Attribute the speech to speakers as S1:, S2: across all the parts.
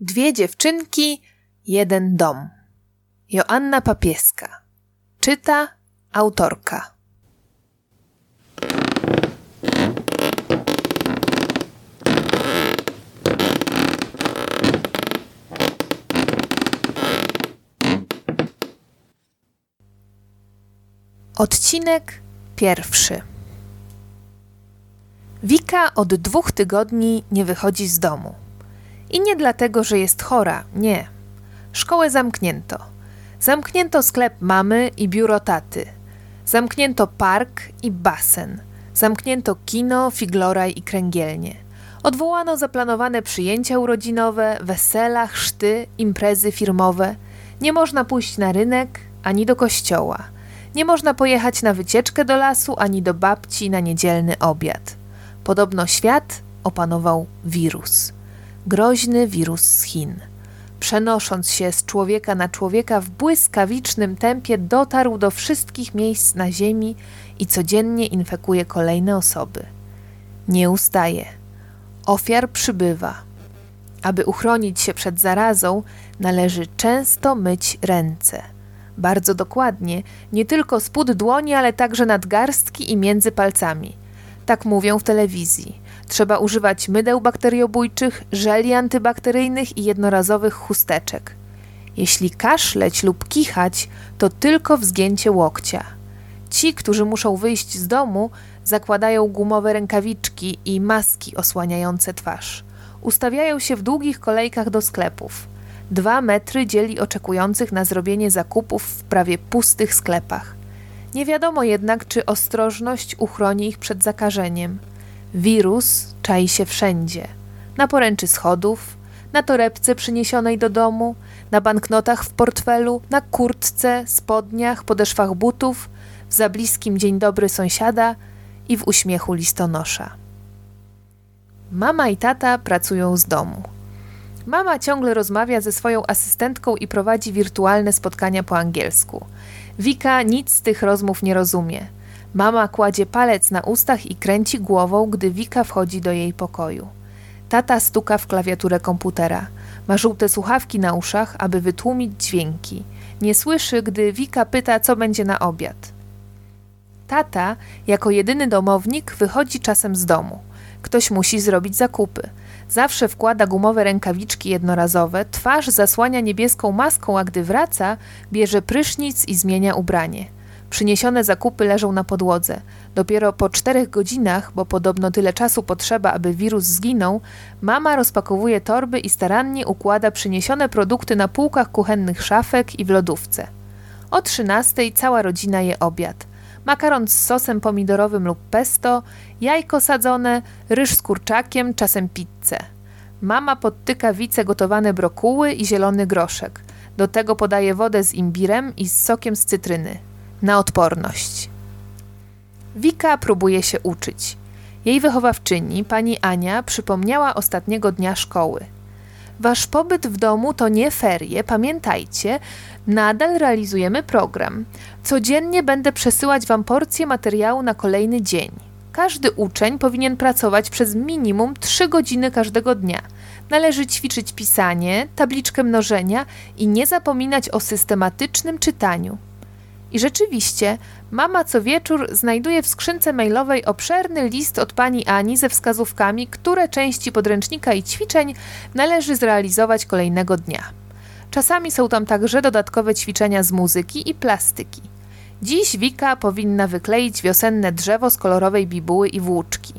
S1: Dwie dziewczynki, jeden dom. Joanna Papieska. Czyta autorka. Odcinek pierwszy. Wika od dwóch tygodni nie wychodzi z domu. I nie dlatego, że jest chora, nie. Szkołę zamknięto. Zamknięto sklep mamy i biuro taty. Zamknięto park i basen. Zamknięto kino, figloraj i kręgielnie. Odwołano zaplanowane przyjęcia urodzinowe, wesela, chrzty, imprezy firmowe. Nie można pójść na rynek ani do kościoła. Nie można pojechać na wycieczkę do lasu ani do babci na niedzielny obiad. Podobno świat opanował wirus groźny wirus z Chin. Przenosząc się z człowieka na człowieka w błyskawicznym tempie, dotarł do wszystkich miejsc na Ziemi i codziennie infekuje kolejne osoby. Nie ustaje. Ofiar przybywa. Aby uchronić się przed zarazą, należy często myć ręce. Bardzo dokładnie, nie tylko spód dłoni, ale także nadgarstki i między palcami. Tak mówią w telewizji. Trzeba używać mydeł bakteriobójczych, żeli antybakteryjnych i jednorazowych chusteczek. Jeśli kaszleć lub kichać, to tylko w zgięcie łokcia. Ci, którzy muszą wyjść z domu, zakładają gumowe rękawiczki i maski osłaniające twarz. Ustawiają się w długich kolejkach do sklepów. Dwa metry dzieli oczekujących na zrobienie zakupów w prawie pustych sklepach. Nie wiadomo jednak, czy ostrożność uchroni ich przed zakażeniem. Wirus czai się wszędzie. Na poręczy schodów, na torebce przyniesionej do domu, na banknotach w portfelu, na kurtce, spodniach, podeszwach butów, w zabliskim dzień dobry sąsiada i w uśmiechu listonosza. Mama i tata pracują z domu. Mama ciągle rozmawia ze swoją asystentką i prowadzi wirtualne spotkania po angielsku. Wika nic z tych rozmów nie rozumie. Mama kładzie palec na ustach i kręci głową, gdy Wika wchodzi do jej pokoju. Tata stuka w klawiaturę komputera. Ma żółte słuchawki na uszach, aby wytłumić dźwięki. Nie słyszy, gdy Wika pyta, co będzie na obiad. Tata, jako jedyny domownik, wychodzi czasem z domu. Ktoś musi zrobić zakupy. Zawsze wkłada gumowe rękawiczki jednorazowe, twarz zasłania niebieską maską, a gdy wraca, bierze prysznic i zmienia ubranie. Przyniesione zakupy leżą na podłodze. Dopiero po czterech godzinach, bo podobno tyle czasu potrzeba, aby wirus zginął, mama rozpakowuje torby i starannie układa przyniesione produkty na półkach kuchennych szafek i w lodówce. O trzynastej cała rodzina je obiad. Makaron z sosem pomidorowym lub pesto, jajko sadzone, ryż z kurczakiem, czasem pizzę. Mama podtyka wice gotowane brokuły i zielony groszek. Do tego podaje wodę z imbirem i z sokiem z cytryny na odporność. Wika próbuje się uczyć. Jej wychowawczyni, pani Ania, przypomniała ostatniego dnia szkoły. Wasz pobyt w domu to nie ferie, pamiętajcie, nadal realizujemy program. Codziennie będę przesyłać wam porcję materiału na kolejny dzień. Każdy uczeń powinien pracować przez minimum 3 godziny każdego dnia. Należy ćwiczyć pisanie, tabliczkę mnożenia i nie zapominać o systematycznym czytaniu. I rzeczywiście, mama co wieczór znajduje w skrzynce mailowej obszerny list od pani Ani ze wskazówkami, które części podręcznika i ćwiczeń należy zrealizować kolejnego dnia. Czasami są tam także dodatkowe ćwiczenia z muzyki i plastyki. Dziś Wika powinna wykleić wiosenne drzewo z kolorowej bibuły i włóczki.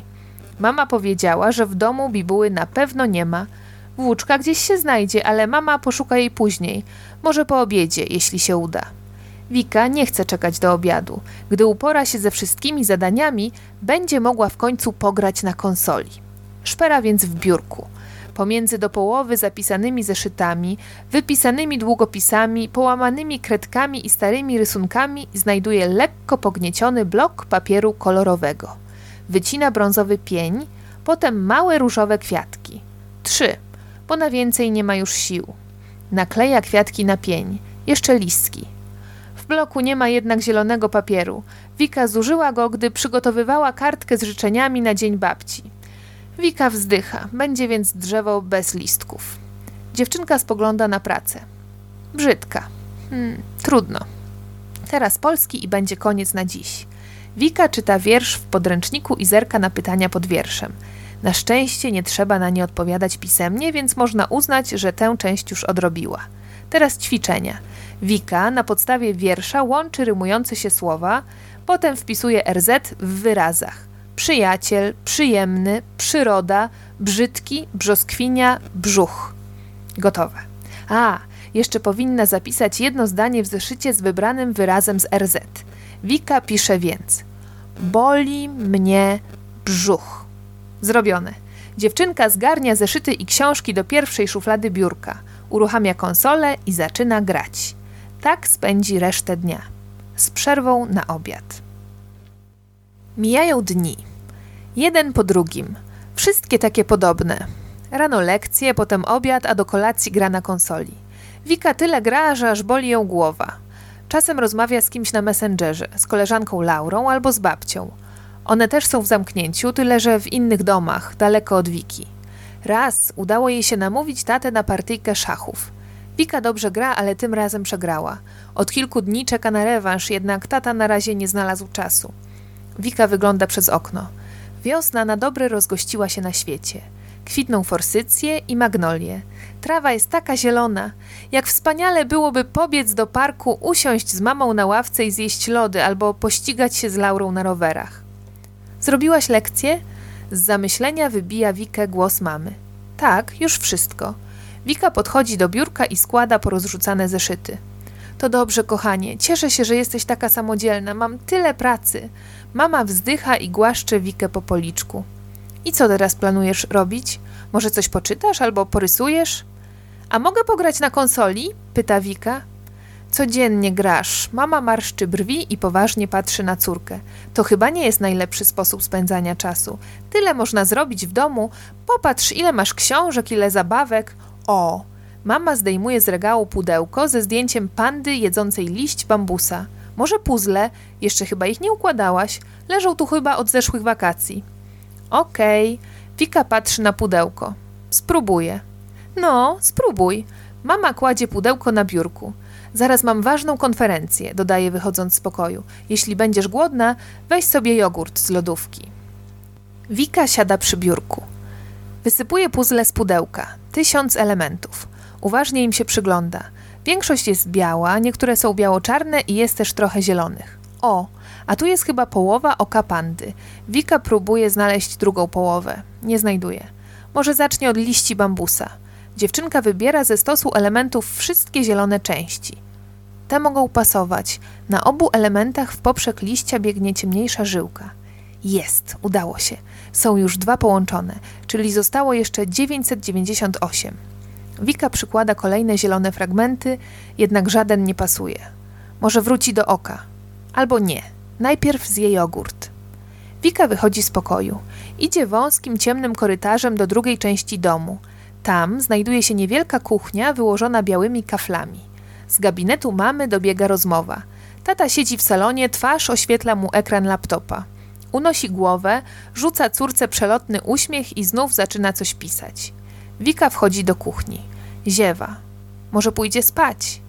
S1: Mama powiedziała, że w domu bibuły na pewno nie ma. Włóczka gdzieś się znajdzie, ale mama poszuka jej później, może po obiedzie, jeśli się uda. Wika nie chce czekać do obiadu. Gdy upora się ze wszystkimi zadaniami, będzie mogła w końcu pograć na konsoli. Szpera więc w biurku. Pomiędzy do połowy zapisanymi zeszytami, wypisanymi długopisami, połamanymi kredkami i starymi rysunkami znajduje lekko pognieciony blok papieru kolorowego. Wycina brązowy pień, potem małe różowe kwiatki. Trzy, bo na więcej nie ma już sił. Nakleja kwiatki na pień, jeszcze listki, bloku nie ma jednak zielonego papieru. Wika zużyła go, gdy przygotowywała kartkę z życzeniami na dzień babci. Wika wzdycha, będzie więc drzewo bez listków. Dziewczynka spogląda na pracę. Brzydka. Hmm, trudno. Teraz polski i będzie koniec na dziś. Wika czyta wiersz w podręczniku i zerka na pytania pod wierszem. Na szczęście nie trzeba na nie odpowiadać pisemnie, więc można uznać, że tę część już odrobiła. Teraz ćwiczenia. Wika na podstawie wiersza łączy rymujące się słowa, potem wpisuje RZ w wyrazach. Przyjaciel, przyjemny, przyroda, brzydki, brzoskwinia, brzuch. Gotowe. A, jeszcze powinna zapisać jedno zdanie w zeszycie z wybranym wyrazem z RZ. Wika pisze więc: Boli mnie brzuch. Zrobione. Dziewczynka zgarnia zeszyty i książki do pierwszej szuflady biurka, uruchamia konsolę i zaczyna grać. Tak spędzi resztę dnia. Z przerwą na obiad. Mijają dni. Jeden po drugim. Wszystkie takie podobne. Rano lekcje, potem obiad, a do kolacji gra na konsoli. Wika tyle gra, że aż boli ją głowa. Czasem rozmawia z kimś na Messengerze, z koleżanką Laurą albo z babcią. One też są w zamknięciu, tyle że w innych domach, daleko od Wiki. Raz udało jej się namówić tatę na partyjkę szachów. Wika dobrze gra, ale tym razem przegrała. Od kilku dni czeka na rewanż, jednak tata na razie nie znalazł czasu. Wika wygląda przez okno. Wiosna na dobre rozgościła się na świecie. Kwitną forsycje i magnolie. Trawa jest taka zielona. Jak wspaniale byłoby pobiec do parku, usiąść z mamą na ławce i zjeść lody, albo pościgać się z Laurą na rowerach. Zrobiłaś lekcję? Z zamyślenia wybija Wikę głos mamy. Tak, już wszystko. Wika podchodzi do biurka i składa porozrzucane zeszyty. To dobrze, kochanie. Cieszę się, że jesteś taka samodzielna. Mam tyle pracy. Mama wzdycha i głaszcze Wikę po policzku. I co teraz planujesz robić? Może coś poczytasz albo porysujesz? A mogę pograć na konsoli? pyta Wika. Codziennie grasz. Mama marszczy brwi i poważnie patrzy na córkę. To chyba nie jest najlepszy sposób spędzania czasu. Tyle można zrobić w domu. Popatrz, ile masz książek, ile zabawek. O! Mama zdejmuje z regału pudełko ze zdjęciem pandy jedzącej liść bambusa. Może puzzle? Jeszcze chyba ich nie układałaś. Leżą tu chyba od zeszłych wakacji. Okej. Okay. Wika patrzy na pudełko. Spróbuję. No, spróbuj. Mama kładzie pudełko na biurku. Zaraz mam ważną konferencję, dodaje wychodząc z pokoju. Jeśli będziesz głodna, weź sobie jogurt z lodówki. Wika siada przy biurku. Wysypuje puzzle z pudełka. Tysiąc elementów. Uważnie im się przygląda. Większość jest biała, niektóre są biało-czarne i jest też trochę zielonych. O, a tu jest chyba połowa oka pandy. Wika próbuje znaleźć drugą połowę. Nie znajduje. Może zacznie od liści bambusa. Dziewczynka wybiera ze stosu elementów wszystkie zielone części. Te mogą pasować. Na obu elementach w poprzek liścia biegnie ciemniejsza żyłka. Jest, udało się. Są już dwa połączone, czyli zostało jeszcze 998. Wika przykłada kolejne zielone fragmenty, jednak żaden nie pasuje. Może wróci do oka. Albo nie. Najpierw zje jogurt. Wika wychodzi z pokoju. Idzie wąskim, ciemnym korytarzem do drugiej części domu. Tam znajduje się niewielka kuchnia wyłożona białymi kaflami. Z gabinetu mamy dobiega rozmowa. Tata siedzi w salonie, twarz oświetla mu ekran laptopa. Unosi głowę, rzuca córce przelotny uśmiech i znów zaczyna coś pisać. Wika wchodzi do kuchni. Ziewa. Może pójdzie spać?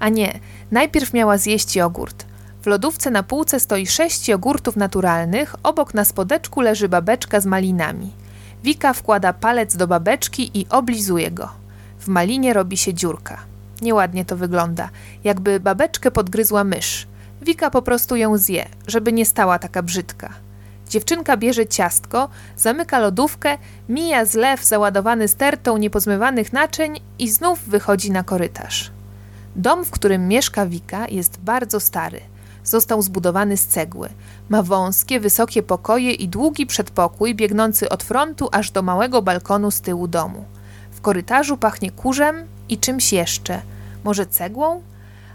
S1: A nie, najpierw miała zjeść jogurt. W lodówce na półce stoi sześć jogurtów naturalnych, obok na spodeczku leży babeczka z malinami. Wika wkłada palec do babeczki i oblizuje go. W malinie robi się dziurka. Nieładnie to wygląda, jakby babeczkę podgryzła mysz. Wika po prostu ją zje, żeby nie stała taka brzydka. Dziewczynka bierze ciastko, zamyka lodówkę, mija zlew załadowany stertą niepozmywanych naczyń i znów wychodzi na korytarz. Dom, w którym mieszka Wika, jest bardzo stary. Został zbudowany z cegły. Ma wąskie, wysokie pokoje i długi przedpokój biegnący od frontu aż do małego balkonu z tyłu domu. W korytarzu pachnie kurzem i czymś jeszcze. Może cegłą?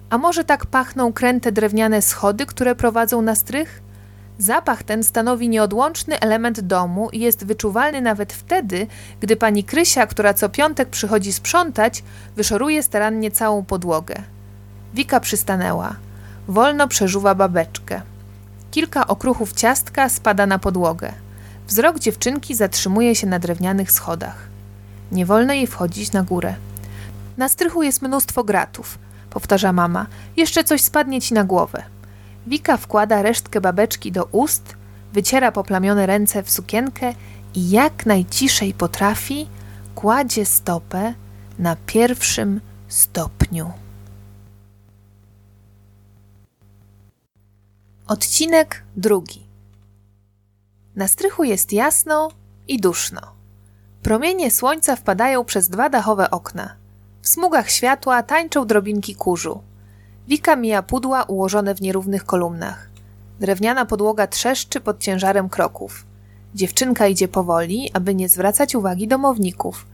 S1: A może tak pachną kręte drewniane schody, które prowadzą na strych? Zapach ten stanowi nieodłączny element domu i jest wyczuwalny nawet wtedy, gdy pani Krysia, która co piątek przychodzi sprzątać, wyszoruje starannie całą podłogę. Wika przystanęła. Wolno przeżuwa babeczkę. Kilka okruchów ciastka spada na podłogę. Wzrok dziewczynki zatrzymuje się na drewnianych schodach. Nie wolno jej wchodzić na górę. Na strychu jest mnóstwo gratów, powtarza mama. Jeszcze coś spadnie ci na głowę. Wika wkłada resztkę babeczki do ust, wyciera poplamione ręce w sukienkę i jak najciszej potrafi, kładzie stopę na pierwszym stopniu. Odcinek drugi. Na strychu jest jasno i duszno. Promienie słońca wpadają przez dwa dachowe okna. W smugach światła tańczą drobinki kurzu. Wika mija pudła ułożone w nierównych kolumnach. Drewniana podłoga trzeszczy pod ciężarem kroków. Dziewczynka idzie powoli, aby nie zwracać uwagi domowników.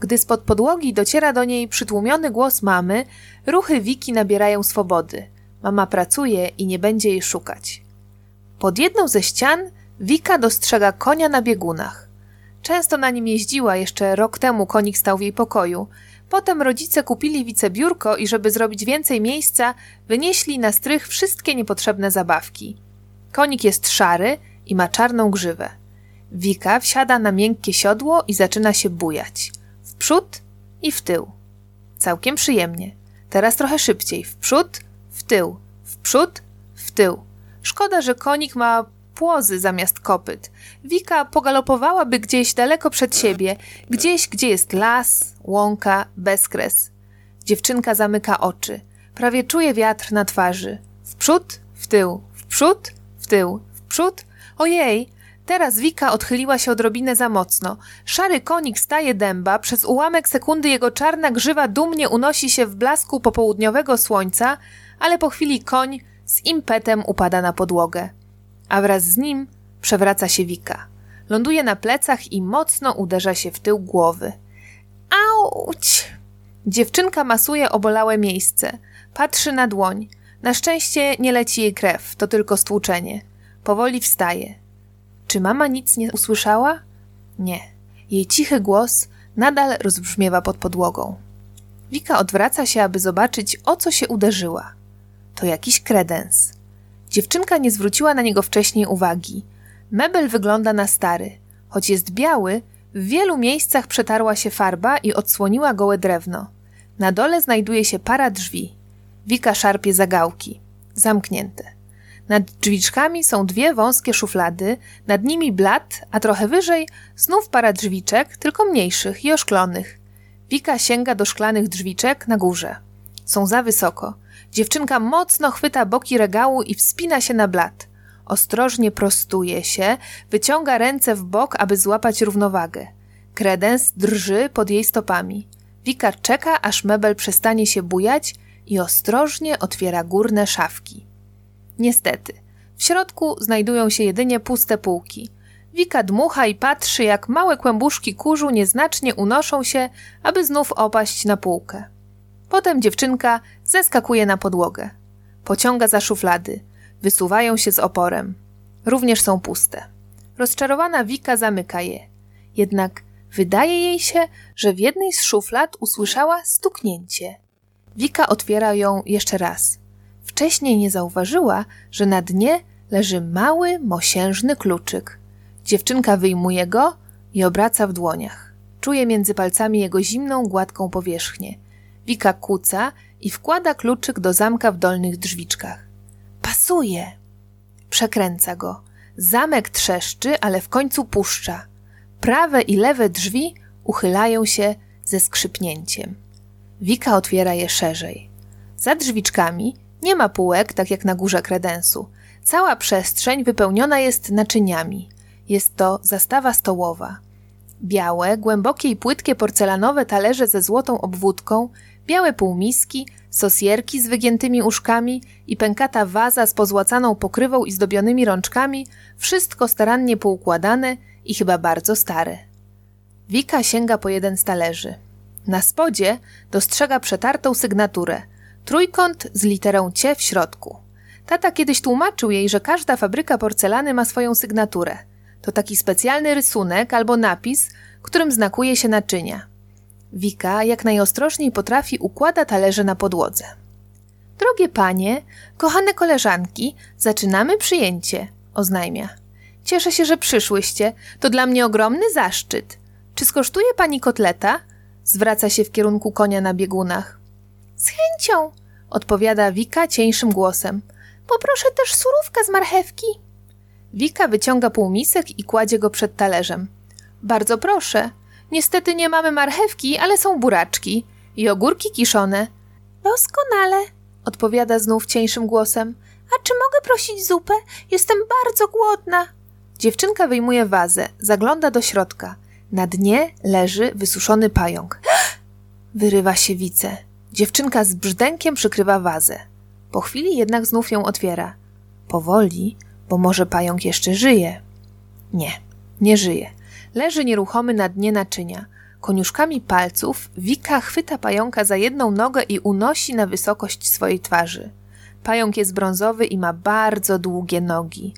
S1: Gdy spod podłogi dociera do niej przytłumiony głos mamy, ruchy Wiki nabierają swobody. Mama pracuje i nie będzie jej szukać. Pod jedną ze ścian Wika dostrzega konia na biegunach. Często na nim jeździła, jeszcze rok temu konik stał w jej pokoju. Potem rodzice kupili Wice biurko i żeby zrobić więcej miejsca, wynieśli na strych wszystkie niepotrzebne zabawki. Konik jest szary i ma czarną grzywę. Wika wsiada na miękkie siodło i zaczyna się bujać. W przód i w tył. Całkiem przyjemnie. Teraz trochę szybciej. W przód, tył. W przód, w tył. Szkoda, że konik ma płozy zamiast kopyt. Wika pogalopowałaby gdzieś daleko przed siebie, gdzieś, gdzie jest las, łąka, bezkres. Dziewczynka zamyka oczy. Prawie czuje wiatr na twarzy. W przód, w tył, w przód, w tył, w przód. Ojej, Teraz Wika odchyliła się odrobinę za mocno. Szary konik staje dęba, przez ułamek sekundy jego czarna grzywa dumnie unosi się w blasku popołudniowego słońca, ale po chwili koń z impetem upada na podłogę. A wraz z nim przewraca się Wika. Ląduje na plecach i mocno uderza się w tył głowy. Auć! Dziewczynka masuje obolałe miejsce. Patrzy na dłoń. Na szczęście nie leci jej krew, to tylko stłuczenie. Powoli wstaje. Czy mama nic nie usłyszała? Nie. Jej cichy głos nadal rozbrzmiewa pod podłogą. Wika odwraca się, aby zobaczyć, o co się uderzyła. To jakiś kredens. Dziewczynka nie zwróciła na niego wcześniej uwagi. Mebel wygląda na stary. Choć jest biały, w wielu miejscach przetarła się farba i odsłoniła gołe drewno. Na dole znajduje się para drzwi. Wika szarpie zagałki. Zamknięte. Nad drzwiczkami są dwie wąskie szuflady, nad nimi blat, a trochę wyżej znów para drzwiczek, tylko mniejszych i oszklonych. Wika sięga do szklanych drzwiczek na górze. Są za wysoko. Dziewczynka mocno chwyta boki regału i wspina się na blat. Ostrożnie prostuje się, wyciąga ręce w bok, aby złapać równowagę. Kredens drży pod jej stopami. Wika czeka, aż mebel przestanie się bujać i ostrożnie otwiera górne szafki. Niestety, w środku znajdują się jedynie puste półki. Wika dmucha i patrzy, jak małe kłębuszki kurzu nieznacznie unoszą się, aby znów opaść na półkę. Potem dziewczynka zeskakuje na podłogę. Pociąga za szuflady. Wysuwają się z oporem. Również są puste. Rozczarowana Wika zamyka je. Jednak wydaje jej się, że w jednej z szuflad usłyszała stuknięcie. Wika otwiera ją jeszcze raz. Wcześniej nie zauważyła, że na dnie leży mały, mosiężny kluczyk. Dziewczynka wyjmuje go i obraca w dłoniach. Czuje między palcami jego zimną, gładką powierzchnię. Wika kuca i wkłada kluczyk do zamka w dolnych drzwiczkach. Pasuje! Przekręca go. Zamek trzeszczy, ale w końcu puszcza. Prawe i lewe drzwi uchylają się ze skrzypnięciem. Wika otwiera je szerzej. Za drzwiczkami nie ma półek, tak jak na górze kredensu. Cała przestrzeń wypełniona jest naczyniami. Jest to zastawa stołowa. Białe, głębokie i płytkie porcelanowe talerze ze złotą obwódką, białe półmiski, sosierki z wygiętymi uszkami i pękata waza z pozłacaną pokrywą i zdobionymi rączkami, wszystko starannie poukładane i chyba bardzo stare. Wika sięga po jeden z talerzy. Na spodzie dostrzega przetartą sygnaturę – Trójkąt z literą C w środku. Tata kiedyś tłumaczył jej, że każda fabryka porcelany ma swoją sygnaturę. To taki specjalny rysunek albo napis, którym znakuje się naczynia. Wika jak najostrożniej potrafi układa talerze na podłodze. Drogie panie, kochane koleżanki, zaczynamy przyjęcie, oznajmia. Cieszę się, że przyszłyście. To dla mnie ogromny zaszczyt. Czy skosztuje pani kotleta? Zwraca się w kierunku konia na biegunach. Z chęcią, odpowiada Wika cieńszym głosem. Poproszę też surówkę z marchewki. Wika wyciąga półmisek i kładzie go przed talerzem. Bardzo proszę. Niestety nie mamy marchewki, ale są buraczki i ogórki kiszone. Doskonale, odpowiada znów cieńszym głosem. A czy mogę prosić zupę? Jestem bardzo głodna. Dziewczynka wyjmuje wazę, zagląda do środka. Na dnie leży wysuszony pająk. Wyrywa się wice. Dziewczynka z brzdękiem przykrywa wazę. Po chwili jednak znów ją otwiera. Powoli, bo może pająk jeszcze żyje. Nie, nie żyje. Leży nieruchomy na dnie naczynia. Koniuszkami palców Wika chwyta pająka za jedną nogę i unosi na wysokość swojej twarzy. Pająk jest brązowy i ma bardzo długie nogi.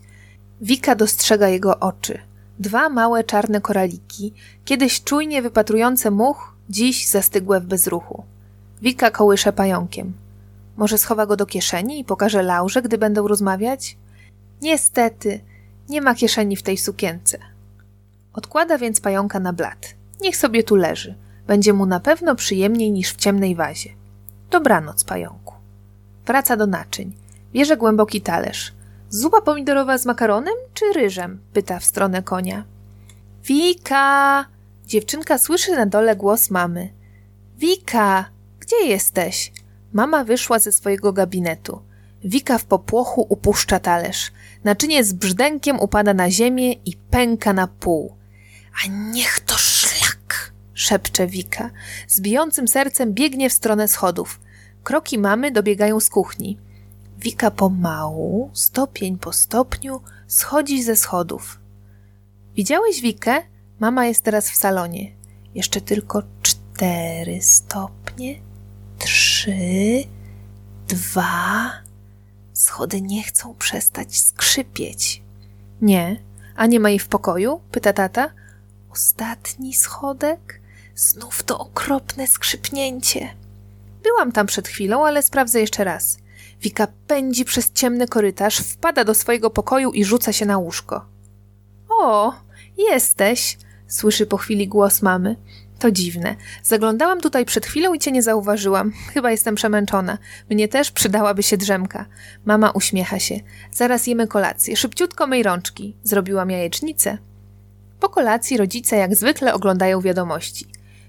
S1: Wika dostrzega jego oczy. Dwa małe czarne koraliki, kiedyś czujnie wypatrujące much, dziś zastygłe w bezruchu. Wika kołysze pająkiem. Może schowa go do kieszeni i pokaże Laurze, gdy będą rozmawiać? Niestety, nie ma kieszeni w tej sukience. Odkłada więc pająka na blat. Niech sobie tu leży. Będzie mu na pewno przyjemniej niż w ciemnej wazie. Dobranoc, pająku. Wraca do naczyń. Bierze głęboki talerz. Zupa pomidorowa z makaronem czy ryżem? Pyta w stronę konia. Wika! Dziewczynka słyszy na dole głos mamy. Wika! Gdzie jesteś? Mama wyszła ze swojego gabinetu. Wika w popłochu upuszcza talerz. Naczynie z brzdękiem upada na ziemię i pęka na pół. A niech to szlak! szepcze Wika. Z bijącym sercem biegnie w stronę schodów. Kroki mamy dobiegają z kuchni. Wika pomału, stopień po stopniu, schodzi ze schodów. Widziałeś Wikę? Mama jest teraz w salonie. Jeszcze tylko cztery stopnie, trzy, dwa. Schody nie chcą przestać skrzypieć. Nie, a nie ma jej w pokoju? pyta tata. Ostatni schodek? Znów to okropne skrzypnięcie. Byłam tam przed chwilą, ale sprawdzę jeszcze raz. Wika pędzi przez ciemny korytarz, wpada do swojego pokoju i rzuca się na łóżko. O, jesteś, słyszy po chwili głos mamy. To dziwne. Zaglądałam tutaj przed chwilą i cię nie zauważyłam. Chyba jestem przemęczona. Mnie też przydałaby się drzemka. Mama uśmiecha się. Zaraz jemy kolację. Szybciutko myj rączki. Zrobiłam jajecznicę. Po kolacji rodzice jak zwykle oglądają wiadomości.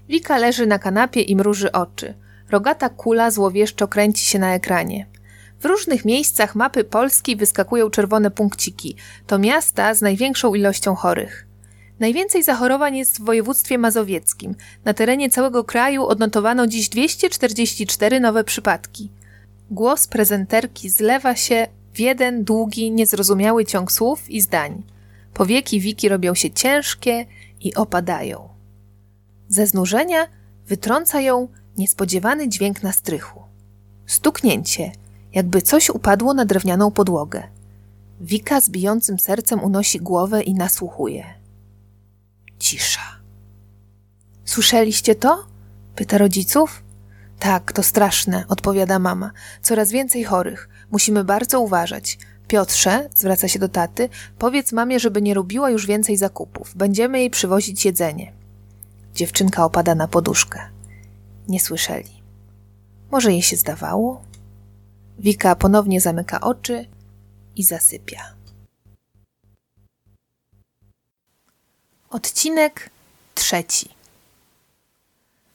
S1: Wika leży na kanapie i mruży oczy. Rogata kula złowieszczo kręci się na ekranie. W różnych miejscach mapy Polski wyskakują czerwone punkciki. To miasta z największą ilością chorych. Najwięcej zachorowań jest w województwie mazowieckim. Na terenie całego kraju odnotowano dziś 244 nowe przypadki. Głos prezenterki zlewa się w jeden długi, niezrozumiały ciąg słów i zdań. Powieki Wiki robią się ciężkie i opadają. Ze znużenia wytrąca ją niespodziewany dźwięk na strychu. Stuknięcie, jakby coś upadło na drewnianą podłogę. Wika z bijącym sercem unosi głowę i nasłuchuje. Cisza. Słyszeliście to? pyta rodziców. Tak, to straszne, odpowiada mama. Coraz więcej chorych. Musimy bardzo uważać. Piotrze, zwraca się do taty, powiedz mamie, żeby nie robiła już więcej zakupów. Będziemy jej przywozić jedzenie. Dziewczynka opada na poduszkę. Nie słyszeli. Może jej się zdawało? Wika ponownie zamyka oczy i zasypia. Odcinek trzeci.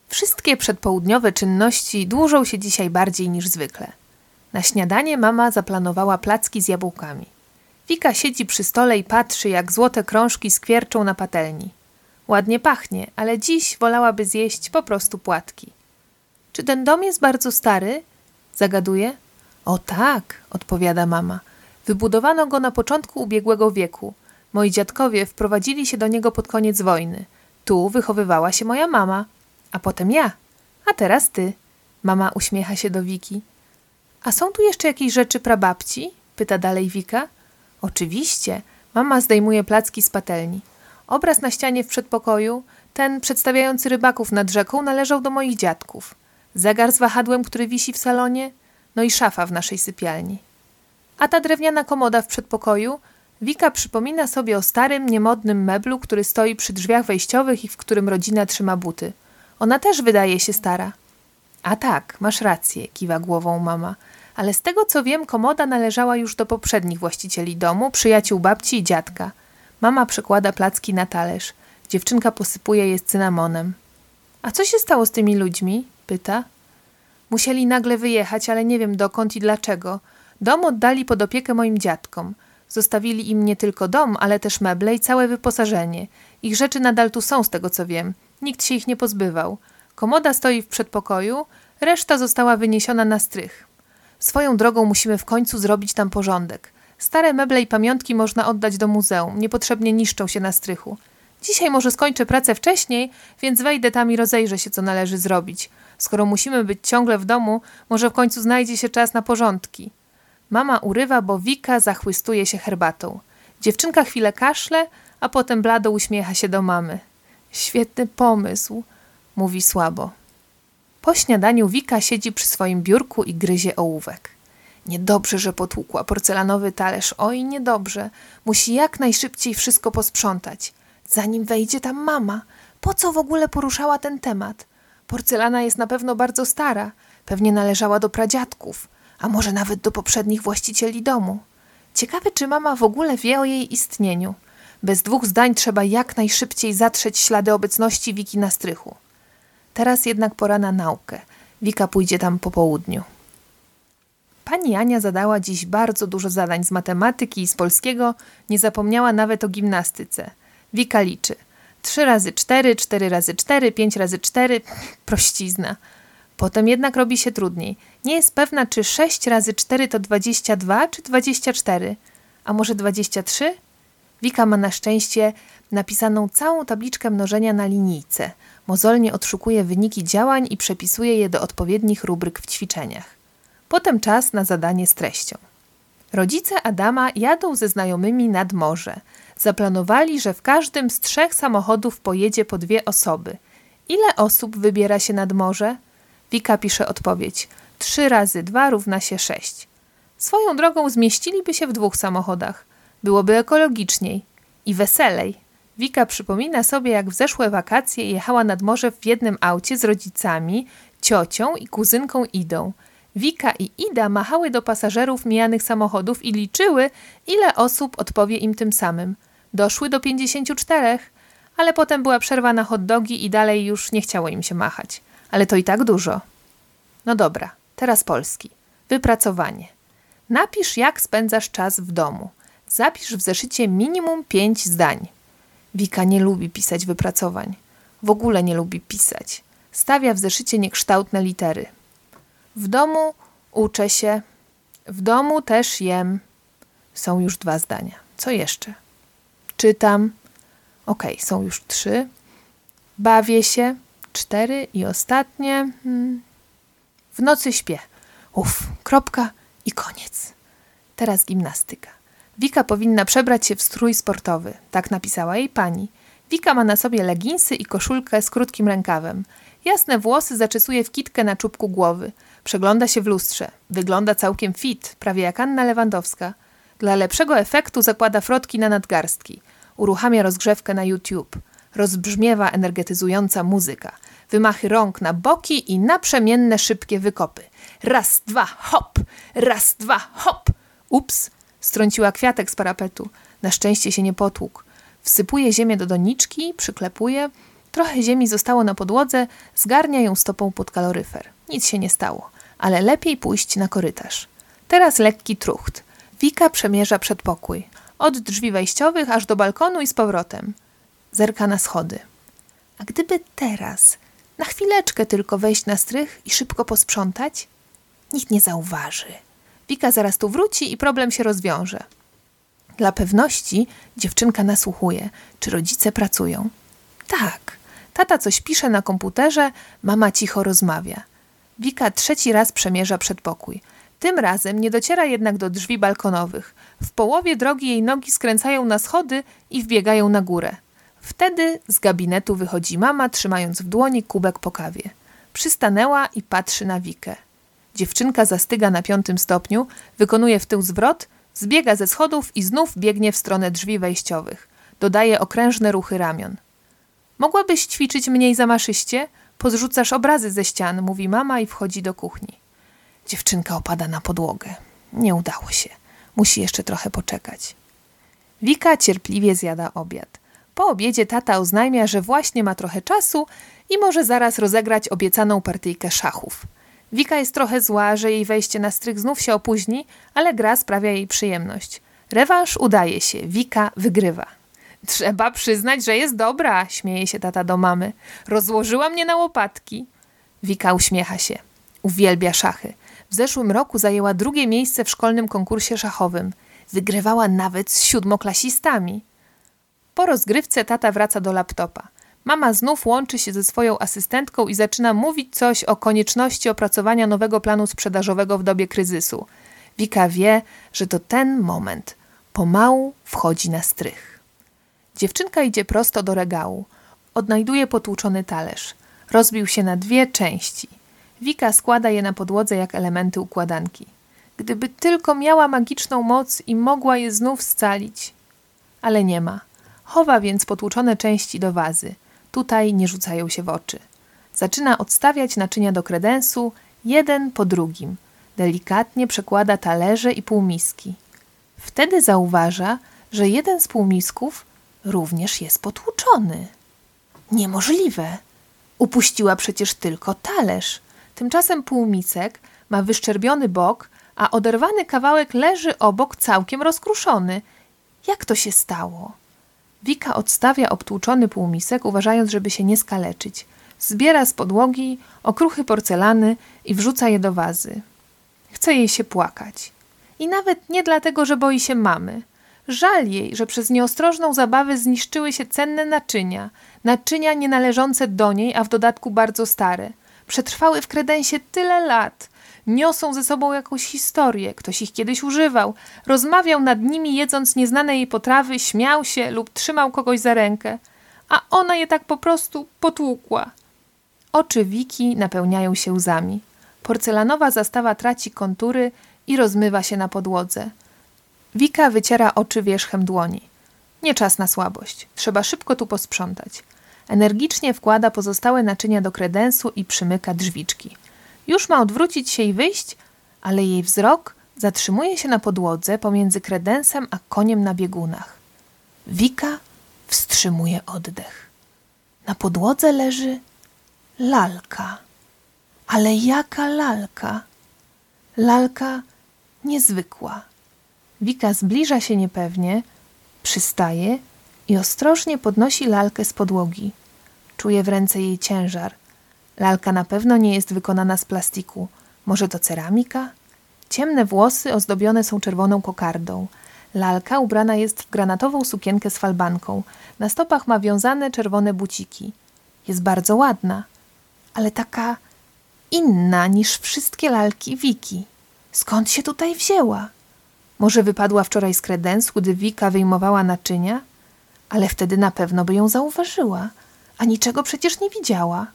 S1: Wszystkie przedpołudniowe czynności dłużą się dzisiaj bardziej niż zwykle. Na śniadanie mama zaplanowała placki z jabłkami. Wika siedzi przy stole i patrzy, jak złote krążki skwierczą na patelni. Ładnie pachnie, ale dziś wolałaby zjeść po prostu płatki. Czy ten dom jest bardzo stary? Zagaduje. O tak, odpowiada mama. Wybudowano go na początku ubiegłego wieku. Moi dziadkowie wprowadzili się do niego pod koniec wojny. Tu wychowywała się moja mama, a potem ja, a teraz ty. Mama uśmiecha się do Wiki. A są tu jeszcze jakieś rzeczy prababci? pyta dalej Wika. Oczywiście. Mama zdejmuje placki z patelni. Obraz na ścianie w przedpokoju, ten przedstawiający rybaków nad rzeką, należał do moich dziadków. Zegar z wahadłem, który wisi w salonie, no i szafa w naszej sypialni. A ta drewniana komoda w przedpokoju, Wika przypomina sobie o starym, niemodnym meblu, który stoi przy drzwiach wejściowych i w którym rodzina trzyma buty. Ona też wydaje się stara. A tak, masz rację, kiwa głową mama. Ale z tego co wiem, komoda należała już do poprzednich właścicieli domu, przyjaciół babci i dziadka. Mama przekłada placki na talerz. Dziewczynka posypuje je cynamonem. A co się stało z tymi ludźmi? pyta. Musieli nagle wyjechać, ale nie wiem dokąd i dlaczego. Dom oddali pod opiekę moim dziadkom. Zostawili im nie tylko dom, ale też meble i całe wyposażenie. Ich rzeczy nadal tu są, z tego co wiem. Nikt się ich nie pozbywał. Komoda stoi w przedpokoju, reszta została wyniesiona na strych. Swoją drogą musimy w końcu zrobić tam porządek. Stare meble i pamiątki można oddać do muzeum, niepotrzebnie niszczą się na strychu. Dzisiaj może skończę pracę wcześniej, więc wejdę tam i rozejrzę się, co należy zrobić. Skoro musimy być ciągle w domu, może w końcu znajdzie się czas na porządki. Mama urywa, bo Wika zachwystuje się herbatą. Dziewczynka chwilę kaszle, a potem blado uśmiecha się do mamy. Świetny pomysł, mówi słabo. Po śniadaniu Wika siedzi przy swoim biurku i gryzie ołówek. Niedobrze, że potłukła porcelanowy talerz. Oj, niedobrze. Musi jak najszybciej wszystko posprzątać. Zanim wejdzie tam mama, po co w ogóle poruszała ten temat? Porcelana jest na pewno bardzo stara. Pewnie należała do pradziadków, a może nawet do poprzednich właścicieli domu. Ciekawe, czy mama w ogóle wie o jej istnieniu. Bez dwóch zdań trzeba jak najszybciej zatrzeć ślady obecności Wiki na strychu. Teraz jednak pora na naukę. Wika pójdzie tam po południu. Pani Ania zadała dziś bardzo dużo zadań z matematyki i z polskiego, nie zapomniała nawet o gimnastyce. Wika liczy. 3 razy 4, 4 razy 4, 5 razy 4, prościzna. Potem jednak robi się trudniej. Nie jest pewna, czy 6 razy 4 to 22, czy 24. A może 23? Wika ma na szczęście napisaną całą tabliczkę mnożenia na linijce. Mozolnie odszukuje wyniki działań i przepisuje je do odpowiednich rubryk w ćwiczeniach. Potem czas na zadanie z treścią. Rodzice Adama jadą ze znajomymi nad morze. Zaplanowali, że w każdym z trzech samochodów pojedzie po dwie osoby. Ile osób wybiera się nad morze? Wika pisze odpowiedź. Trzy razy dwa równa się sześć. Swoją drogą zmieściliby się w dwóch samochodach. Byłoby ekologiczniej i weselej. Wika przypomina sobie, jak w zeszłe wakacje jechała nad morze w jednym aucie z rodzicami, ciocią i kuzynką Idą. Wika i Ida machały do pasażerów mijanych samochodów i liczyły, ile osób odpowie im tym samym. Doszły do 54, ale potem była przerwa na hot dogi i dalej już nie chciało im się machać. Ale to i tak dużo. No dobra, teraz polski. Wypracowanie. Napisz, jak spędzasz czas w domu. Zapisz w zeszycie minimum 5 zdań. Wika nie lubi pisać wypracowań. W ogóle nie lubi pisać. Stawia w zeszycie niekształtne litery. W domu uczę się. W domu też jem. Są już dwa zdania. Co jeszcze? Czytam. Ok, są już trzy. Bawię się. Cztery i ostatnie. Hmm. W nocy śpię. Uf, kropka i koniec. Teraz gimnastyka. Wika powinna przebrać się w strój sportowy, tak napisała jej pani. Wika ma na sobie leginsy i koszulkę z krótkim rękawem. Jasne włosy zaczesuje w kitkę na czubku głowy. Przegląda się w lustrze. Wygląda całkiem fit, prawie jak Anna Lewandowska. Dla lepszego efektu zakłada frotki na nadgarstki. Uruchamia rozgrzewkę na YouTube. Rozbrzmiewa energetyzująca muzyka. Wymachy rąk na boki i naprzemienne szybkie wykopy. Raz, dwa, hop! Raz, dwa, hop! Ups! Strąciła kwiatek z parapetu. Na szczęście się nie potłukł. Wsypuje ziemię do doniczki, przyklepuje. Trochę ziemi zostało na podłodze, zgarnia ją stopą pod kaloryfer. Nic się nie stało, ale lepiej pójść na korytarz. Teraz lekki trucht. Wika przemierza przedpokój. Od drzwi wejściowych aż do balkonu i z powrotem. Zerka na schody. A gdyby teraz, na chwileczkę tylko wejść na strych i szybko posprzątać? Nikt nie zauważy. Wika zaraz tu wróci i problem się rozwiąże. Dla pewności dziewczynka nasłuchuje, czy rodzice pracują. Tak, tata coś pisze na komputerze, mama cicho rozmawia. Wika trzeci raz przemierza przedpokój. Tym razem nie dociera jednak do drzwi balkonowych. W połowie drogi jej nogi skręcają na schody i wbiegają na górę. Wtedy z gabinetu wychodzi mama, trzymając w dłoni kubek po kawie. Przystanęła i patrzy na Wikę. Dziewczynka zastyga na piątym stopniu, wykonuje w tył zwrot, zbiega ze schodów i znów biegnie w stronę drzwi wejściowych. Dodaje okrężne ruchy ramion. Mogłabyś ćwiczyć mniej zamaszyście? Pozrzucasz obrazy ze ścian, mówi mama i wchodzi do kuchni. Dziewczynka opada na podłogę. Nie udało się. Musi jeszcze trochę poczekać. Wika cierpliwie zjada obiad. Po obiedzie tata oznajmia, że właśnie ma trochę czasu i może zaraz rozegrać obiecaną partyjkę szachów. Wika jest trochę zła, że jej wejście na strych znów się opóźni, ale gra sprawia jej przyjemność. Rewanż udaje się, Wika wygrywa. Trzeba przyznać, że jest dobra, śmieje się tata do mamy. Rozłożyła mnie na łopatki. Wika uśmiecha się. Uwielbia szachy. W zeszłym roku zajęła drugie miejsce w szkolnym konkursie szachowym. Wygrywała nawet z siódmoklasistami. Po rozgrywce tata wraca do laptopa. Mama znów łączy się ze swoją asystentką i zaczyna mówić coś o konieczności opracowania nowego planu sprzedażowego w dobie kryzysu. Wika wie, że to ten moment. Pomału wchodzi na strych. Dziewczynka idzie prosto do regału. Odnajduje potłuczony talerz. Rozbił się na dwie części. Wika składa je na podłodze jak elementy układanki. Gdyby tylko miała magiczną moc i mogła je znów scalić. Ale nie ma. Chowa więc potłuczone części do wazy. Tutaj nie rzucają się w oczy. Zaczyna odstawiać naczynia do kredensu, jeden po drugim. Delikatnie przekłada talerze i półmiski. Wtedy zauważa, że jeden z półmisków również jest potłuczony. Niemożliwe. Upuściła przecież tylko talerz. Tymczasem półmisek ma wyszczerbiony bok, a oderwany kawałek leży obok całkiem rozkruszony. Jak to się stało? Wika odstawia obtłuczony półmisek, uważając, żeby się nie skaleczyć. Zbiera z podłogi okruchy porcelany i wrzuca je do wazy. Chce jej się płakać. I nawet nie dlatego, że boi się mamy. Żal jej, że przez nieostrożną zabawę zniszczyły się cenne naczynia, naczynia nienależące do niej, a w dodatku bardzo stare. Przetrwały w kredensie tyle lat – niosą ze sobą jakąś historię, ktoś ich kiedyś używał, rozmawiał nad nimi jedząc nieznane jej potrawy, śmiał się lub trzymał kogoś za rękę, a ona je tak po prostu potłukła. Oczy Wiki napełniają się łzami. Porcelanowa zastawa traci kontury i rozmywa się na podłodze. Wika wyciera oczy wierzchem dłoni. Nie czas na słabość. Trzeba szybko tu posprzątać. Energicznie wkłada pozostałe naczynia do kredensu i przymyka drzwiczki. Już ma odwrócić się i wyjść, ale jej wzrok zatrzymuje się na podłodze pomiędzy kredensem a koniem na biegunach. Wika wstrzymuje oddech. Na podłodze leży lalka. Ale jaka lalka? Lalka niezwykła. Wika zbliża się niepewnie, przystaje i ostrożnie podnosi lalkę z podłogi. Czuje w ręce jej ciężar – Lalka na pewno nie jest wykonana z plastiku. Może to ceramika? Ciemne włosy ozdobione są czerwoną kokardą. Lalka ubrana jest w granatową sukienkę z falbanką. Na stopach ma wiązane czerwone buciki. Jest bardzo ładna, ale taka inna niż wszystkie lalki Wiki. Skąd się tutaj wzięła? Może wypadła wczoraj z kredensu, gdy Wika wyjmowała naczynia? Ale wtedy na pewno by ją zauważyła, a niczego przecież nie widziała.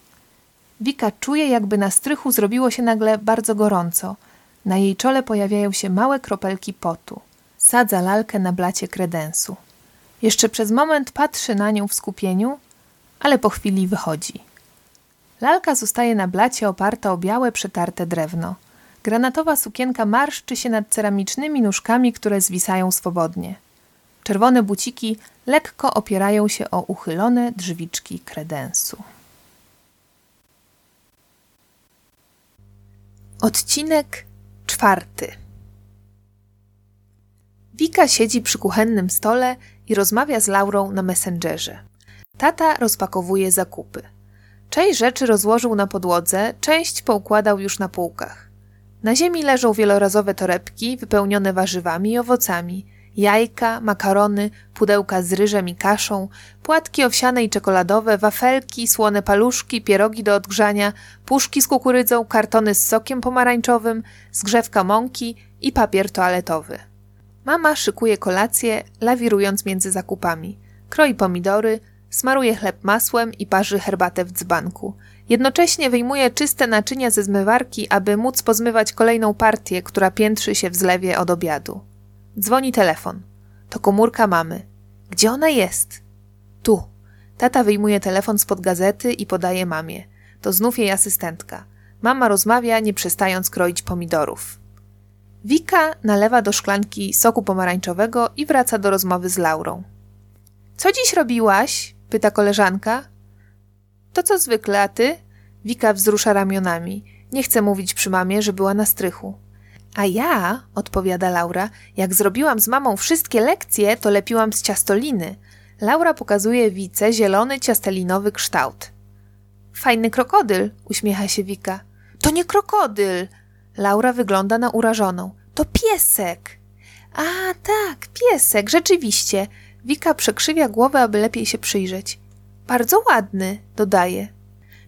S1: Wika czuje, jakby na strychu zrobiło się nagle bardzo gorąco. Na jej czole pojawiają się małe kropelki potu. Sadza lalkę na blacie kredensu. Jeszcze przez moment patrzy na nią w skupieniu, ale po chwili wychodzi. Lalka zostaje na blacie oparta o białe, przetarte drewno. Granatowa sukienka marszczy się nad ceramicznymi nóżkami, które zwisają swobodnie. Czerwone buciki lekko opierają się o uchylone drzwiczki kredensu. Odcinek czwarty. Wika siedzi przy kuchennym stole i rozmawia z Laurą na Messengerze. Tata rozpakowuje zakupy. Część rzeczy rozłożył na podłodze, część poukładał już na półkach. Na ziemi leżą wielorazowe torebki wypełnione warzywami i owocami, jajka, makarony, pudełka z ryżem i kaszą, płatki owsiane i czekoladowe, wafelki, słone paluszki, pierogi do odgrzania, puszki z kukurydzą, kartony z sokiem pomarańczowym, zgrzewka mąki i papier toaletowy. Mama szykuje kolację, lawirując między zakupami. Kroi pomidory, smaruje chleb masłem i parzy herbatę w dzbanku. Jednocześnie wyjmuje czyste naczynia ze zmywarki, aby móc pozmywać kolejną partię, która piętrzy się w zlewie od obiadu. Dzwoni telefon. To komórka mamy. Gdzie ona jest? Tu. Tata wyjmuje telefon spod gazety i podaje mamie. To znów jej asystentka. Mama rozmawia, nie przestając kroić pomidorów. Wika nalewa do szklanki soku pomarańczowego i wraca do rozmowy z Laurą. Co dziś robiłaś? pyta koleżanka. To co zwykle, a ty? Wika wzrusza ramionami. Nie chce mówić przy mamie, że była na strychu. A ja, odpowiada Laura, jak zrobiłam z mamą wszystkie lekcje, to lepiłam z ciastoliny. Laura pokazuje Wice zielony ciastelinowy kształt. Fajny krokodyl, uśmiecha się Wika. To nie krokodyl! Laura wygląda na urażoną. To piesek! A, tak, piesek, rzeczywiście. Wika przekrzywia głowę, aby lepiej się przyjrzeć. Bardzo ładny, dodaje.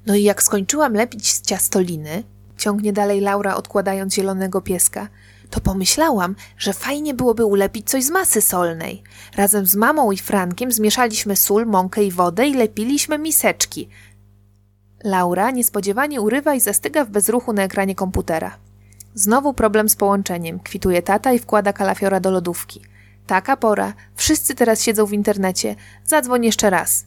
S1: No i jak skończyłam lepić z ciastoliny, ciągnie dalej Laura, odkładając zielonego pieska, to pomyślałam, że fajnie byłoby ulepić coś z masy solnej. Razem z mamą i Frankiem zmieszaliśmy sól, mąkę i wodę i lepiliśmy miseczki. Laura niespodziewanie urywa i zastyga w bezruchu na ekranie komputera. Znowu problem z połączeniem. Kwituje tata i wkłada kalafiora do lodówki. Taka pora. Wszyscy teraz siedzą w internecie. Zadzwoń jeszcze raz.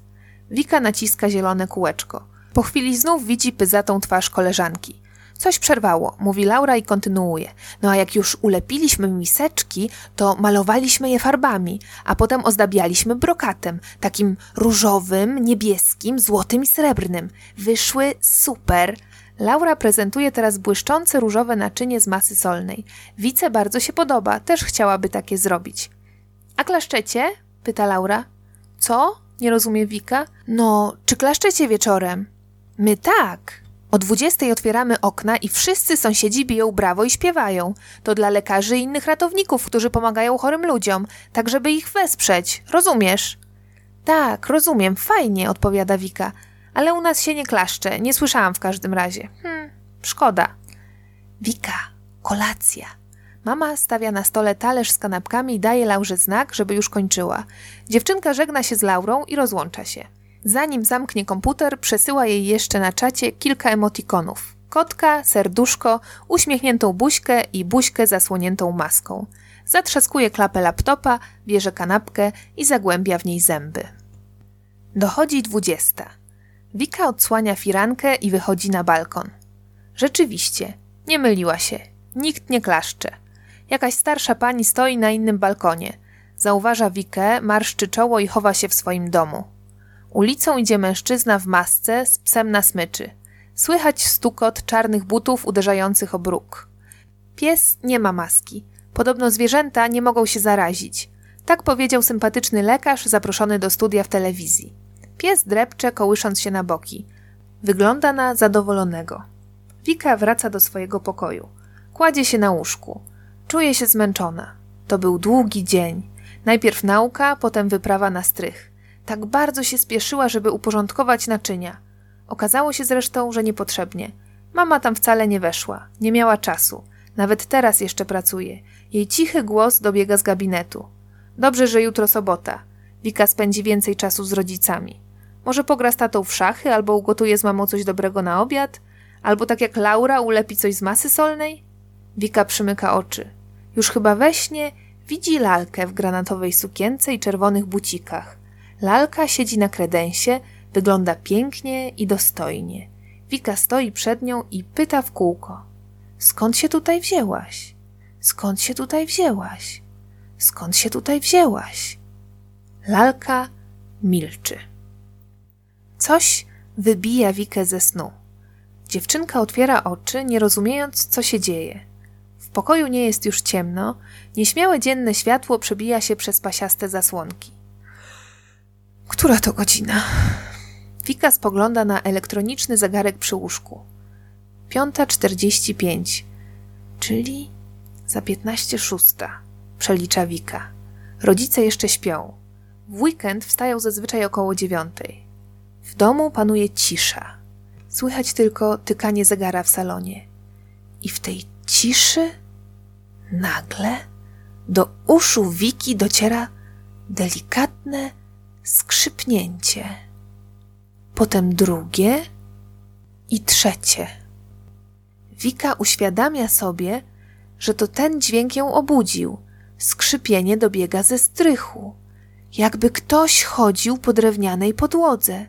S1: Wika naciska zielone kółeczko. Po chwili znów widzi pyzatą twarz koleżanki. Coś przerwało, mówi Laura i kontynuuje. No a jak już ulepiliśmy miseczki, to malowaliśmy je farbami, a potem ozdabialiśmy brokatem, takim różowym, niebieskim, złotym i srebrnym. Wyszły super. Laura prezentuje teraz błyszczące różowe naczynie z masy solnej. Wice bardzo się podoba, też chciałaby takie zrobić. A klaszczecie? pyta Laura. Co? Nie rozumie Wika. No, czy klaszczecie wieczorem? My tak. O dwudziestej otwieramy okna i wszyscy sąsiedzi biją brawo i śpiewają. To dla lekarzy i innych ratowników, którzy pomagają chorym ludziom, tak żeby ich wesprzeć. Rozumiesz? Tak, rozumiem, fajnie, odpowiada Wika. Ale u nas się nie klaszcze, nie słyszałam w każdym razie. Hmm, szkoda. Wika, kolacja. Mama stawia na stole talerz z kanapkami i daje Laurze znak, żeby już kończyła. Dziewczynka żegna się z Laurą i rozłącza się. Zanim zamknie komputer, przesyła jej jeszcze na czacie kilka emotikonów. Kotka, serduszko, uśmiechniętą buźkę i buźkę zasłoniętą maską. Zatrzaskuje klapę laptopa, bierze kanapkę i zagłębia w niej zęby. Dochodzi dwudziesta. Wika odsłania firankę i wychodzi na balkon. Rzeczywiście, nie myliła się. Nikt nie klaszcze. Jakaś starsza pani stoi na innym balkonie. Zauważa Wikę, marszczy czoło i chowa się w swoim domu. Ulicą idzie mężczyzna w masce z psem na smyczy. Słychać stukot czarnych butów uderzających o bruk. Pies nie ma maski. Podobno zwierzęta nie mogą się zarazić. Tak powiedział sympatyczny lekarz zaproszony do studia w telewizji. Pies drepcze, kołysząc się na boki. Wygląda na zadowolonego. Wika wraca do swojego pokoju. Kładzie się na łóżku. Czuje się zmęczona. To był długi dzień. Najpierw nauka, potem wyprawa na strych. Tak bardzo się spieszyła, żeby uporządkować naczynia. Okazało się zresztą, że niepotrzebnie. Mama tam wcale nie weszła, nie miała czasu. Nawet teraz jeszcze pracuje. Jej cichy głos dobiega z gabinetu. Dobrze, że jutro sobota. Wika spędzi więcej czasu z rodzicami. Może pogra z tatą w szachy, albo ugotuje z mamą coś dobrego na obiad, albo tak jak Laura ulepi coś z masy solnej? Wika przymyka oczy. Już chyba we śnie widzi lalkę w granatowej sukience i czerwonych bucikach. Lalka siedzi na kredensie, wygląda pięknie i dostojnie. Wika stoi przed nią i pyta w kółko: Skąd się tutaj wzięłaś? Skąd się tutaj wzięłaś? Skąd się tutaj wzięłaś? Lalka milczy. Coś wybija Wikę ze snu. Dziewczynka otwiera oczy, nie rozumiejąc, co się dzieje. W pokoju nie jest już ciemno, nieśmiałe dzienne światło przebija się przez pasiaste zasłonki. Która to godzina? Wika spogląda na elektroniczny zegarek przy łóżku. Piąta czterdzieści pięć, czyli za piętnaście szósta, przelicza Wika. Rodzice jeszcze śpią. W weekend wstają zazwyczaj około dziewiątej. W domu panuje cisza. Słychać tylko tykanie zegara w salonie. I w tej ciszy nagle do uszu Wiki dociera delikatne skrzypnięcie. Potem drugie i trzecie. Wika uświadamia sobie, że to ten dźwięk ją obudził. Skrzypienie dobiega ze strychu, jakby ktoś chodził po drewnianej podłodze,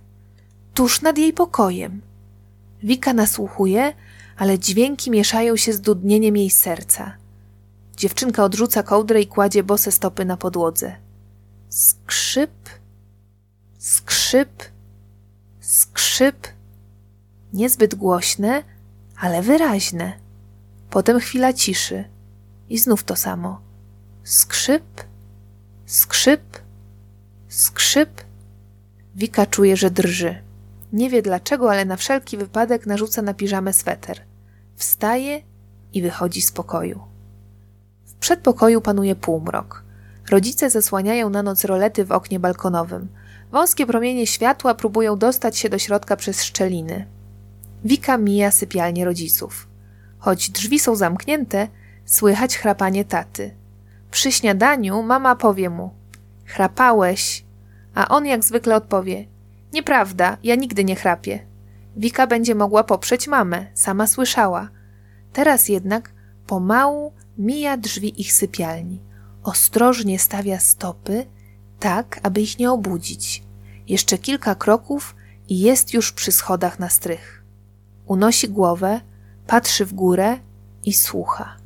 S1: tuż nad jej pokojem. Wika nasłuchuje, ale dźwięki mieszają się z dudnieniem jej serca. Dziewczynka odrzuca kołdrę i kładzie bose stopy na podłodze. Skrzyp, skrzyp, skrzyp. Niezbyt głośne, ale wyraźne. Potem chwila ciszy i znów to samo. Skrzyp, skrzyp, skrzyp. Wika czuje, że drży. Nie wie dlaczego, ale na wszelki wypadek narzuca na piżamę sweter. Wstaje i wychodzi z pokoju. W przedpokoju panuje półmrok. Rodzice zasłaniają na noc rolety w oknie balkonowym. Wąskie promienie światła próbują dostać się do środka przez szczeliny. Wika mija sypialnię rodziców. Choć drzwi są zamknięte, słychać chrapanie taty. Przy śniadaniu mama powie mu: Chrapałeś. A on jak zwykle odpowie: Nieprawda, ja nigdy nie chrapię. Wika będzie mogła poprzeć mamę, sama słyszała. Teraz jednak pomału mija drzwi ich sypialni. Ostrożnie stawia stopy, tak, aby ich nie obudzić. Jeszcze kilka kroków i jest już przy schodach na strych. Unosi głowę, patrzy w górę i słucha.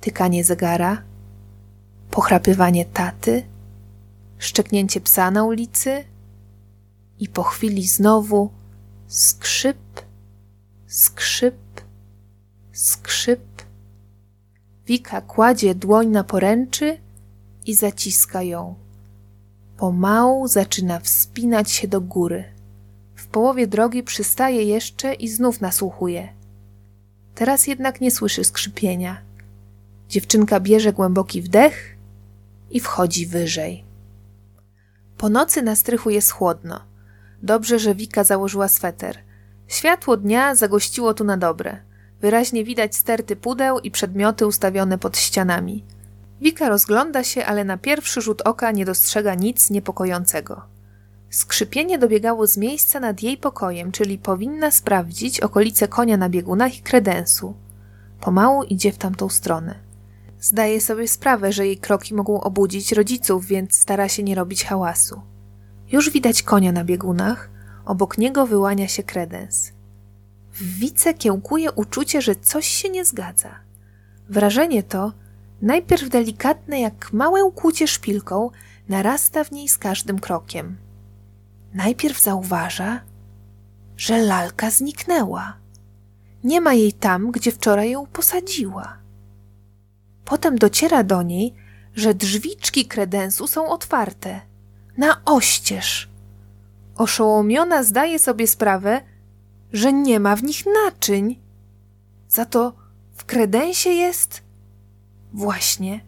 S1: Tykanie zegara, pochrapywanie taty, szczeknięcie psa na ulicy i po chwili znowu skrzyp, skrzyp, skrzyp. Wika kładzie dłoń na poręczy i zaciska ją. Pomału zaczyna wspinać się do góry. W połowie drogi przystaje jeszcze i znów nasłuchuje. Teraz jednak nie słyszy skrzypienia. Dziewczynka bierze głęboki wdech i wchodzi wyżej. Po nocy na strychu jest chłodno. Dobrze, że Wika założyła sweter. Światło dnia zagościło tu na dobre. Wyraźnie widać sterty pudeł i przedmioty ustawione pod ścianami. Wika rozgląda się, ale na pierwszy rzut oka nie dostrzega nic niepokojącego. Skrzypienie dobiegało z miejsca nad jej pokojem, czyli powinna sprawdzić okolice konia na biegunach i kredensu. Pomału idzie w tamtą stronę. Zdaje sobie sprawę, że jej kroki mogą obudzić rodziców, więc stara się nie robić hałasu. Już widać konia na biegunach, obok niego wyłania się kredens. W wice kiełkuje uczucie, że coś się nie zgadza. Wrażenie to, najpierw delikatne jak małe ukłucie szpilką, narasta w niej z każdym krokiem. Najpierw zauważa, że lalka zniknęła. Nie ma jej tam, gdzie wczoraj ją posadziła. Potem dociera do niej, że drzwiczki kredensu są otwarte, na oścież. Oszołomiona zdaje sobie sprawę, że nie ma w nich naczyń. Za to w kredensie jest. Właśnie.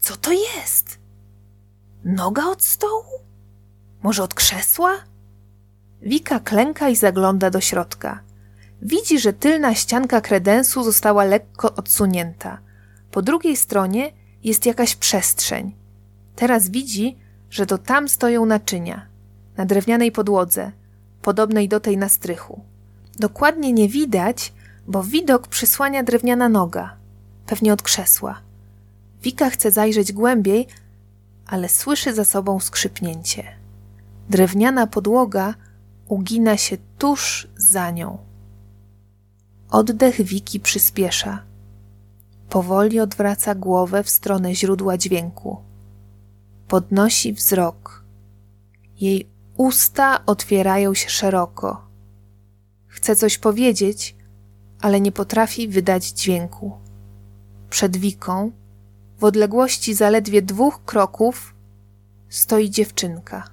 S1: Co to jest? Noga od stołu? Może od krzesła? Wika klęka i zagląda do środka. Widzi, że tylna ścianka kredensu została lekko odsunięta. Po drugiej stronie jest jakaś przestrzeń. Teraz widzi, że to tam stoją naczynia, na drewnianej podłodze, podobnej do tej na strychu. Dokładnie nie widać, bo widok przysłania drewniana noga, pewnie od krzesła. Wika chce zajrzeć głębiej, ale słyszy za sobą skrzypnięcie. Drewniana podłoga ugina się tuż za nią. Oddech Wiki przyspiesza. Powoli odwraca głowę w stronę źródła dźwięku. Podnosi wzrok. Jej usta otwierają się szeroko. Chce coś powiedzieć, ale nie potrafi wydać dźwięku. Przed Wiką, w odległości zaledwie dwóch kroków, stoi dziewczynka.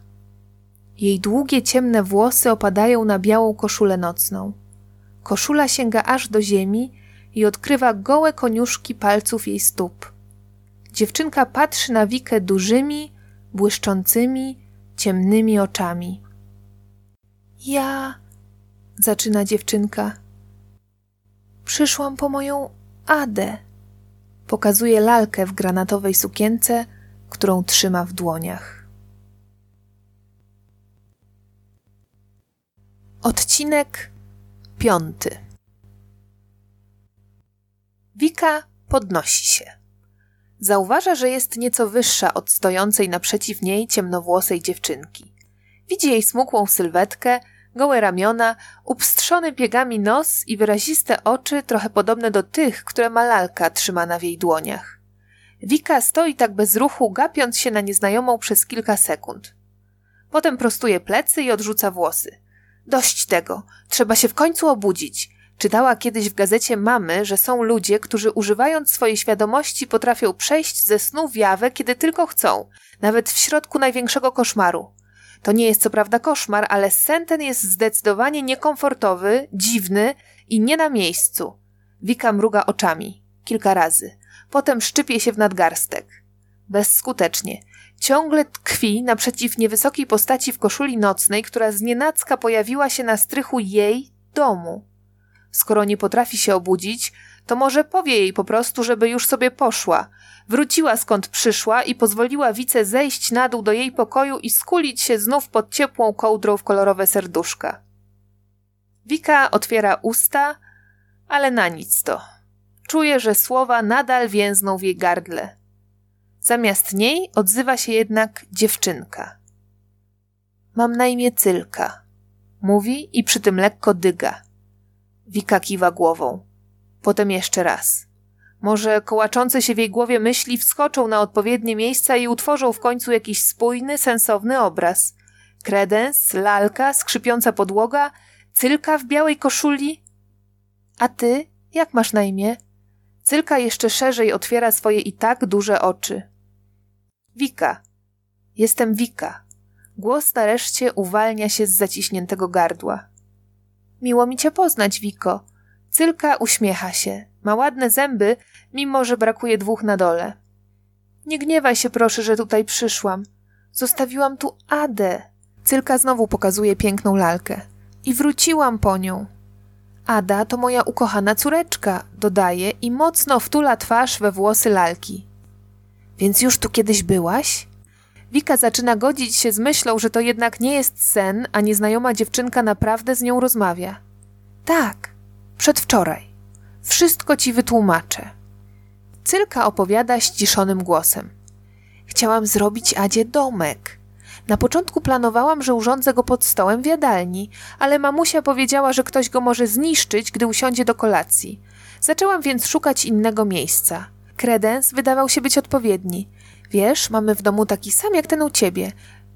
S1: Jej długie ciemne włosy opadają na białą koszulę nocną. Koszula sięga aż do ziemi i odkrywa gołe koniuszki palców jej stóp. Dziewczynka patrzy na Wikę dużymi, błyszczącymi, ciemnymi oczami. Ja, zaczyna dziewczynka, przyszłam po moją Adę. Pokazuje lalkę w granatowej sukience, którą trzyma w dłoniach. Odcinek piąty. Wika podnosi się. Zauważa, że jest nieco wyższa od stojącej naprzeciw niej ciemnowłosej dziewczynki. Widzi jej smukłą sylwetkę, Gołe ramiona, upstrzony piegami nos i wyraziste oczy, trochę podobne do tych, które ma lalka trzymana w jej dłoniach. Wika stoi tak bez ruchu, gapiąc się na nieznajomą przez kilka sekund. Potem prostuje plecy i odrzuca włosy. Dość tego. Trzeba się w końcu obudzić. Czytała kiedyś w gazecie mamy, że są ludzie, którzy używając swojej świadomości potrafią przejść ze snu w jawę, kiedy tylko chcą, nawet w środku największego koszmaru. To nie jest co prawda koszmar, ale sen ten jest zdecydowanie niekomfortowy, dziwny i nie na miejscu. Wika mruga oczami. Kilka razy. Potem szczypie się w nadgarstek. Bezskutecznie. Ciągle tkwi naprzeciw niewysokiej postaci w koszuli nocnej, która znienacka pojawiła się na strychu jej domu. Skoro nie potrafi się obudzić, to może powie jej po prostu, żeby już sobie poszła. Wróciła skąd przyszła i pozwoliła Wice zejść na dół do jej pokoju i skulić się znów pod ciepłą kołdrą w kolorowe serduszka. Wika otwiera usta, ale na nic to. Czuje, że słowa nadal więzną w jej gardle. Zamiast niej odzywa się jednak dziewczynka. Mam na imię Cylka. Mówi i przy tym lekko dyga. Wika kiwa głową. Potem jeszcze raz. Może kołaczące się w jej głowie myśli wskoczą na odpowiednie miejsca i utworzą w końcu jakiś spójny, sensowny obraz. Kredens, lalka, skrzypiąca podłoga, cylka w białej koszuli. A ty, jak masz na imię? Cylka jeszcze szerzej otwiera swoje i tak duże oczy. Wika. Jestem Wika. Głos nareszcie uwalnia się z zaciśniętego gardła. Miło mi cię poznać, Wiko. Cylka uśmiecha się. Ma ładne zęby, mimo że brakuje dwóch na dole. Nie gniewaj się proszę, że tutaj przyszłam. Zostawiłam tu Adę. Cylka znowu pokazuje piękną lalkę. I wróciłam po nią. Ada to moja ukochana córeczka, dodaje i mocno wtula twarz we włosy lalki. Więc już tu kiedyś byłaś? Wika zaczyna godzić się z myślą, że to jednak nie jest sen, a nieznajoma dziewczynka naprawdę z nią rozmawia. Tak, przedwczoraj. Wszystko ci wytłumaczę. Cylka opowiada ściszonym głosem. Chciałam zrobić Adzie domek. Na początku planowałam, że urządzę go pod stołem w jadalni, ale mamusia powiedziała, że ktoś go może zniszczyć, gdy usiądzie do kolacji. Zaczęłam więc szukać innego miejsca. Kredens wydawał się być odpowiedni. Wiesz, mamy w domu taki sam jak ten u ciebie.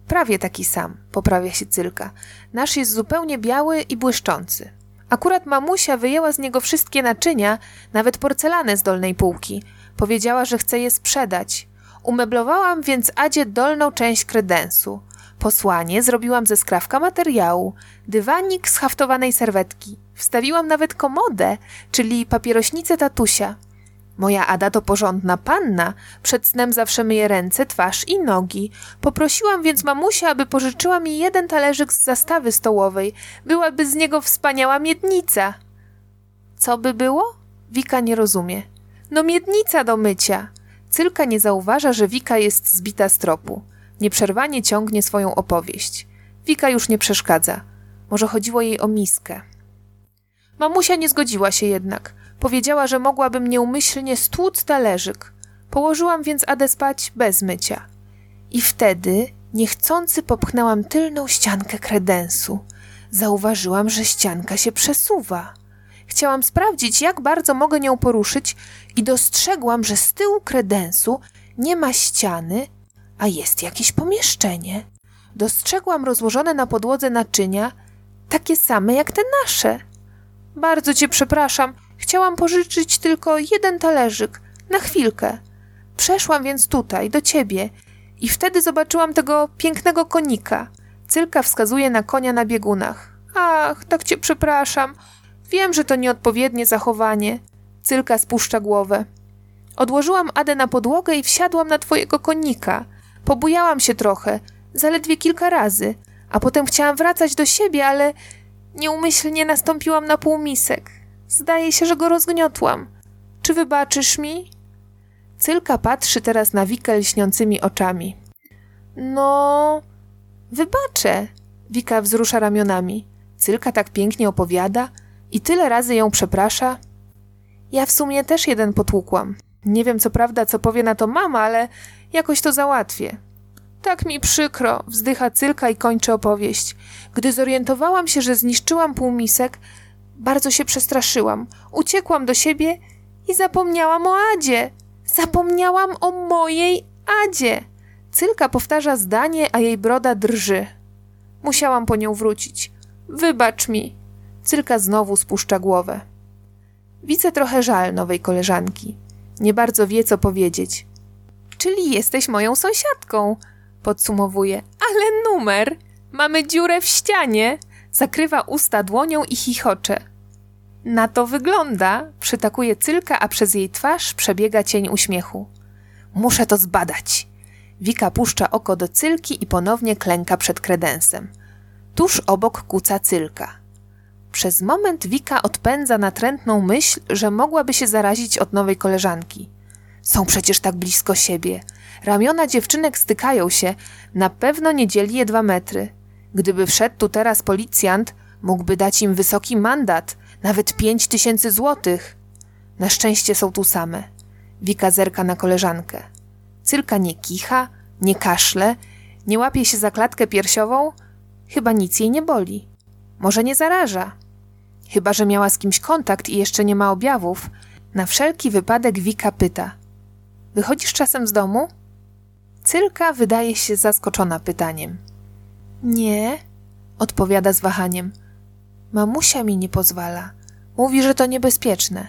S1: Prawie taki sam, poprawia się Cylka. Nasz jest zupełnie biały i błyszczący. Akurat mamusia wyjęła z niego wszystkie naczynia, nawet porcelanę z dolnej półki. Powiedziała, że chce je sprzedać. Umeblowałam więc Adzie dolną część kredensu. Posłanie zrobiłam ze skrawka materiału, dywanik z haftowanej serwetki. Wstawiłam nawet komodę, czyli papierośnicę tatusia. Moja Ada to porządna panna. Przed snem zawsze myje ręce, twarz i nogi. Poprosiłam więc mamusię, aby pożyczyła mi jeden talerzyk z zastawy stołowej. Byłaby z niego wspaniała miednica. Co by było? Wika nie rozumie. No miednica do mycia. Cylka nie zauważa, że Wika jest zbita z tropu. Nieprzerwanie ciągnie swoją opowieść. Wika już nie przeszkadza. Może chodziło jej o miskę. Mamusia nie zgodziła się jednak. Powiedziała, że mogłabym nieumyślnie stłuc talerzyk. Położyłam więc Adę spać bez mycia. I wtedy niechcący popchnęłam tylną ściankę kredensu. Zauważyłam, że ścianka się przesuwa. Chciałam sprawdzić, jak bardzo mogę nią poruszyć i dostrzegłam, że z tyłu kredensu nie ma ściany, a jest jakieś pomieszczenie. Dostrzegłam rozłożone na podłodze naczynia, takie same jak te nasze. Bardzo cię przepraszam, Chciałam pożyczyć tylko jeden talerzyk, na chwilkę. Przeszłam więc tutaj, do ciebie, i wtedy zobaczyłam tego pięknego konika. Cylka wskazuje na konia na biegunach. Ach, tak cię przepraszam. Wiem, że to nieodpowiednie zachowanie. Cylka spuszcza głowę. Odłożyłam Adę na podłogę i wsiadłam na twojego konika. Pobujałam się trochę, zaledwie kilka razy, a potem chciałam wracać do siebie, ale nieumyślnie nastąpiłam na półmisek. Zdaje się, że go rozgniotłam. Czy wybaczysz mi? Cylka patrzy teraz na Wikę lśniącymi oczami. No, wybaczę. Wika wzrusza ramionami. Cylka tak pięknie opowiada i tyle razy ją przeprasza. Ja w sumie też jeden potłukłam. Nie wiem co prawda, co powie na to mama, ale jakoś to załatwię. Tak mi przykro, wzdycha Cylka i kończy opowieść. Gdy zorientowałam się, że zniszczyłam półmisek, bardzo się przestraszyłam. Uciekłam do siebie i zapomniałam o Adzie. Zapomniałam o mojej Adzie. Cylka powtarza zdanie, a jej broda drży. Musiałam po nią wrócić. Wybacz mi. Cylka znowu spuszcza głowę. Widzę trochę żal nowej koleżanki. Nie bardzo wie, co powiedzieć. Czyli jesteś moją sąsiadką, podsumowuje. Ale numer! Mamy dziurę w ścianie! Zakrywa usta dłonią i chichocze. Na to wygląda, przytakuje Cylka, a przez jej twarz przebiega cień uśmiechu. Muszę to zbadać. Wika puszcza oko do Cylki i ponownie klęka przed kredensem. Tuż obok kuca Cylka. Przez moment Wika odpędza natrętną myśl, że mogłaby się zarazić od nowej koleżanki. Są przecież tak blisko siebie. Ramiona dziewczynek stykają się, na pewno nie dzieli je dwa metry. Gdyby wszedł tu teraz policjant, mógłby dać im wysoki mandat, nawet pięć tysięcy złotych. Na szczęście są tu same. Wika zerka na koleżankę. Cylka nie kicha, nie kaszle, nie łapie się za klatkę piersiową. Chyba nic jej nie boli. Może nie zaraża. Chyba, że miała z kimś kontakt i jeszcze nie ma objawów. Na wszelki wypadek Wika pyta. Wychodzisz czasem z domu? Cylka wydaje się zaskoczona pytaniem. Nie, odpowiada z wahaniem. Mamusia mi nie pozwala. Mówi, że to niebezpieczne.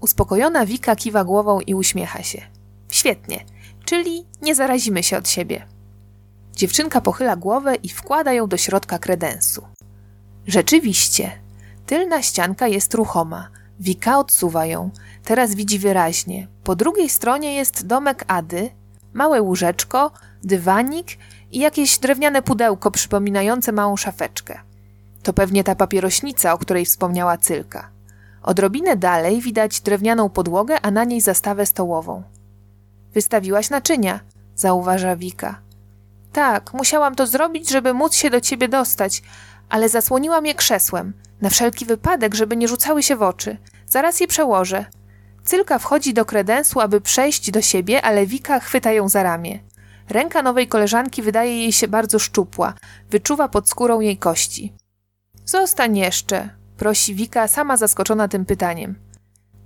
S1: Uspokojona Wika kiwa głową i uśmiecha się. Świetnie, czyli nie zarazimy się od siebie. Dziewczynka pochyla głowę i wkłada ją do środka kredensu. Rzeczywiście, tylna ścianka jest ruchoma. Wika odsuwa ją. Teraz widzi wyraźnie. Po drugiej stronie jest domek Ady, małe łóżeczko, dywanik i jakieś drewniane pudełko przypominające małą szafeczkę. To pewnie ta papierośnica, o której wspomniała Cylka. Odrobinę dalej widać drewnianą podłogę, a na niej zastawę stołową. Wystawiłaś naczynia, zauważa Wika. Tak, musiałam to zrobić, żeby móc się do ciebie dostać, ale zasłoniłam je krzesłem, na wszelki wypadek, żeby nie rzucały się w oczy. Zaraz je przełożę. Cylka wchodzi do kredensu, aby przejść do siebie, ale Wika chwyta ją za ramię. Ręka nowej koleżanki wydaje jej się bardzo szczupła, wyczuwa pod skórą jej kości. Zostań jeszcze, prosi Wika, sama zaskoczona tym pytaniem.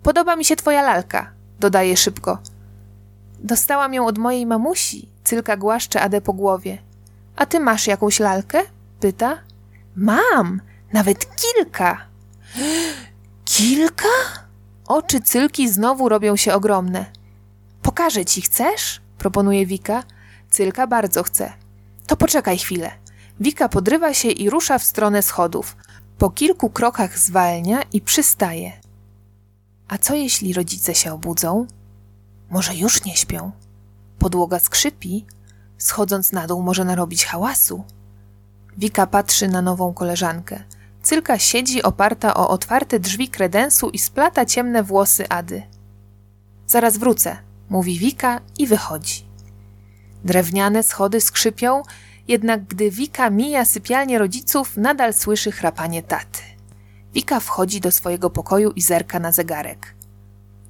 S1: Podoba mi się twoja lalka, dodaje szybko. Dostałam ją od mojej mamusi, Cylka głaszcze Adę po głowie. A ty masz jakąś lalkę? pyta. Mam, nawet kilka. Kilka? Oczy Cylki znowu robią się ogromne. Pokażę ci, chcesz? proponuje Wika. Cylka bardzo chce. To poczekaj chwilę. Wika podrywa się i rusza w stronę schodów. Po kilku krokach zwalnia i przystaje. A co jeśli rodzice się obudzą? Może już nie śpią? Podłoga skrzypi, schodząc na dół może narobić hałasu. Wika patrzy na nową koleżankę. Cylka siedzi oparta o otwarte drzwi kredensu i splata ciemne włosy Ady. Zaraz wrócę, mówi Wika i wychodzi. Drewniane schody skrzypią, jednak gdy Wika mija sypialnię rodziców, nadal słyszy chrapanie taty. Wika wchodzi do swojego pokoju i zerka na zegarek.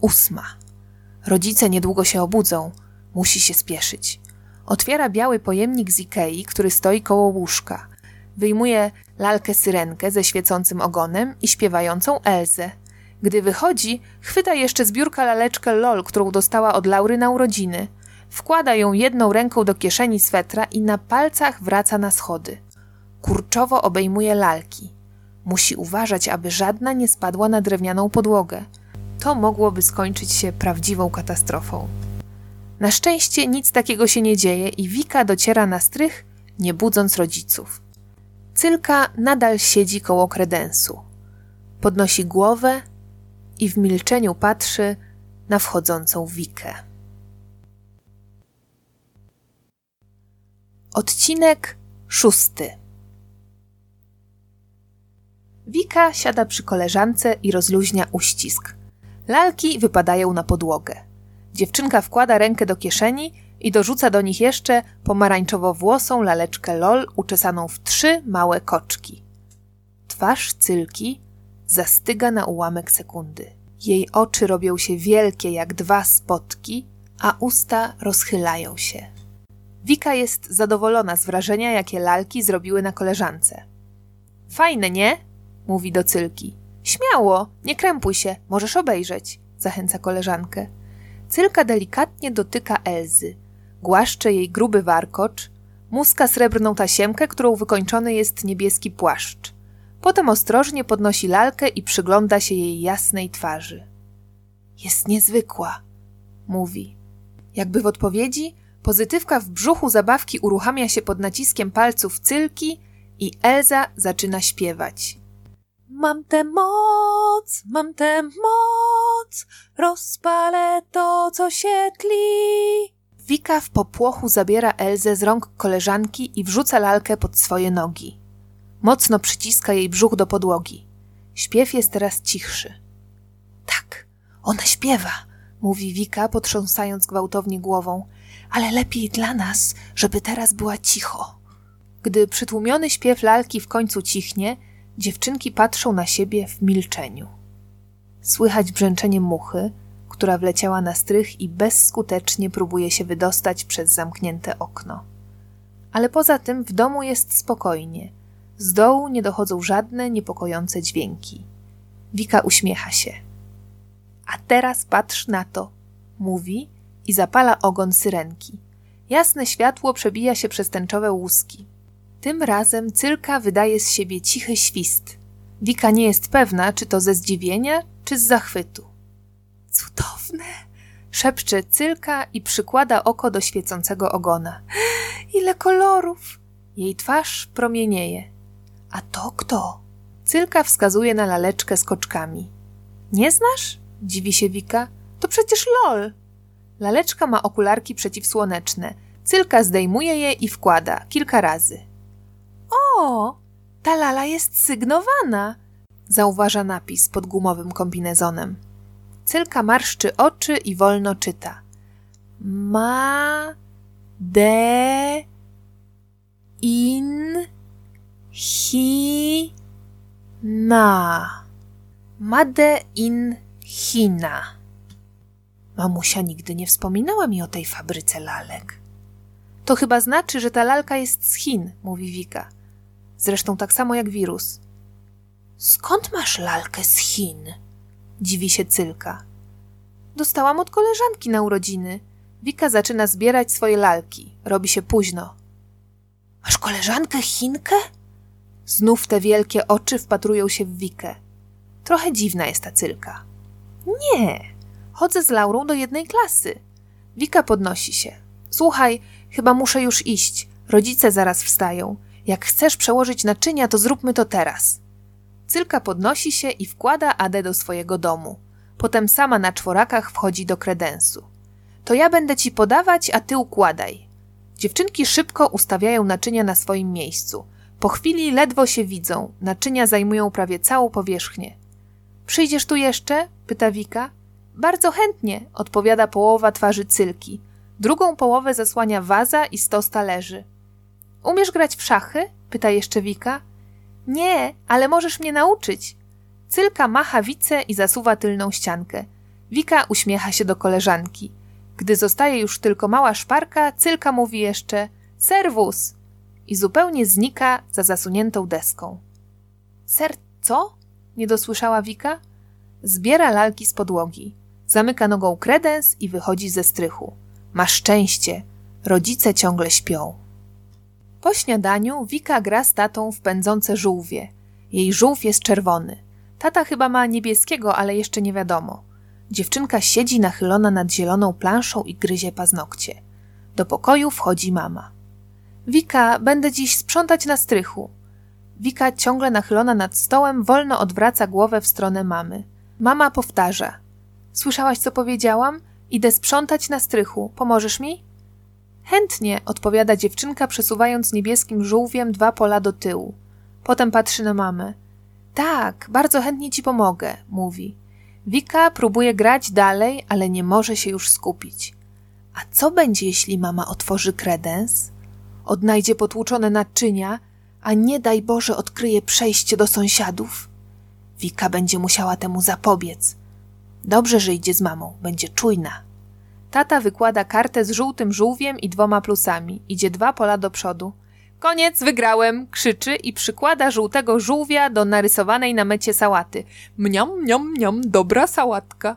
S1: Ósma. Rodzice niedługo się obudzą. Musi się spieszyć. Otwiera biały pojemnik z Ikei, który stoi koło łóżka. Wyjmuje lalkę syrenkę ze świecącym ogonem i śpiewającą Elzę. Gdy wychodzi, chwyta jeszcze z biurka laleczkę LOL, którą dostała od Laury na urodziny. Wkłada ją jedną ręką do kieszeni swetra i na palcach wraca na schody. Kurczowo obejmuje lalki. Musi uważać, aby żadna nie spadła na drewnianą podłogę. To mogłoby skończyć się prawdziwą katastrofą. Na szczęście nic takiego się nie dzieje i Wika dociera na strych, nie budząc rodziców. Cylka nadal siedzi koło kredensu. Podnosi głowę i w milczeniu patrzy na wchodzącą Wikę. Odcinek szósty. Wika siada przy koleżance i rozluźnia uścisk. Lalki wypadają na podłogę. Dziewczynka wkłada rękę do kieszeni i dorzuca do nich jeszcze pomarańczowo-włosą laleczkę LOL uczesaną w trzy małe koczki. Twarz Cylki zastyga na ułamek sekundy. Jej oczy robią się wielkie jak dwa spotki, a usta rozchylają się. Wika jest zadowolona z wrażenia, jakie lalki zrobiły na koleżance. Fajne, nie? mówi do Cylki. Śmiało, nie krępuj się, możesz obejrzeć, zachęca koleżankę. Cylka delikatnie dotyka Elzy, głaszcze jej gruby warkocz, muska srebrną tasiemkę, którą wykończony jest niebieski płaszcz. Potem ostrożnie podnosi lalkę i przygląda się jej jasnej twarzy. Jest niezwykła, mówi. Jakby w odpowiedzi, pozytywka w brzuchu zabawki uruchamia się pod naciskiem palców cylki i Elza zaczyna śpiewać. Mam tę moc, mam tę moc, rozpalę to, co się tli. Wika w popłochu zabiera Elzę z rąk koleżanki i wrzuca lalkę pod swoje nogi. Mocno przyciska jej brzuch do podłogi. Śpiew jest teraz cichszy. Tak, ona śpiewa, mówi Wika, potrząsając gwałtownie głową, ale lepiej dla nas, żeby teraz była cicho. Gdy przytłumiony śpiew lalki w końcu cichnie, dziewczynki patrzą na siebie w milczeniu. Słychać brzęczenie muchy, która wleciała na strych i bezskutecznie próbuje się wydostać przez zamknięte okno. Ale poza tym w domu jest spokojnie. Z dołu nie dochodzą żadne niepokojące dźwięki. Wika uśmiecha się. A teraz patrz na to, mówi i zapala ogon syrenki. Jasne światło przebija się przez tęczowe łuski. Tym razem cylka wydaje z siebie cichy świst. Wika nie jest pewna, czy to ze zdziwienia, czy z zachwytu. Cudowne! Szepcze cylka i przykłada oko do świecącego ogona. Ile kolorów! Jej twarz promienieje. A to kto? Cylka wskazuje na laleczkę z koczkami. Nie znasz? Dziwi się Wika. To przecież lol. Laleczka ma okularki przeciwsłoneczne. Cylka zdejmuje je i wkłada kilka razy. O, ta lala jest sygnowana, zauważa napis pod gumowym kombinezonem. Cylka marszczy oczy i wolno czyta. Ma de in hi na. Made in China. Mamusia nigdy nie wspominała mi o tej fabryce lalek. To chyba znaczy, że ta lalka jest z Chin, mówi Wika. Zresztą tak samo jak wirus. Skąd masz lalkę z Chin? Dziwi się Cylka. Dostałam od koleżanki na urodziny. Wika zaczyna zbierać swoje lalki. Robi się późno. Masz koleżankę Chinkę? Znów te wielkie oczy wpatrują się w Wikę. Trochę dziwna jest ta Cylka. Nie, chodzę z Laurą do jednej klasy. Wika podnosi się. Słuchaj, chyba muszę już iść. Rodzice zaraz wstają. Jak chcesz przełożyć naczynia, to zróbmy to teraz. Cylka podnosi się i wkłada Adę do swojego domu. Potem sama na czworakach wchodzi do kredensu. To ja będę ci podawać, a ty układaj. Dziewczynki szybko ustawiają naczynia na swoim miejscu. Po chwili ledwo się widzą, naczynia zajmują prawie całą powierzchnię. Przyjdziesz tu jeszcze? pyta Wika. Bardzo chętnie, odpowiada połowa twarzy Cylki. Drugą połowę zasłania waza i stos talerzy. Umiesz grać w szachy? pyta jeszcze Wika. Nie, ale możesz mnie nauczyć. Cylka macha wice i zasuwa tylną ściankę. Wika uśmiecha się do koleżanki. Gdy zostaje już tylko mała szparka, Cylka mówi jeszcze serwus i zupełnie znika za zasuniętą deską. Ser co? nie dosłyszała Wika. Zbiera lalki z podłogi. Zamyka nogą kredens i wychodzi ze strychu. Ma szczęście. Rodzice ciągle śpią. Po śniadaniu Wika gra z tatą w pędzące żółwie. Jej żółw jest czerwony. Tata chyba ma niebieskiego, ale jeszcze nie wiadomo. Dziewczynka siedzi nachylona nad zieloną planszą i gryzie paznokcie. Do pokoju wchodzi mama. Wika, będę dziś sprzątać na strychu. Wika, ciągle nachylona nad stołem, wolno odwraca głowę w stronę mamy. Mama powtarza. Słyszałaś, co powiedziałam? Idę sprzątać na strychu. Pomożesz mi? Chętnie, odpowiada dziewczynka, przesuwając niebieskim żółwiem dwa pola do tyłu. Potem patrzy na mamę. Tak, bardzo chętnie ci pomogę, mówi. Wika próbuje grać dalej, ale nie może się już skupić. A co będzie, jeśli mama otworzy kredens? Odnajdzie potłuczone naczynia, a nie daj Boże odkryje przejście do sąsiadów? Wika będzie musiała temu zapobiec. Dobrze, że idzie z mamą, będzie czujna. Tata wykłada kartę z żółtym żółwiem i dwoma plusami. Idzie dwa pola do przodu. Koniec, wygrałem! krzyczy i przykłada żółtego żółwia do narysowanej na mecie sałaty. Mniam, mniam, mniam, dobra sałatka.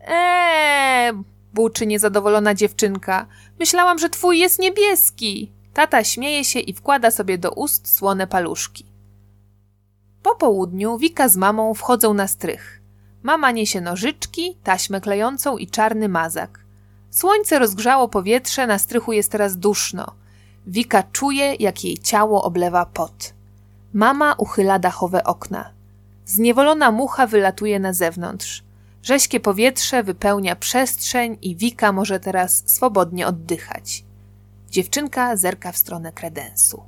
S1: Eee, buczy niezadowolona dziewczynka. Myślałam, że twój jest niebieski. Tata śmieje się i wkłada sobie do ust słone paluszki. Po południu Wika z mamą wchodzą na strych. Mama niesie nożyczki, taśmę klejącą i czarny mazak. Słońce rozgrzało powietrze, na strychu jest teraz duszno. Wika czuje, jak jej ciało oblewa pot. Mama uchyla dachowe okna. Zniewolona mucha wylatuje na zewnątrz. Rześkie powietrze wypełnia przestrzeń i Wika może teraz swobodnie oddychać. Dziewczynka zerka w stronę kredensu.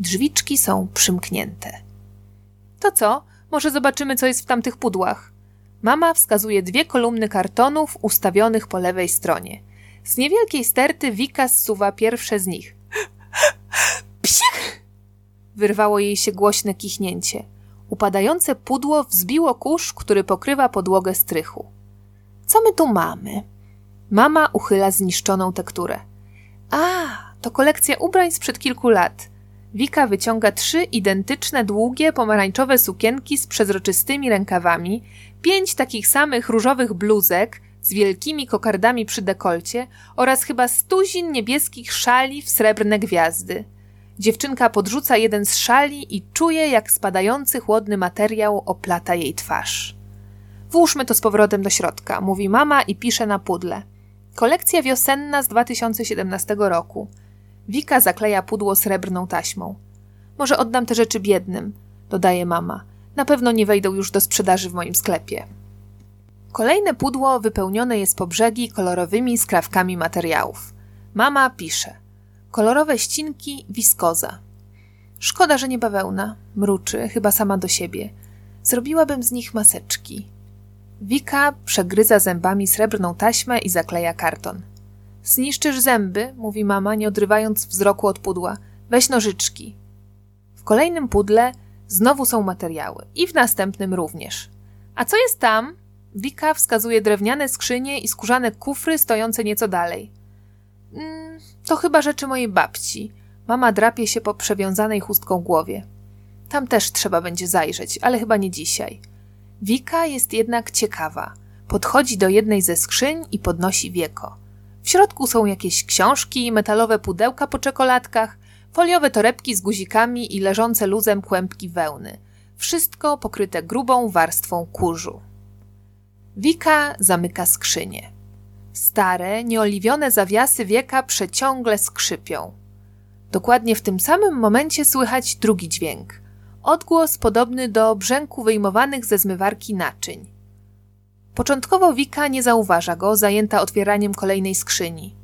S1: Drzwiczki są przymknięte. To co? Może zobaczymy, co jest w tamtych pudłach. Mama wskazuje dwie kolumny kartonów ustawionych po lewej stronie. Z niewielkiej sterty Wika zsuwa pierwsze z nich. Psich! Wyrwało jej się głośne kichnięcie. Upadające pudło wzbiło kurz, który pokrywa podłogę strychu. Co my tu mamy? Mama uchyla zniszczoną tekturę. A, to kolekcja ubrań sprzed kilku lat. Wika wyciąga trzy identyczne, długie, pomarańczowe sukienki z przezroczystymi rękawami, pięć takich samych różowych bluzek z wielkimi kokardami przy dekolcie oraz chyba stuzin niebieskich szali w srebrne gwiazdy. Dziewczynka podrzuca jeden z szali i czuje, jak spadający chłodny materiał oplata jej twarz. Włóżmy to z powrotem do środka, mówi mama i pisze na pudle. Kolekcja wiosenna z 2017 roku. Wika zakleja pudło srebrną taśmą. Może oddam te rzeczy biednym, dodaje mama. Na pewno nie wejdą już do sprzedaży w moim sklepie. Kolejne pudło wypełnione jest po brzegi kolorowymi skrawkami materiałów. Mama pisze. Kolorowe ścinki, wiskoza. Szkoda, że nie bawełna. Mruczy, chyba sama do siebie. Zrobiłabym z nich maseczki. Wika przegryza zębami srebrną taśmę i zakleja karton. Zniszczysz zęby, mówi mama, nie odrywając wzroku od pudła. Weź nożyczki. W kolejnym pudle znowu są materiały i w następnym również. A co jest tam? Wika wskazuje drewniane skrzynie i skórzane kufry stojące nieco dalej. Mm, to chyba rzeczy mojej babci. Mama drapie się po przewiązanej chustką głowie. Tam też trzeba będzie zajrzeć, ale chyba nie dzisiaj. Wika jest jednak ciekawa. Podchodzi do jednej ze skrzyń i podnosi wieko. W środku są jakieś książki, metalowe pudełka po czekoladkach, foliowe torebki z guzikami i leżące luzem kłębki wełny. Wszystko pokryte grubą warstwą kurzu. Wika zamyka skrzynię. Stare, nieoliwione zawiasy wieka przeciągle skrzypią. Dokładnie w tym samym momencie słychać drugi dźwięk. Odgłos podobny do brzęku wyjmowanych ze zmywarki naczyń. Początkowo Wika nie zauważa go, zajęta otwieraniem kolejnej skrzyni.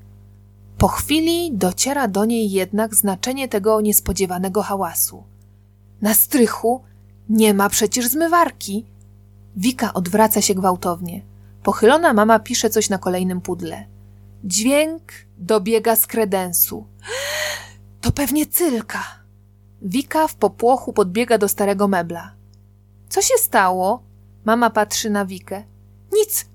S1: Po chwili dociera do niej jednak znaczenie tego niespodziewanego hałasu. Na strychu nie ma przecież zmywarki. Wika odwraca się gwałtownie. Pochylona mama pisze coś na kolejnym pudle. Dźwięk dobiega z kredensu. To pewnie cylka. Wika w popłochu podbiega do starego mebla. Co się stało? Mama patrzy na Wikę. Nic,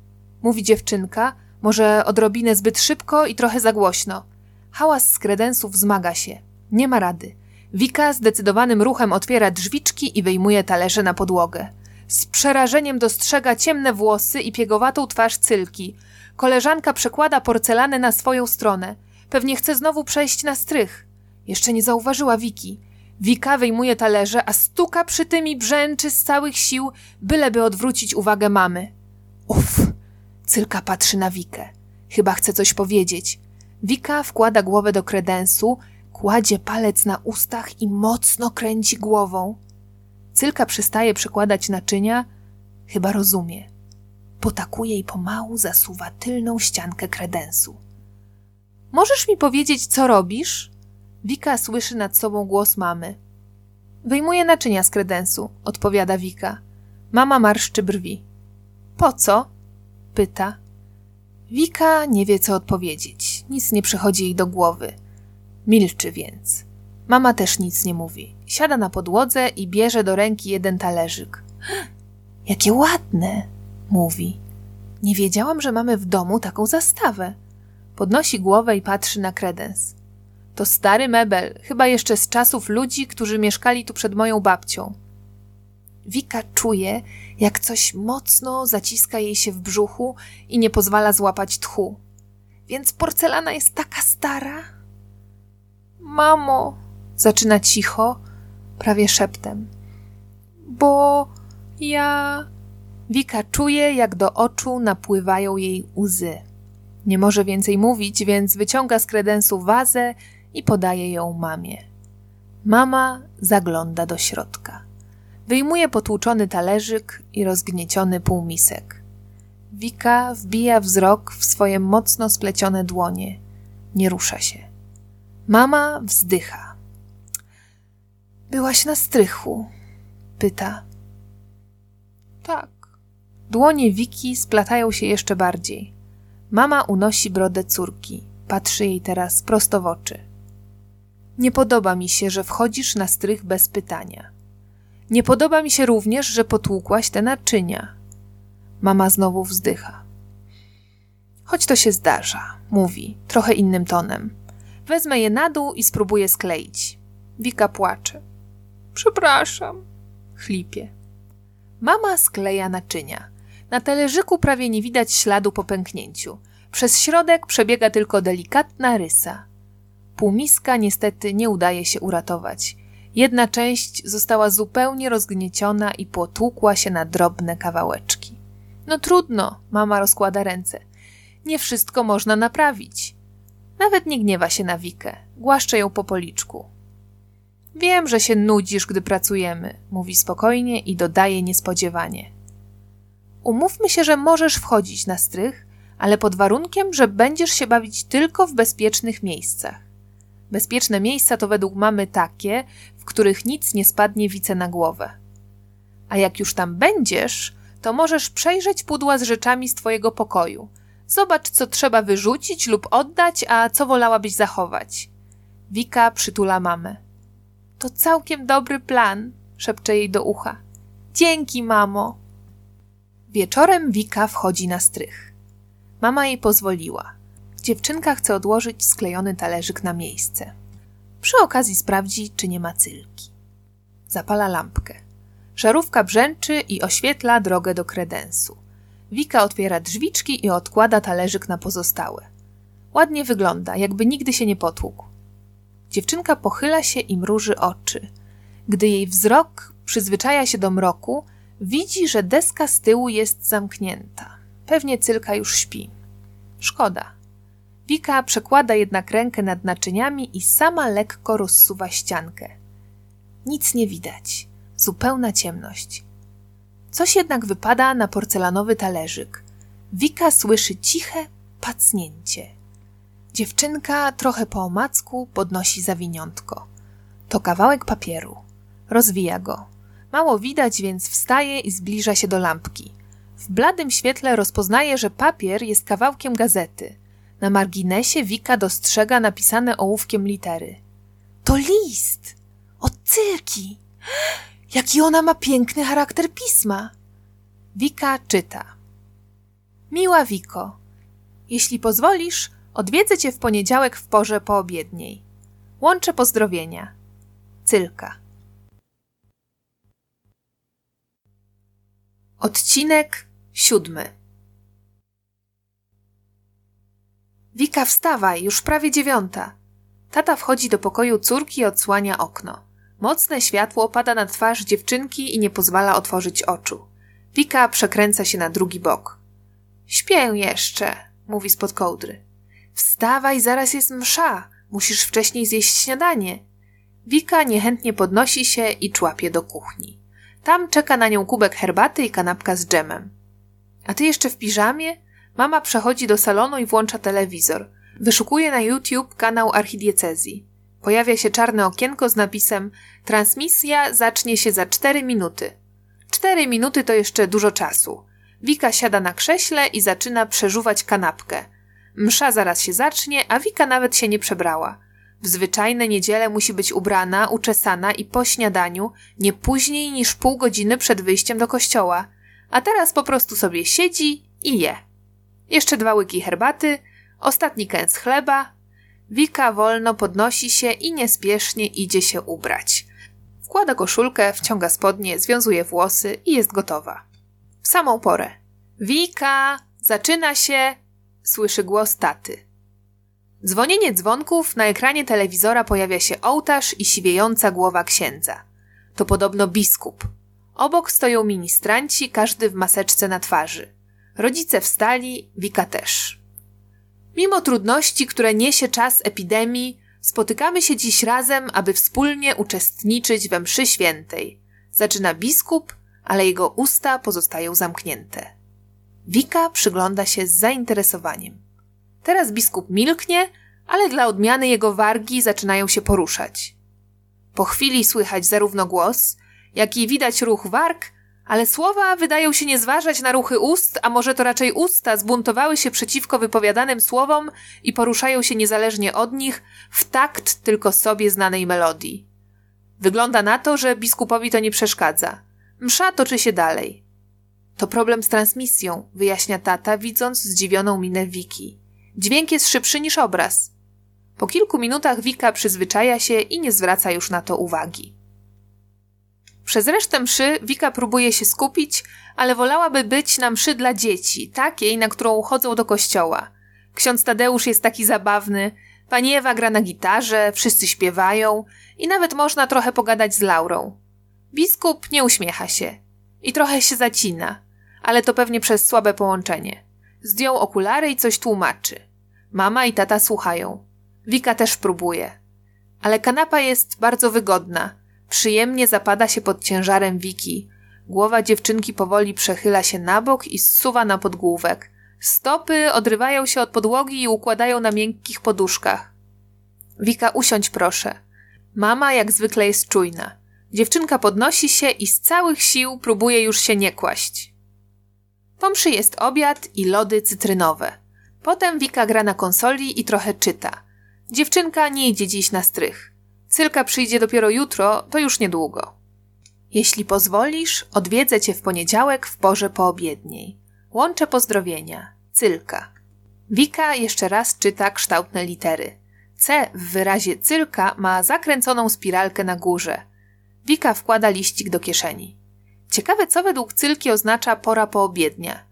S1: mówi dziewczynka, może odrobinę zbyt szybko i trochę za głośno. Hałas z kredensów wzmaga się. Nie ma rady. Wika zdecydowanym ruchem otwiera drzwiczki i wyjmuje talerze na podłogę. Z przerażeniem dostrzega ciemne włosy i piegowatą twarz cylki. Koleżanka przekłada porcelanę na swoją stronę. Pewnie chce znowu przejść na strych. Jeszcze nie zauważyła Wiki. Wika wyjmuje talerze, a stuka przy tym i brzęczy z całych sił, byleby odwrócić uwagę mamy. Uff! Cylka patrzy na Wikę. Chyba chce coś powiedzieć. Wika wkłada głowę do kredensu, kładzie palec na ustach i mocno kręci głową. Cylka przestaje przekładać naczynia, chyba rozumie. Potakuje i pomału zasuwa tylną ściankę kredensu. Możesz mi powiedzieć, co robisz? Wika słyszy nad sobą głos mamy. Wyjmuję naczynia z kredensu, odpowiada Wika. Mama marszczy brwi. Po co? Pyta. Wika nie wie, co odpowiedzieć. Nic nie przychodzi jej do głowy. Milczy więc. Mama też nic nie mówi. Siada na podłodze i bierze do ręki jeden talerzyk. Jakie ładne, mówi. Nie wiedziałam, że mamy w domu taką zastawę. Podnosi głowę i patrzy na kredens. To stary mebel, chyba jeszcze z czasów ludzi, którzy mieszkali tu przed moją babcią. Wika czuje, jak coś mocno zaciska jej się w brzuchu i nie pozwala złapać tchu. Więc porcelana jest taka stara? Mamo, zaczyna cicho, prawie szeptem. Bo ja. Wika czuje, jak do oczu napływają jej łzy. Nie może więcej mówić, więc wyciąga z kredensu wazę i podaje ją mamie. Mama zagląda do środka. Wyjmuje potłuczony talerzyk i rozgnieciony półmisek. Wika wbija wzrok w swoje mocno splecione dłonie. Nie rusza się. Mama wzdycha. Byłaś na strychu? Pyta. Tak. Dłonie Wiki splatają się jeszcze bardziej. Mama unosi brodę córki. Patrzy jej teraz prosto w oczy. Nie podoba mi się, że wchodzisz na strych bez pytania. Nie podoba mi się również, że potłukłaś te naczynia. Mama znowu wzdycha. Choć to się zdarza, mówi, trochę innym tonem. Wezmę je na dół i spróbuję skleić. Wika płacze. Przepraszam, chlipie. Mama skleja naczynia. Na talerzyku prawie nie widać śladu po pęknięciu. Przez środek przebiega tylko delikatna rysa. Półmiska niestety nie udaje się uratować. Jedna część została zupełnie rozgnieciona i potłukła się na drobne kawałeczki. No trudno, mama rozkłada ręce. Nie wszystko można naprawić. Nawet nie gniewa się na Wikę. Głaszcze ją po policzku. Wiem, że się nudzisz, gdy pracujemy, mówi spokojnie i dodaje niespodziewanie. Umówmy się, że możesz wchodzić na strych, ale pod warunkiem, że będziesz się bawić tylko w bezpiecznych miejscach. Bezpieczne miejsca to według mamy takie, w których nic nie spadnie wice na głowę. A jak już tam będziesz, to możesz przejrzeć pudła z rzeczami z twojego pokoju. Zobacz, co trzeba wyrzucić lub oddać, a co wolałabyś zachować. Wika przytula mamę. To całkiem dobry plan, szepcze jej do ucha. Dzięki, mamo. Wieczorem Wika wchodzi na strych. Mama jej pozwoliła. Dziewczynka chce odłożyć sklejony talerzyk na miejsce. Przy okazji sprawdzi, czy nie ma cylki. Zapala lampkę. Żarówka brzęczy i oświetla drogę do kredensu. Wika otwiera drzwiczki i odkłada talerzyk na pozostałe. Ładnie wygląda, jakby nigdy się nie potłukł. Dziewczynka pochyla się i mruży oczy. Gdy jej wzrok przyzwyczaja się do mroku, widzi, że deska z tyłu jest zamknięta. Pewnie cylka już śpi. Szkoda. Wika przekłada jednak rękę nad naczyniami i sama lekko rozsuwa ściankę. Nic nie widać. Zupełna ciemność. Coś jednak wypada na porcelanowy talerzyk. Wika słyszy ciche pacnięcie. Dziewczynka trochę po omacku podnosi zawiniątko. To kawałek papieru. Rozwija go. Mało widać, więc wstaje i zbliża się do lampki. W bladym świetle rozpoznaje, że papier jest kawałkiem gazety. Na marginesie Wika dostrzega napisane ołówkiem litery. To list! Od cyrki! Jaki ona ma piękny charakter pisma! Wika czyta. Miła Wiko, jeśli pozwolisz, odwiedzę cię w poniedziałek w porze poobiedniej. Łączę pozdrowienia. Cylka. Odcinek siódmy. Wika, wstawaj, już prawie dziewiąta. Tata wchodzi do pokoju córki i odsłania okno. Mocne światło pada na twarz dziewczynki i nie pozwala otworzyć oczu. Wika przekręca się na drugi bok. Śpię jeszcze, mówi spod kołdry. Wstawaj, zaraz jest msza. Musisz wcześniej zjeść śniadanie. Wika niechętnie podnosi się i człapie do kuchni. Tam czeka na nią kubek herbaty i kanapka z dżemem. A ty jeszcze w piżamie? Mama przechodzi do salonu i włącza telewizor. Wyszukuje na YouTube kanał archidiecezji. Pojawia się czarne okienko z napisem Transmisja zacznie się za 4 minuty. 4 minuty to jeszcze dużo czasu. Wika siada na krześle i zaczyna przeżuwać kanapkę. Msza zaraz się zacznie, a Wika nawet się nie przebrała. W zwyczajne niedzielę musi być ubrana, uczesana i po śniadaniu nie później niż pół godziny przed wyjściem do kościoła. A teraz po prostu sobie siedzi i je. Jeszcze dwa łyki herbaty, Ostatni kęs chleba. Wika wolno podnosi się i niespiesznie idzie się ubrać. Wkłada koszulkę, wciąga spodnie, związuje włosy i jest gotowa. W samą porę. Wika, zaczyna się, słyszy głos taty. Dzwonienie dzwonków, na ekranie telewizora pojawia się ołtarz i siwiejąca głowa księdza. To podobno biskup. Obok stoją ministranci, każdy w maseczce na twarzy. Rodzice wstali, Wika też. Mimo trudności, które niesie czas epidemii, spotykamy się dziś razem, aby wspólnie uczestniczyć we mszy świętej. Zaczyna biskup, ale jego usta pozostają zamknięte. Wika przygląda się z zainteresowaniem. Teraz biskup milknie, ale dla odmiany jego wargi zaczynają się poruszać. Po chwili słychać zarówno głos, jak i widać ruch warg, ale słowa wydają się nie zważać na ruchy ust, a może to raczej usta zbuntowały się przeciwko wypowiadanym słowom i poruszają się niezależnie od nich w takt tylko sobie znanej melodii. Wygląda na to, że biskupowi to nie przeszkadza. Msza toczy się dalej. To problem z transmisją, wyjaśnia tata, widząc zdziwioną minę Wiki. Dźwięk jest szybszy niż obraz. Po kilku minutach Wika przyzwyczaja się i nie zwraca już na to uwagi. Przez resztę mszy Wika próbuje się skupić, ale wolałaby być na mszy dla dzieci, takiej, na którą chodzą do kościoła. Ksiądz Tadeusz jest taki zabawny, pani Ewa gra na gitarze, wszyscy śpiewają i nawet można trochę pogadać z Laurą. Biskup nie uśmiecha się i trochę się zacina, ale to pewnie przez słabe połączenie. Zdjął okulary i coś tłumaczy. Mama i tata słuchają. Wika też próbuje. Ale kanapa jest bardzo wygodna. Przyjemnie zapada się pod ciężarem Wiki. Głowa dziewczynki powoli przechyla się na bok i zsuwa na podgłówek. Stopy odrywają się od podłogi i układają na miękkich poduszkach. Wika, usiądź proszę. Mama jak zwykle jest czujna. Dziewczynka podnosi się i z całych sił próbuje już się nie kłaść. Po mszy jest obiad i lody cytrynowe. Potem Wika gra na konsoli i trochę czyta. Dziewczynka nie idzie dziś na strych. Cylka przyjdzie dopiero jutro, to już niedługo. Jeśli pozwolisz, odwiedzę cię w poniedziałek w porze poobiedniej. Łączę pozdrowienia. Cylka. Wika jeszcze raz czyta kształtne litery. C w wyrazie cylka ma zakręconą spiralkę na górze. Wika wkłada liścik do kieszeni. Ciekawe, co według cylki oznacza pora poobiednia.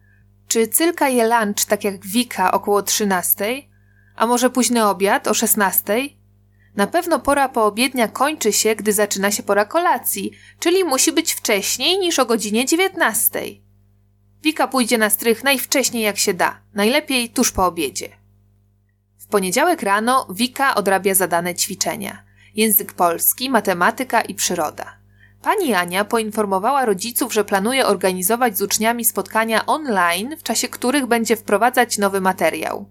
S1: Czy cylka je lunch tak jak Wika około trzynastej? A może późny obiad o szesnastej? Na pewno pora poobiednia kończy się, gdy zaczyna się pora kolacji, czyli musi być wcześniej niż o godzinie dziewiętnastej. Wika pójdzie na strych najwcześniej jak się da, najlepiej tuż po obiedzie. W poniedziałek rano Wika odrabia zadane ćwiczenia. Język polski, matematyka i przyroda. Pani Ania poinformowała rodziców, że planuje organizować z uczniami spotkania online, w czasie których będzie wprowadzać nowy materiał.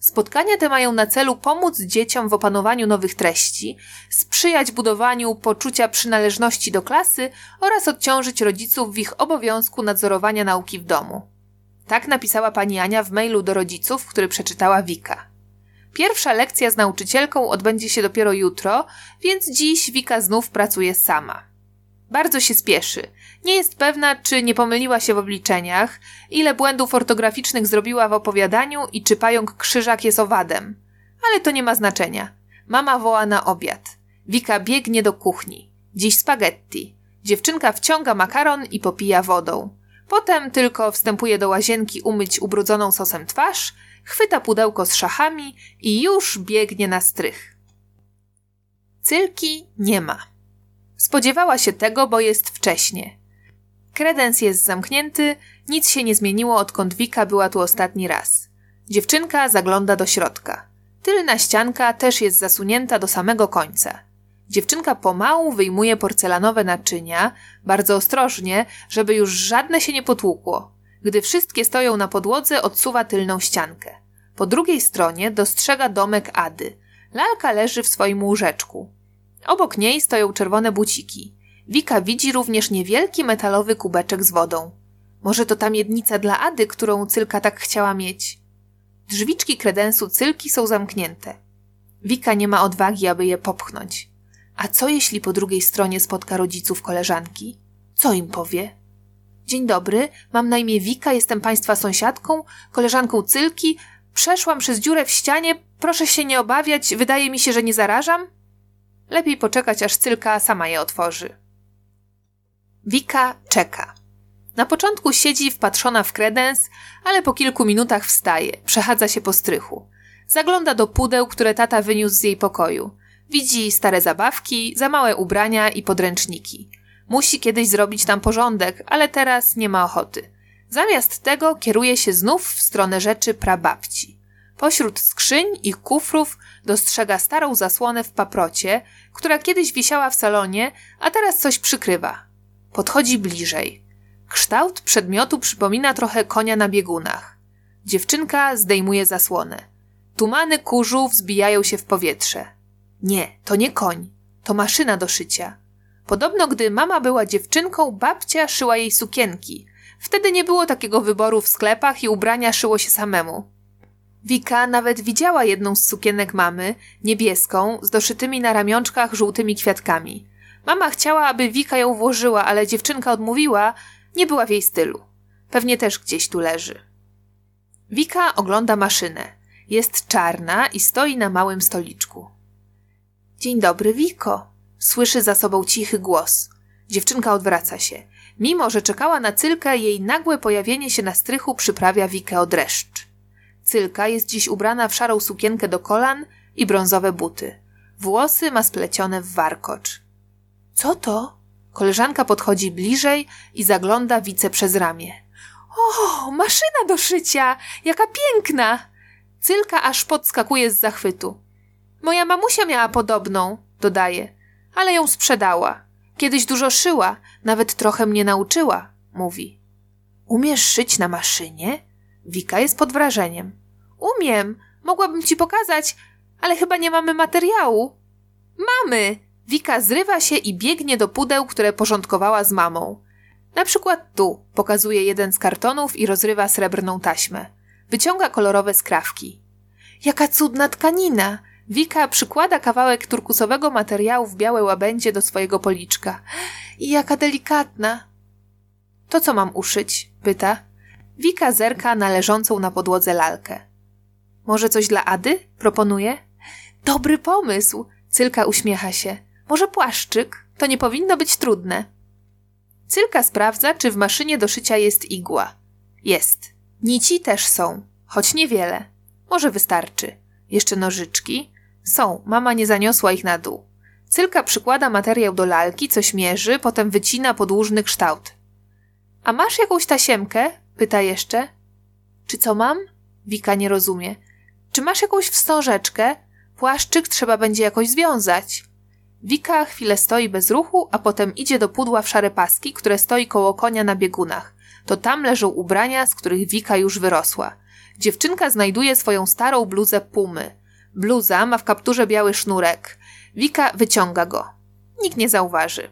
S1: Spotkania te mają na celu pomóc dzieciom w opanowaniu nowych treści, sprzyjać budowaniu poczucia przynależności do klasy oraz odciążyć rodziców w ich obowiązku nadzorowania nauki w domu. Tak napisała pani Ania w mailu do rodziców, który przeczytała Wika. Pierwsza lekcja z nauczycielką odbędzie się dopiero jutro, więc dziś Wika znów pracuje sama. Bardzo się spieszy. Nie jest pewna, czy nie pomyliła się w obliczeniach, ile błędów ortograficznych zrobiła w opowiadaniu i czy pająk krzyżak jest owadem. Ale to nie ma znaczenia. Mama woła na obiad. Wika biegnie do kuchni. Dziś spaghetti. Dziewczynka wciąga makaron i popija wodą. Potem tylko wstępuje do łazienki umyć ubrudzoną sosem twarz, chwyta pudełko z szachami i już biegnie na strych. Cylki nie ma. Spodziewała się tego, bo jest wcześnie. Kredens jest zamknięty, nic się nie zmieniło odkąd Wika była tu ostatni raz. Dziewczynka zagląda do środka. Tylna ścianka też jest zasunięta do samego końca. Dziewczynka pomału wyjmuje porcelanowe naczynia, bardzo ostrożnie, żeby już żadne się nie potłukło. Gdy wszystkie stoją na podłodze, odsuwa tylną ściankę. Po drugiej stronie dostrzega domek Ady. Lalka leży w swoim łóżeczku. Obok niej stoją czerwone buciki. Wika widzi również niewielki metalowy kubeczek z wodą. Może to ta miednica dla Ady, którą Cylka tak chciała mieć. Drzwiczki kredensu Cylki są zamknięte. Wika nie ma odwagi, aby je popchnąć. A co jeśli po drugiej stronie spotka rodziców koleżanki? Co im powie? Dzień dobry, mam na imię Wika, jestem państwa sąsiadką, koleżanką Cylki. Przeszłam przez dziurę w ścianie, proszę się nie obawiać, wydaje mi się, że nie zarażam. Lepiej poczekać, aż cylka sama je otworzy. Wika czeka. Na początku siedzi wpatrzona w kredens, ale po kilku minutach wstaje, przechadza się po strychu. Zagląda do pudeł, które tata wyniósł z jej pokoju. Widzi stare zabawki, za małe ubrania i podręczniki. Musi kiedyś zrobić tam porządek, ale teraz nie ma ochoty. Zamiast tego kieruje się znów w stronę rzeczy prababci. Pośród skrzyń i kufrów dostrzega starą zasłonę w paprocie, która kiedyś wisiała w salonie, a teraz coś przykrywa. Podchodzi bliżej. Kształt przedmiotu przypomina trochę konia na biegunach. Dziewczynka zdejmuje zasłonę. Tumany kurzu wzbijają się w powietrze. Nie, to nie koń, to maszyna do szycia. Podobno, gdy mama była dziewczynką, babcia szyła jej sukienki. Wtedy nie było takiego wyboru w sklepach i ubrania szyło się samemu. Wika nawet widziała jedną z sukienek mamy, niebieską, z doszytymi na ramionczkach żółtymi kwiatkami. Mama chciała, aby Wika ją włożyła, ale dziewczynka odmówiła, nie była w jej stylu. Pewnie też gdzieś tu leży. Wika ogląda maszynę. Jest czarna i stoi na małym stoliczku. Dzień dobry, Wiko. Słyszy za sobą cichy głos. Dziewczynka odwraca się. Mimo, że czekała na Cylkę, jej nagłe pojawienie się na strychu przyprawia Wikę o dreszcz. Cylka jest dziś ubrana w szarą sukienkę do kolan i brązowe buty. Włosy ma splecione w warkocz. Co to? Koleżanka podchodzi bliżej i zagląda Wice przez ramię. O, maszyna do szycia! Jaka piękna! Cylka aż podskakuje z zachwytu. Moja mamusia miała podobną, dodaje, ale ją sprzedała. Kiedyś dużo szyła, nawet trochę mnie nauczyła, mówi. Umiesz szyć na maszynie? Wika jest pod wrażeniem. Umiem, mogłabym ci pokazać, ale chyba nie mamy materiału. Mamy! Wika zrywa się i biegnie do pudeł, które porządkowała z mamą. Na przykład tu pokazuje jeden z kartonów i rozrywa srebrną taśmę. Wyciąga kolorowe skrawki. Jaka cudna tkanina! Wika przykłada kawałek turkusowego materiału w białe łabędzie do swojego policzka. I jaka delikatna! To co mam uszyć? pyta. Wika zerka na leżącą na podłodze lalkę. Może coś dla Ady? proponuje. Dobry pomysł! Cylka uśmiecha się. Może płaszczyk? To nie powinno być trudne. Cylka sprawdza, czy w maszynie do szycia jest igła. Jest. Nici też są, choć niewiele. Może wystarczy. Jeszcze nożyczki? Są, mama nie zaniosła ich na dół. Cylka przykłada materiał do lalki, coś mierzy, potem wycina podłużny kształt. A masz jakąś tasiemkę? pyta jeszcze. Czy co mam? Wika nie rozumie. Czy masz jakąś wstążeczkę? Płaszczyk trzeba będzie jakoś związać. Wika chwilę stoi bez ruchu, a potem idzie do pudła w szare paski, które stoi koło konia na biegunach. To tam leżą ubrania, z których Wika już wyrosła. Dziewczynka znajduje swoją starą bluzę pumy. Bluza ma w kapturze biały sznurek. Wika wyciąga go. Nikt nie zauważy.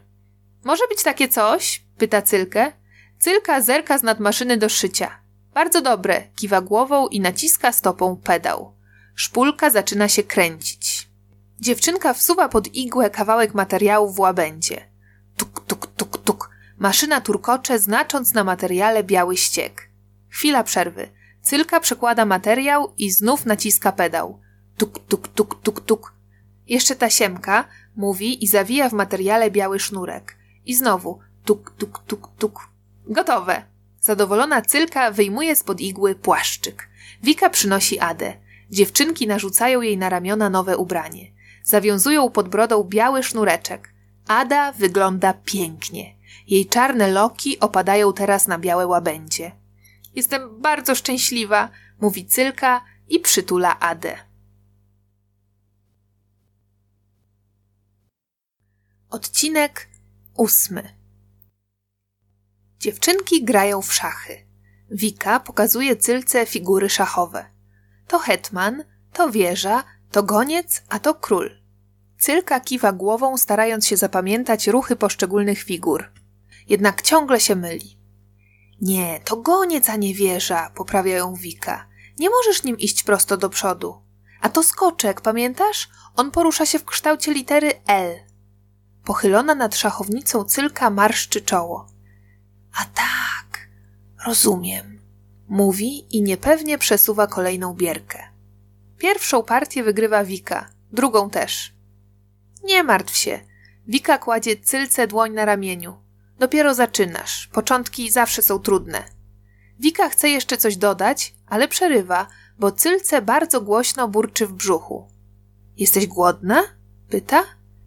S1: Może być takie coś? pyta Cylkę. Cylka zerka z nadmaszyny do szycia. Bardzo dobre, kiwa głową i naciska stopą pedał. Szpulka zaczyna się kręcić. Dziewczynka wsuwa pod igłę kawałek materiału w łabędzie. Tuk, tuk, tuk, tuk. Maszyna turkocze, znacząc na materiale biały ściek. Chwila przerwy. Cylka przekłada materiał i znów naciska pedał. Tuk, tuk, tuk, tuk, tuk. Jeszcze tasiemka, mówi i zawija w materiale biały sznurek. I znowu tuk, tuk, tuk, tuk. Gotowe. Zadowolona Cylka wyjmuje spod igły płaszczyk. Wika przynosi Adę. Dziewczynki narzucają jej na ramiona nowe ubranie. Zawiązują pod brodą biały sznureczek. Ada wygląda pięknie. Jej czarne loki opadają teraz na białe łabędzie. Jestem bardzo szczęśliwa, mówi Cylka i przytula Adę. Odcinek ósmy. Dziewczynki grają w szachy. Wika pokazuje Cylce figury szachowe. To hetman, to wieża, to goniec, a to król. Cylka kiwa głową, starając się zapamiętać ruchy poszczególnych figur. Jednak ciągle się myli. Nie, to goniec, a nie wieża, poprawia ją Wika. Nie możesz nim iść prosto do przodu. A to skoczek, pamiętasz? On porusza się w kształcie litery L. Pochylona nad szachownicą Cylka marszczy czoło. A tak, rozumiem. Mówi i niepewnie przesuwa kolejną bierkę. Pierwszą partię wygrywa Wika, drugą też. Nie martw się. Wika kładzie cylce dłoń na ramieniu. Dopiero zaczynasz. Początki zawsze są trudne. Wika chce jeszcze coś dodać, ale przerywa, bo cylce bardzo głośno burczy w brzuchu. Jesteś głodna? pyta.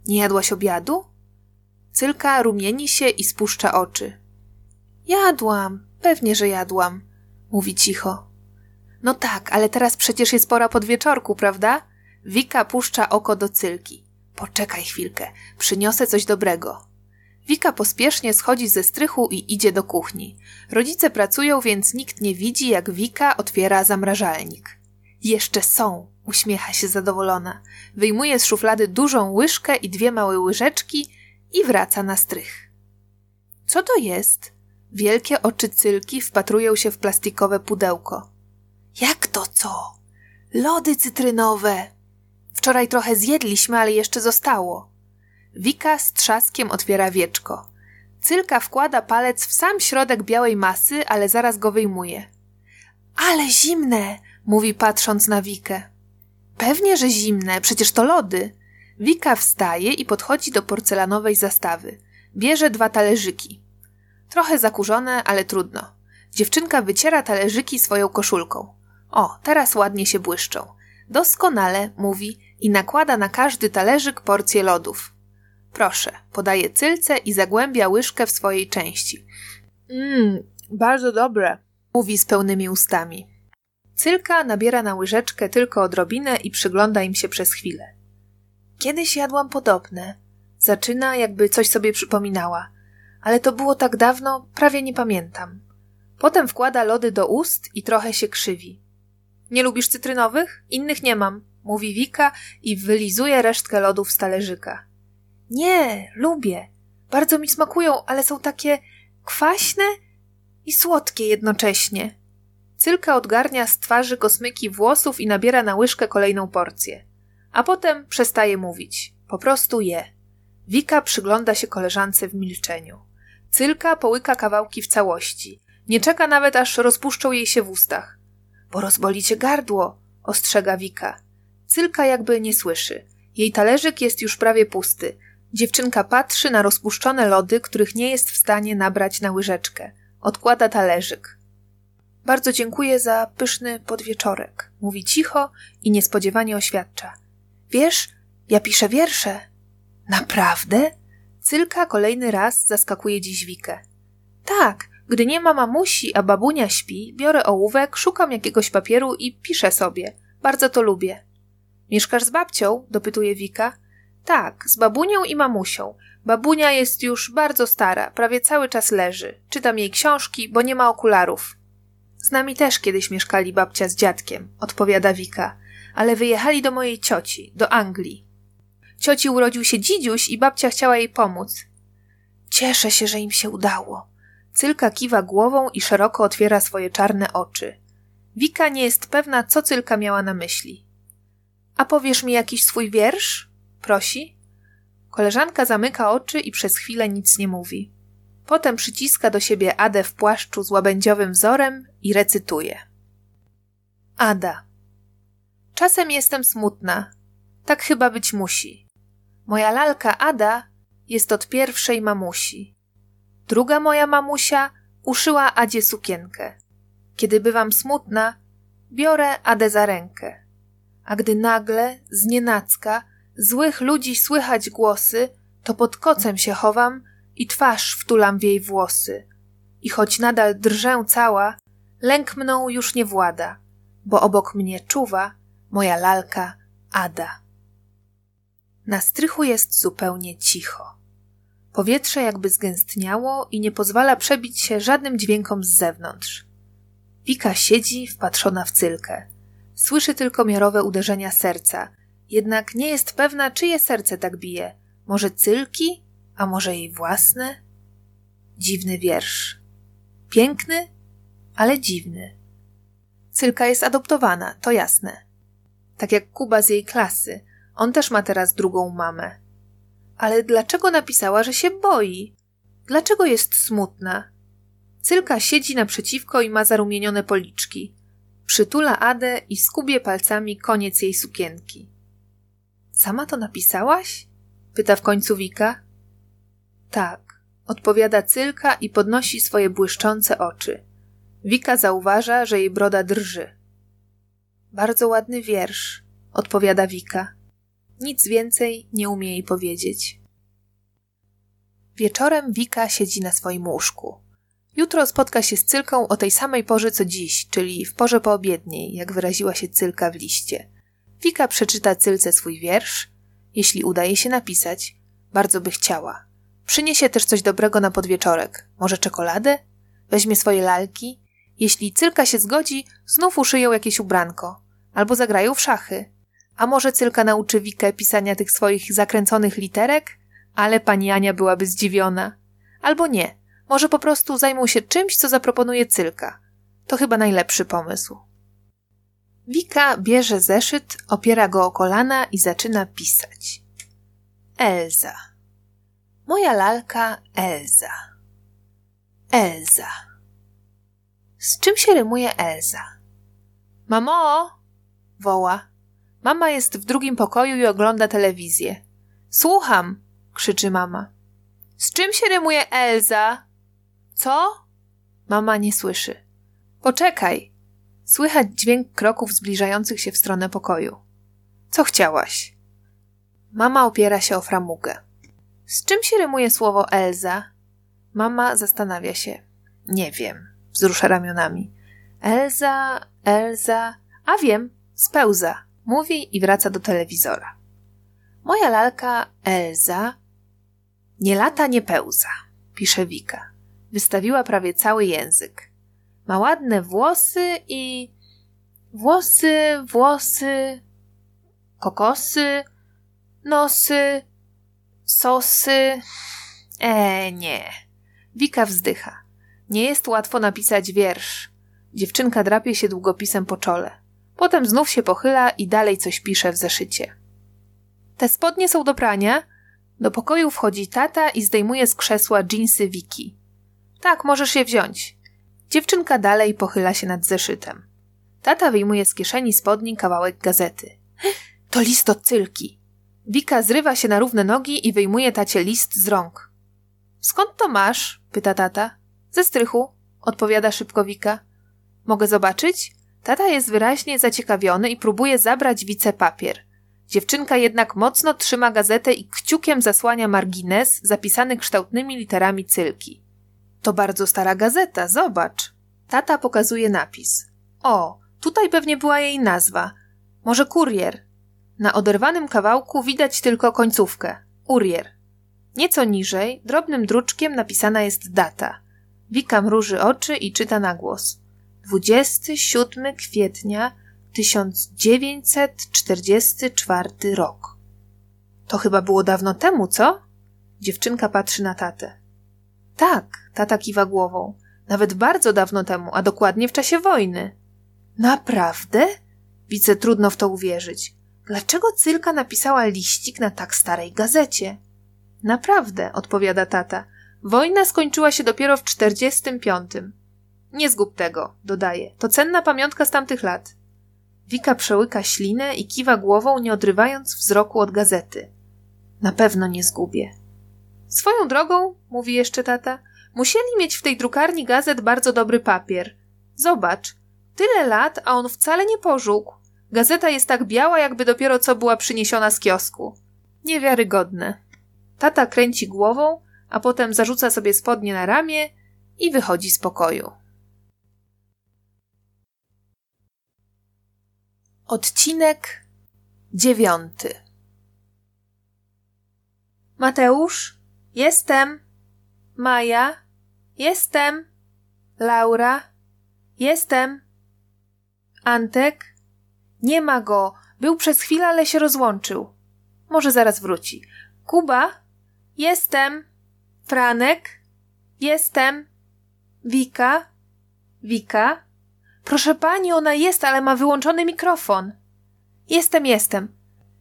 S1: Nie jadłaś obiadu? Cylka rumieni się i spuszcza oczy. Jadłam, pewnie, że jadłam, mówi cicho. No tak, ale teraz przecież jest pora podwieczorku, prawda? Wika puszcza oko do cylki. Poczekaj chwilkę, przyniosę coś dobrego. Wika pospiesznie schodzi ze strychu i idzie do kuchni. Rodzice pracują, więc nikt nie widzi, jak Wika otwiera zamrażalnik. Jeszcze są, uśmiecha się zadowolona. Wyjmuje z szuflady dużą łyżkę i dwie małe łyżeczki i wraca na strych. Co to jest? Wielkie oczy cylki wpatrują się w plastikowe pudełko. Jak to co? Lody cytrynowe. Wczoraj trochę zjedliśmy, ale jeszcze zostało. Wika z trzaskiem otwiera wieczko. Cylka wkłada palec w sam środek białej masy, ale zaraz go wyjmuje. Ale zimne, mówi patrząc na Wikę. Pewnie, że zimne, przecież to lody. Wika wstaje i podchodzi do porcelanowej zastawy. Bierze dwa talerzyki. Trochę zakurzone, ale trudno. Dziewczynka wyciera talerzyki swoją koszulką. O, teraz ładnie się błyszczą. Doskonale, mówi i nakłada na każdy talerzyk porcję lodów. Proszę, podaje cylce i zagłębia łyżkę w swojej części. Mmm, bardzo dobre, mówi z pełnymi ustami. Cylka nabiera na łyżeczkę tylko odrobinę i przygląda im się przez chwilę. Kiedyś jadłam podobne. Zaczyna, jakby coś sobie przypominała. Ale to było tak dawno, prawie nie pamiętam. Potem wkłada lody do ust i trochę się krzywi. Nie lubisz cytrynowych? Innych nie mam, mówi Wika i wylizuje resztkę lodów z talerzyka. Nie, lubię. Bardzo mi smakują, ale są takie kwaśne i słodkie jednocześnie. Cylka odgarnia z twarzy kosmyki włosów i nabiera na łyżkę kolejną porcję. A potem przestaje mówić. Po prostu je. Wika przygląda się koleżance w milczeniu. Cylka połyka kawałki w całości. Nie czeka nawet, aż rozpuszczą jej się w ustach. Bo rozboli cię gardło, ostrzega Wika. Cylka jakby nie słyszy. Jej talerzyk jest już prawie pusty. Dziewczynka patrzy na rozpuszczone lody, których nie jest w stanie nabrać na łyżeczkę. Odkłada talerzyk. Bardzo dziękuję za pyszny podwieczorek, mówi cicho i niespodziewanie oświadcza. Wiesz, ja piszę wiersze. Naprawdę? Cylka kolejny raz zaskakuje dziś Wikę. Tak, gdy nie ma mamusi, a babunia śpi, biorę ołówek, szukam jakiegoś papieru i piszę sobie. Bardzo to lubię. Mieszkasz z babcią? dopytuje Wika. Tak, z babunią i mamusią. Babunia jest już bardzo stara, prawie cały czas leży. Czytam jej książki, bo nie ma okularów. Z nami też kiedyś mieszkali babcia z dziadkiem, odpowiada Wika, ale wyjechali do mojej cioci, do Anglii. Cioci urodził się dzidziuś i babcia chciała jej pomóc. Cieszę się, że im się udało. Cylka kiwa głową i szeroko otwiera swoje czarne oczy. Wika nie jest pewna, co Cylka miała na myśli. A powiesz mi jakiś swój wiersz? prosi. Koleżanka zamyka oczy i przez chwilę nic nie mówi. Potem przyciska do siebie Adę w płaszczu z łabędziowym wzorem i recytuje. Ada. Czasem jestem smutna. Tak chyba być musi. Moja lalka Ada jest od pierwszej mamusi. Druga moja mamusia uszyła Adzie sukienkę. Kiedy bywam smutna, biorę Adę za rękę. A gdy nagle, znienacka, złych ludzi słychać głosy, to pod kocem się chowam i twarz wtulam w jej włosy. I choć nadal drżę cała, lęk mną już nie włada, bo obok mnie czuwa moja lalka Ada. Na strychu jest zupełnie cicho. Powietrze jakby zgęstniało i nie pozwala przebić się żadnym dźwiękom z zewnątrz. Wika siedzi wpatrzona w cylkę. Słyszy tylko miarowe uderzenia serca, jednak nie jest pewna, czyje serce tak bije. Może cylki, a może jej własne? Dziwny wiersz. Piękny, ale dziwny. Cylka jest adoptowana, to jasne. Tak jak Kuba z jej klasy. On też ma teraz drugą mamę. Ale dlaczego napisała, że się boi? Dlaczego jest smutna? Cylka siedzi naprzeciwko i ma zarumienione policzki. Przytula Adę i skubie palcami koniec jej sukienki. Sama to napisałaś? pyta w końcu Wika. Tak, odpowiada Cylka i podnosi swoje błyszczące oczy. Wika zauważa, że jej broda drży. Bardzo ładny wiersz, odpowiada Wika. Nic więcej nie umie jej powiedzieć. Wieczorem Wika siedzi na swoim łóżku. Jutro spotka się z Cylką o tej samej porze co dziś, czyli w porze poobiedniej, jak wyraziła się Cylka w liście. Wika przeczyta Cylce swój wiersz, jeśli udaje się napisać. Bardzo by chciała. Przyniesie też coś dobrego na podwieczorek. Może czekoladę? Weźmie swoje lalki? Jeśli Cylka się zgodzi, znów uszyją jakieś ubranko. Albo zagrają w szachy. A może Cylka nauczy Wikę pisania tych swoich zakręconych literek? Ale pani Ania byłaby zdziwiona. Albo nie. Może po prostu zajmą się czymś, co zaproponuje Cylka. To chyba najlepszy pomysł. Wika bierze zeszyt, opiera go o kolana i zaczyna pisać. Elza. Moja lalka Elza. Elza. Z czym się rymuje Elza? Mamo! woła. Mama jest w drugim pokoju i ogląda telewizję. Słucham! krzyczy mama. Z czym się rymuje Elza? Co? Mama nie słyszy. Poczekaj. Słychać dźwięk kroków zbliżających się w stronę pokoju. Co chciałaś? Mama opiera się o framugę. Z czym się rymuje słowo Elza? Mama zastanawia się. Nie wiem. Wzrusza ramionami. Elza, Elza. A wiem, spełza. Mówi i wraca do telewizora. Moja lalka Elza nie lata, nie pełza, pisze Wika. Wystawiła prawie cały język. Ma ładne włosy i. Włosy, włosy, kokosy, nosy, sosy. E, nie. Wika wzdycha. Nie jest łatwo napisać wiersz. Dziewczynka drapie się długopisem po czole. Potem znów się pochyla i dalej coś pisze w zeszycie. Te spodnie są do prania? Do pokoju wchodzi tata i zdejmuje z krzesła dżinsy Wiki. Tak, możesz je wziąć. Dziewczynka dalej pochyla się nad zeszytem. Tata wyjmuje z kieszeni spodni kawałek gazety. To list od cylki. Wika zrywa się na równe nogi i wyjmuje tacie list z rąk. Skąd to masz? pyta tata. Ze strychu, odpowiada szybko Wika. Mogę zobaczyć? Tata jest wyraźnie zaciekawiony i próbuje zabrać Wice papier. Dziewczynka jednak mocno trzyma gazetę i kciukiem zasłania margines zapisany kształtnymi literami cylki. To bardzo stara gazeta, zobacz. Tata pokazuje napis. O, tutaj pewnie była jej nazwa. Może kurier. Na oderwanym kawałku widać tylko końcówkę. Urier. Nieco niżej, drobnym druczkiem napisana jest data. Wika mruży oczy i czyta na głos. 27 kwietnia 1944 rok. To chyba było dawno temu, co? Dziewczynka patrzy na tatę. Tak, tata kiwa głową. Nawet bardzo dawno temu, a dokładnie w czasie wojny. Naprawdę? Widzę trudno w to uwierzyć. Dlaczego Cylka napisała liścik na tak starej gazecie? Naprawdę, odpowiada tata. Wojna skończyła się dopiero w 45. Nie zgub tego, dodaje. To cenna pamiątka z tamtych lat. Wika przełyka ślinę i kiwa głową, nie odrywając wzroku od gazety. Na pewno nie zgubię. Swoją drogą, mówi jeszcze tata, musieli mieć w tej drukarni gazet bardzo dobry papier. Zobacz, tyle lat, a on wcale nie pożółkł. Gazeta jest tak biała, jakby dopiero co była przyniesiona z kiosku. Niewiarygodne. Tata kręci głową, a potem zarzuca sobie spodnie na ramię i wychodzi z pokoju. Odcinek dziewiąty. Mateusz, jestem. Maja, jestem. Laura, jestem. Antek, nie ma go. Był przez chwilę, ale się rozłączył. Może zaraz wróci. Kuba, jestem. Franek, jestem. Wika, Wika, Proszę pani, ona jest, ale ma wyłączony mikrofon. Jestem, jestem.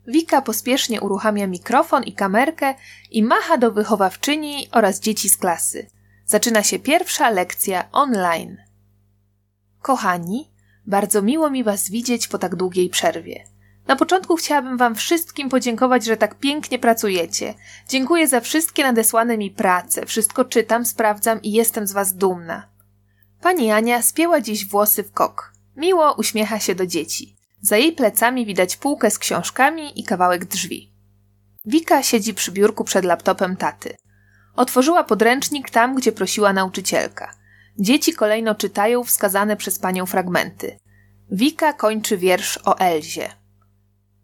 S1: Wika pospiesznie uruchamia mikrofon i kamerkę i macha do wychowawczyni oraz dzieci z klasy. Zaczyna się pierwsza lekcja online. Kochani, bardzo miło mi Was widzieć po tak długiej przerwie. Na początku chciałabym Wam wszystkim podziękować, że tak pięknie pracujecie. Dziękuję za wszystkie nadesłane mi prace. Wszystko czytam, sprawdzam i jestem z Was dumna. Pani Ania spięła dziś włosy w kok. Miło uśmiecha się do dzieci. Za jej plecami widać półkę z książkami i kawałek drzwi. Wika siedzi przy biurku przed laptopem taty. Otworzyła podręcznik tam, gdzie prosiła nauczycielka. Dzieci kolejno czytają wskazane przez panią fragmenty. Wika kończy wiersz o Elzie.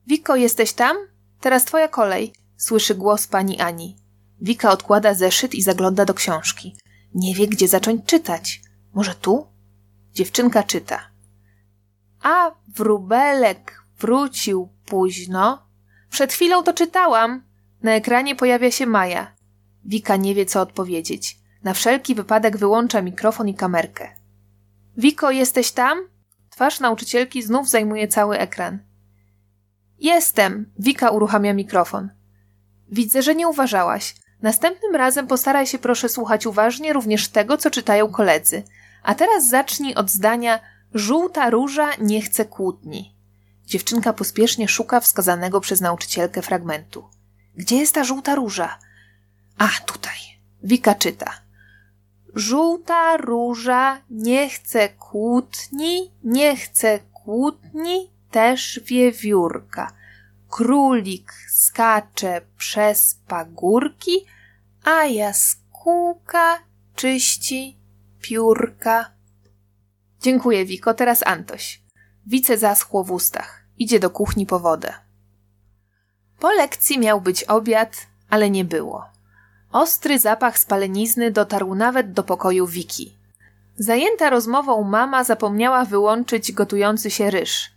S1: Wiko, jesteś tam? Teraz twoja kolej, słyszy głos pani Ani. Wika odkłada zeszyt i zagląda do książki. Nie wie, gdzie zacząć czytać. Może tu? Dziewczynka czyta. A wróbelek wrócił późno. Przed chwilą to czytałam. Na ekranie pojawia się Maja. Wika nie wie, co odpowiedzieć. Na wszelki wypadek wyłącza mikrofon i kamerkę. Wiko, jesteś tam? Twarz nauczycielki znów zajmuje cały ekran. Jestem! Wika uruchamia mikrofon. Widzę, że nie uważałaś. Następnym razem postaraj się proszę słuchać uważnie również tego, co czytają koledzy. A teraz zacznij od zdania Żółta róża nie chce kłótni. Dziewczynka pospiesznie szuka wskazanego przez nauczycielkę fragmentu. Gdzie jest ta żółta róża? A, tutaj. Wika czyta. Żółta róża nie chce kłótni, nie chce kłótni, też wiewiórka. Królik skacze przez pagórki, a jaskółka czyści piórka. Dziękuję, Wiko. Teraz Antoś. Wice zaschło w ustach. Idzie do kuchni po wodę. Po lekcji miał być obiad, ale nie było. Ostry zapach spalenizny dotarł nawet do pokoju Wiki. Zajęta rozmową mama zapomniała wyłączyć gotujący się ryż.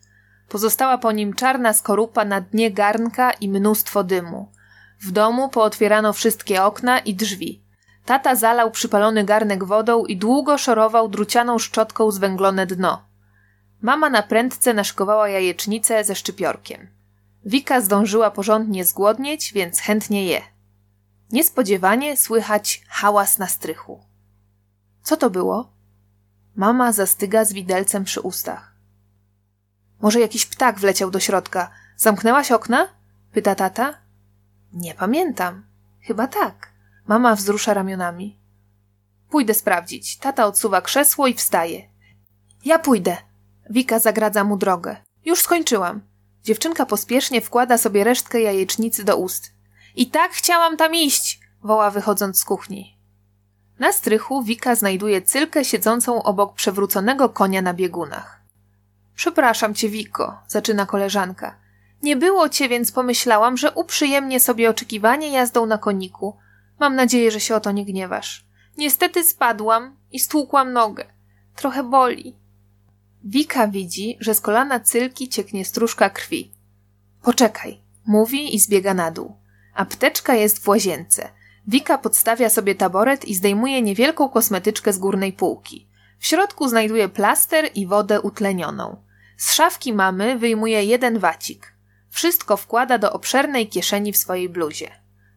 S1: Pozostała po nim czarna skorupa na dnie garnka i mnóstwo dymu. W domu pootwierano wszystkie okna i drzwi. Tata zalał przypalony garnek wodą i długo szorował drucianą szczotką zwęglone dno. Mama na prędce naszkowała jajecznicę ze szczypiorkiem. Wika zdążyła porządnie zgłodnieć, więc chętnie je. Niespodziewanie słychać hałas na strychu. Co to było? Mama zastyga z widelcem przy ustach. Może jakiś ptak wleciał do środka. Zamknęłaś okna? pyta tata. Nie pamiętam. Chyba tak. Mama wzrusza ramionami. Pójdę sprawdzić. Tata odsuwa krzesło i wstaje. Ja pójdę. Wika zagradza mu drogę. Już skończyłam. Dziewczynka pospiesznie wkłada sobie resztkę jajecznicy do ust. I tak chciałam tam iść, woła wychodząc z kuchni. Na strychu Wika znajduje cylkę siedzącą obok przewróconego konia na biegunach. Przepraszam cię, Wiko, zaczyna koleżanka. Nie było cię, więc pomyślałam, że uprzyjemnię sobie oczekiwanie jazdą na koniku. Mam nadzieję, że się o to nie gniewasz. Niestety spadłam i stłukłam nogę. Trochę boli. Wika widzi, że z kolana cylki cieknie stróżka krwi. Poczekaj, mówi i zbiega na dół. Apteczka jest w łazience. Wika podstawia sobie taboret i zdejmuje niewielką kosmetyczkę z górnej półki. W środku znajduje plaster i wodę utlenioną. Z szafki mamy wyjmuje jeden wacik. Wszystko wkłada do obszernej kieszeni w swojej bluzie.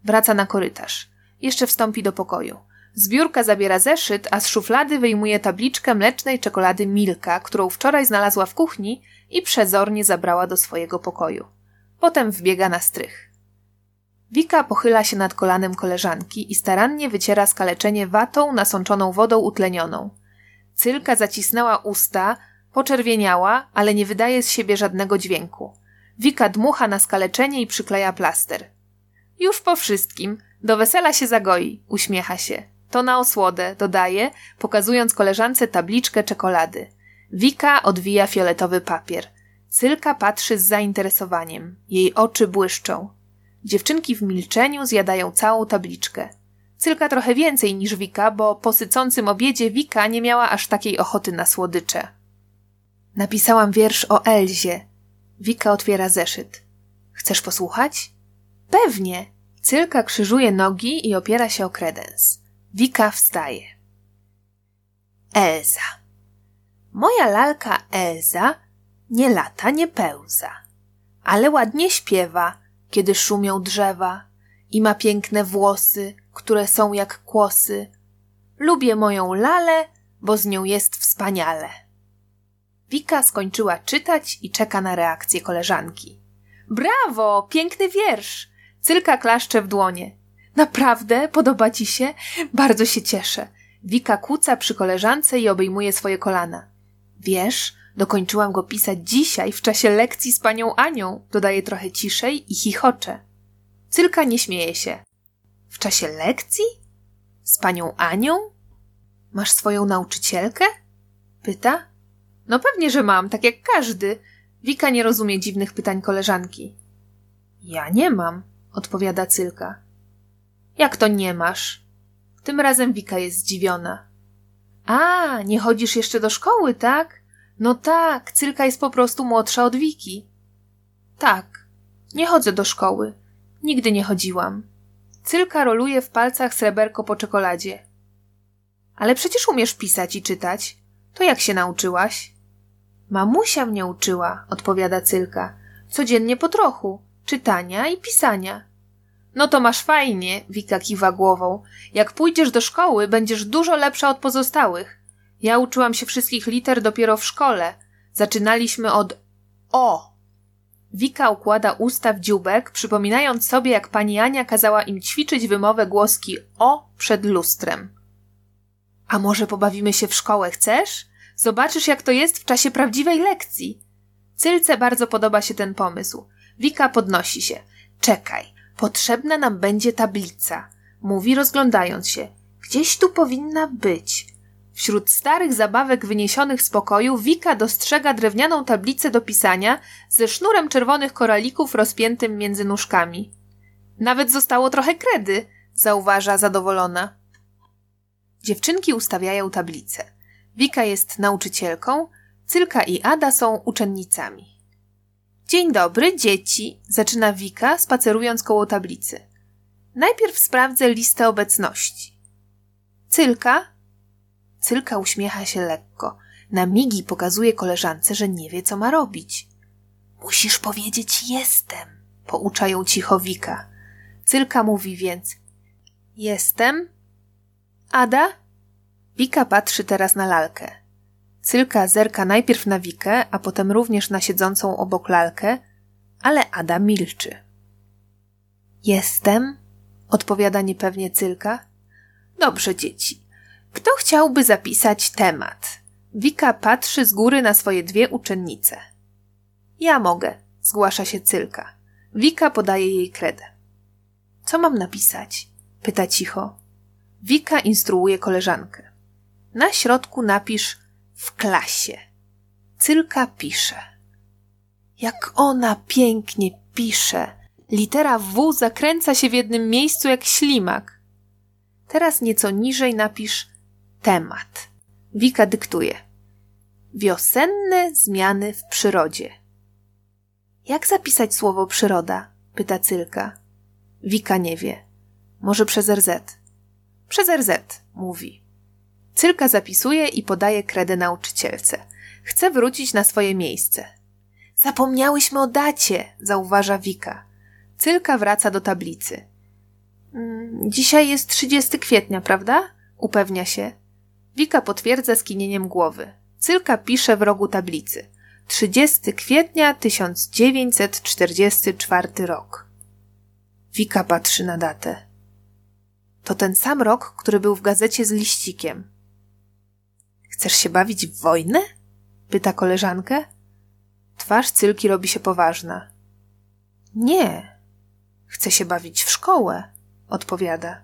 S1: Wraca na korytarz. Jeszcze wstąpi do pokoju. Z biurka zabiera zeszyt, a z szuflady wyjmuje tabliczkę mlecznej czekolady Milka, którą wczoraj znalazła w kuchni i przezornie zabrała do swojego pokoju. Potem wbiega na strych. Wika pochyla się nad kolanem koleżanki i starannie wyciera skaleczenie watą nasączoną wodą utlenioną. Cylka zacisnęła usta, poczerwieniała, ale nie wydaje z siebie żadnego dźwięku. Wika dmucha na skaleczenie i przykleja plaster. Już po wszystkim. Do wesela się zagoi, uśmiecha się. To na osłodę, dodaje, pokazując koleżance tabliczkę czekolady. Wika odwija fioletowy papier. Cylka patrzy z zainteresowaniem. Jej oczy błyszczą. Dziewczynki w milczeniu zjadają całą tabliczkę. Cylka trochę więcej niż Wika, bo po sycącym obiedzie Wika nie miała aż takiej ochoty na słodycze. Napisałam wiersz o Elzie. Wika otwiera zeszyt. Chcesz posłuchać? Pewnie. Cylka krzyżuje nogi i opiera się o kredens. Wika wstaje. Elza. Moja lalka Elza nie lata, nie pełza, ale ładnie śpiewa, kiedy szumią drzewa i ma piękne włosy, które są jak kłosy. Lubię moją lalę, bo z nią jest wspaniale. Wika skończyła czytać i czeka na reakcję koleżanki. Brawo! Piękny wiersz! Cylka klaszcze w dłonie. Naprawdę? Podoba ci się? Bardzo się cieszę. Wika kłóca przy koleżance i obejmuje swoje kolana. Wiesz, dokończyłam go pisać dzisiaj w czasie lekcji z panią Anią, dodaje trochę ciszej i chichocze. Cylka nie śmieje się. W czasie lekcji? Z panią Anią? Masz swoją nauczycielkę? Pyta. No pewnie, że mam, tak jak każdy. Wika nie rozumie dziwnych pytań koleżanki. Ja nie mam, odpowiada Cylka. Jak to nie masz? Tym razem Wika jest zdziwiona. A, nie chodzisz jeszcze do szkoły, tak? No tak, Cylka jest po prostu młodsza od Wiki. Tak, nie chodzę do szkoły. Nigdy nie chodziłam. Cylka roluje w palcach sreberko po czekoladzie. Ale przecież umiesz pisać i czytać. To jak się nauczyłaś? Mamusia mnie uczyła, odpowiada Cylka. Codziennie po trochu. Czytania i pisania. No to masz fajnie, Wika kiwa głową. Jak pójdziesz do szkoły, będziesz dużo lepsza od pozostałych. Ja uczyłam się wszystkich liter dopiero w szkole. Zaczynaliśmy od O. Wika układa usta w dziubek, przypominając sobie, jak pani Ania kazała im ćwiczyć wymowę głoski O przed lustrem. A może pobawimy się w szkołę, chcesz? Zobaczysz, jak to jest w czasie prawdziwej lekcji. Cylce bardzo podoba się ten pomysł. Wika podnosi się. Czekaj, potrzebna nam będzie tablica. Mówi rozglądając się. Gdzieś tu powinna być. Wśród starych zabawek wyniesionych z pokoju Wika dostrzega drewnianą tablicę do pisania ze sznurem czerwonych koralików rozpiętym między nóżkami. Nawet zostało trochę kredy, zauważa zadowolona. Dziewczynki ustawiają tablicę. Wika jest nauczycielką, Cylka i Ada są uczennicami. Dzień dobry, dzieci, zaczyna Wika, spacerując koło tablicy. Najpierw sprawdzę listę obecności. Cylka? Cylka uśmiecha się lekko. Na migi pokazuje koleżance, że nie wie, co ma robić. Musisz powiedzieć jestem, pouczają cicho Wika. Cylka mówi więc jestem. Ada? Wika patrzy teraz na lalkę. Cylka zerka najpierw na Wikę, a potem również na siedzącą obok lalkę, ale Ada milczy. Jestem, odpowiada niepewnie Cylka. Dobrze, dzieci. Kto chciałby zapisać temat? Wika patrzy z góry na swoje dwie uczennice. Ja mogę, zgłasza się Cylka. Wika podaje jej kredę. Co mam napisać? pyta cicho. Wika instruuje koleżankę. Na środku napisz w klasie. Cylka pisze. Jak ona pięknie pisze. Litera W zakręca się w jednym miejscu jak ślimak. Teraz nieco niżej napisz temat. Wika dyktuje. Wiosenne zmiany w przyrodzie. Jak zapisać słowo przyroda? pyta Cylka. Wika nie wie. Może przez RZ. Przez RZ, mówi. Cyrka zapisuje i podaje kredę nauczycielce. Chce wrócić na swoje miejsce. Zapomniałyśmy o dacie, zauważa Wika. Cylka wraca do tablicy. Mm, dzisiaj jest 30 kwietnia, prawda? Upewnia się. Wika potwierdza skinieniem głowy. Cylka pisze w rogu tablicy. 30 kwietnia 1944 rok. Wika patrzy na datę. To ten sam rok, który był w gazecie z liścikiem. Chcesz się bawić w wojnę? pyta koleżankę. Twarz Cylki robi się poważna. Nie. Chcę się bawić w szkołę, odpowiada.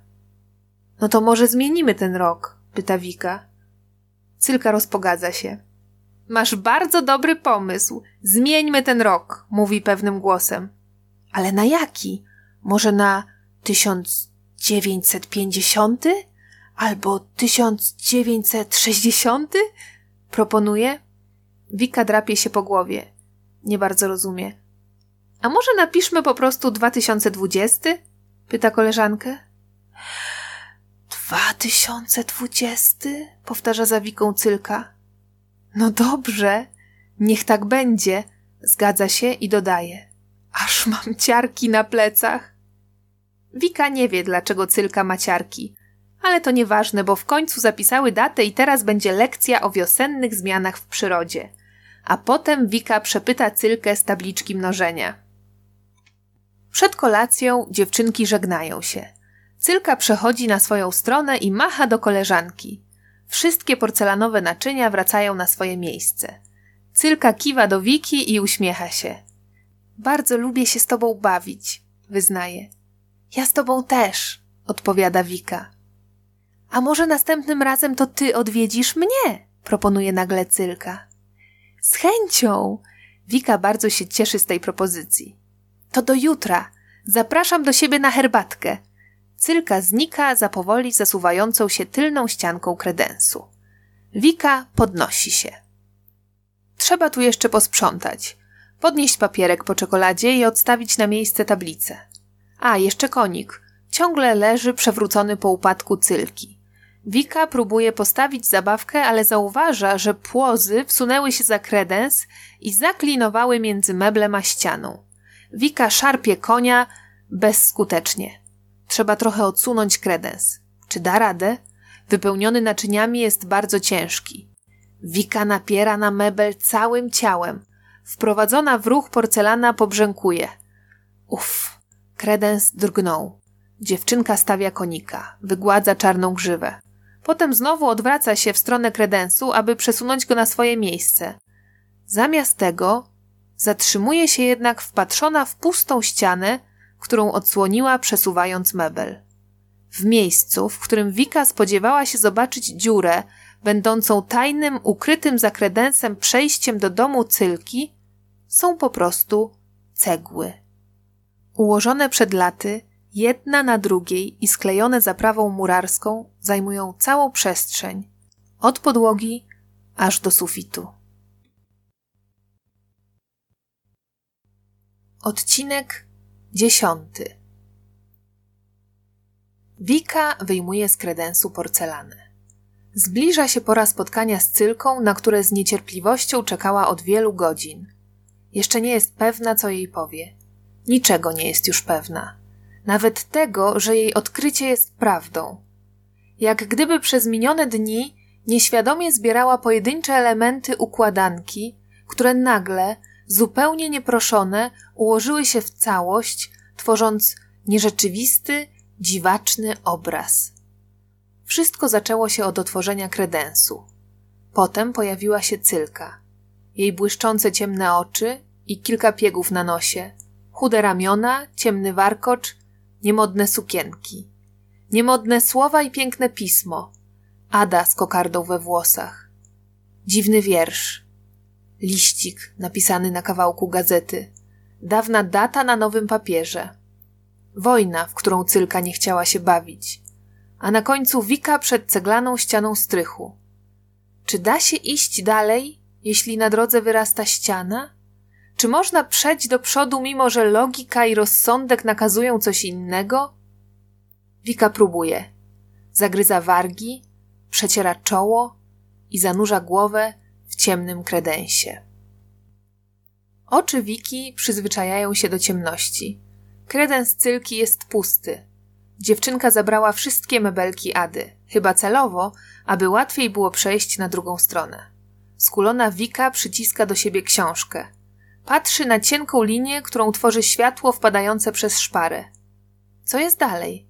S1: No to może zmienimy ten rok, pyta Wika. Cylka rozpogadza się. Masz bardzo dobry pomysł. Zmieńmy ten rok, mówi pewnym głosem. Ale na jaki? Może na 1950? Albo 1960? Proponuje. Wika drapie się po głowie. Nie bardzo rozumie. A może napiszmy po prostu 2020? Pyta koleżankę. 2020? Powtarza za Wiką Cylka. No dobrze, niech tak będzie. Zgadza się i dodaje. Aż mam ciarki na plecach. Wika nie wie, dlaczego Cylka ma ciarki ale to nieważne, bo w końcu zapisały datę i teraz będzie lekcja o wiosennych zmianach w przyrodzie. A potem Wika przepyta Cylkę z tabliczki mnożenia. Przed kolacją dziewczynki żegnają się. Cylka przechodzi na swoją stronę i macha do koleżanki. Wszystkie porcelanowe naczynia wracają na swoje miejsce. Cylka kiwa do Wiki i uśmiecha się. Bardzo lubię się z tobą bawić, wyznaje. Ja z tobą też, odpowiada Wika. A może następnym razem to ty odwiedzisz mnie? proponuje nagle Cylka. Z chęcią! Wika bardzo się cieszy z tej propozycji. To do jutra. Zapraszam do siebie na herbatkę. Cylka znika za powoli zasuwającą się tylną ścianką kredensu. Wika podnosi się. Trzeba tu jeszcze posprzątać. Podnieść papierek po czekoladzie i odstawić na miejsce tablicę. A, jeszcze konik. Ciągle leży przewrócony po upadku cylki. Wika próbuje postawić zabawkę, ale zauważa, że płozy wsunęły się za kredens i zaklinowały między meblem a ścianą. Wika szarpie konia bezskutecznie. Trzeba trochę odsunąć kredens. Czy da radę? Wypełniony naczyniami jest bardzo ciężki. Wika napiera na mebel całym ciałem. Wprowadzona w ruch porcelana pobrzękuje. Uff, kredens drgnął. Dziewczynka stawia konika, wygładza czarną grzywę. Potem znowu odwraca się w stronę kredensu, aby przesunąć go na swoje miejsce. Zamiast tego zatrzymuje się jednak wpatrzona w pustą ścianę, którą odsłoniła przesuwając mebel. W miejscu, w którym Wika spodziewała się zobaczyć dziurę, będącą tajnym, ukrytym za kredensem przejściem do domu Cylki, są po prostu cegły. Ułożone przed laty, jedna na drugiej i sklejone zaprawą murarską, zajmują całą przestrzeń, od podłogi aż do sufitu. Odcinek dziesiąty. Wika wyjmuje z kredensu porcelanę. Zbliża się pora spotkania z Cylką, na które z niecierpliwością czekała od wielu godzin. Jeszcze nie jest pewna, co jej powie. Niczego nie jest już pewna. Nawet tego, że jej odkrycie jest prawdą. Jak gdyby przez minione dni nieświadomie zbierała pojedyncze elementy układanki, które nagle, zupełnie nieproszone, ułożyły się w całość, tworząc nierzeczywisty, dziwaczny obraz. Wszystko zaczęło się od otworzenia kredensu. Potem pojawiła się cylka. Jej błyszczące ciemne oczy i kilka piegów na nosie, chude ramiona, ciemny warkocz, niemodne sukienki, niemodne słowa i piękne pismo, Ada z kokardą we włosach, dziwny wiersz, liścik napisany na kawałku gazety, dawna data na nowym papierze, wojna, w którą cylka nie chciała się bawić, a na końcu wika przed ceglaną ścianą strychu. Czy da się iść dalej, jeśli na drodze wyrasta ściana? Czy można przejść do przodu, mimo że logika i rozsądek nakazują coś innego? Wika próbuje. Zagryza wargi, przeciera czoło i zanurza głowę w ciemnym kredensie. Oczy Wiki przyzwyczajają się do ciemności. Kredens cylki jest pusty. Dziewczynka zabrała wszystkie mebelki Ady, chyba celowo, aby łatwiej było przejść na drugą stronę. Skulona Wika przyciska do siebie książkę. Patrzy na cienką linię, którą tworzy światło wpadające przez szparę. Co jest dalej?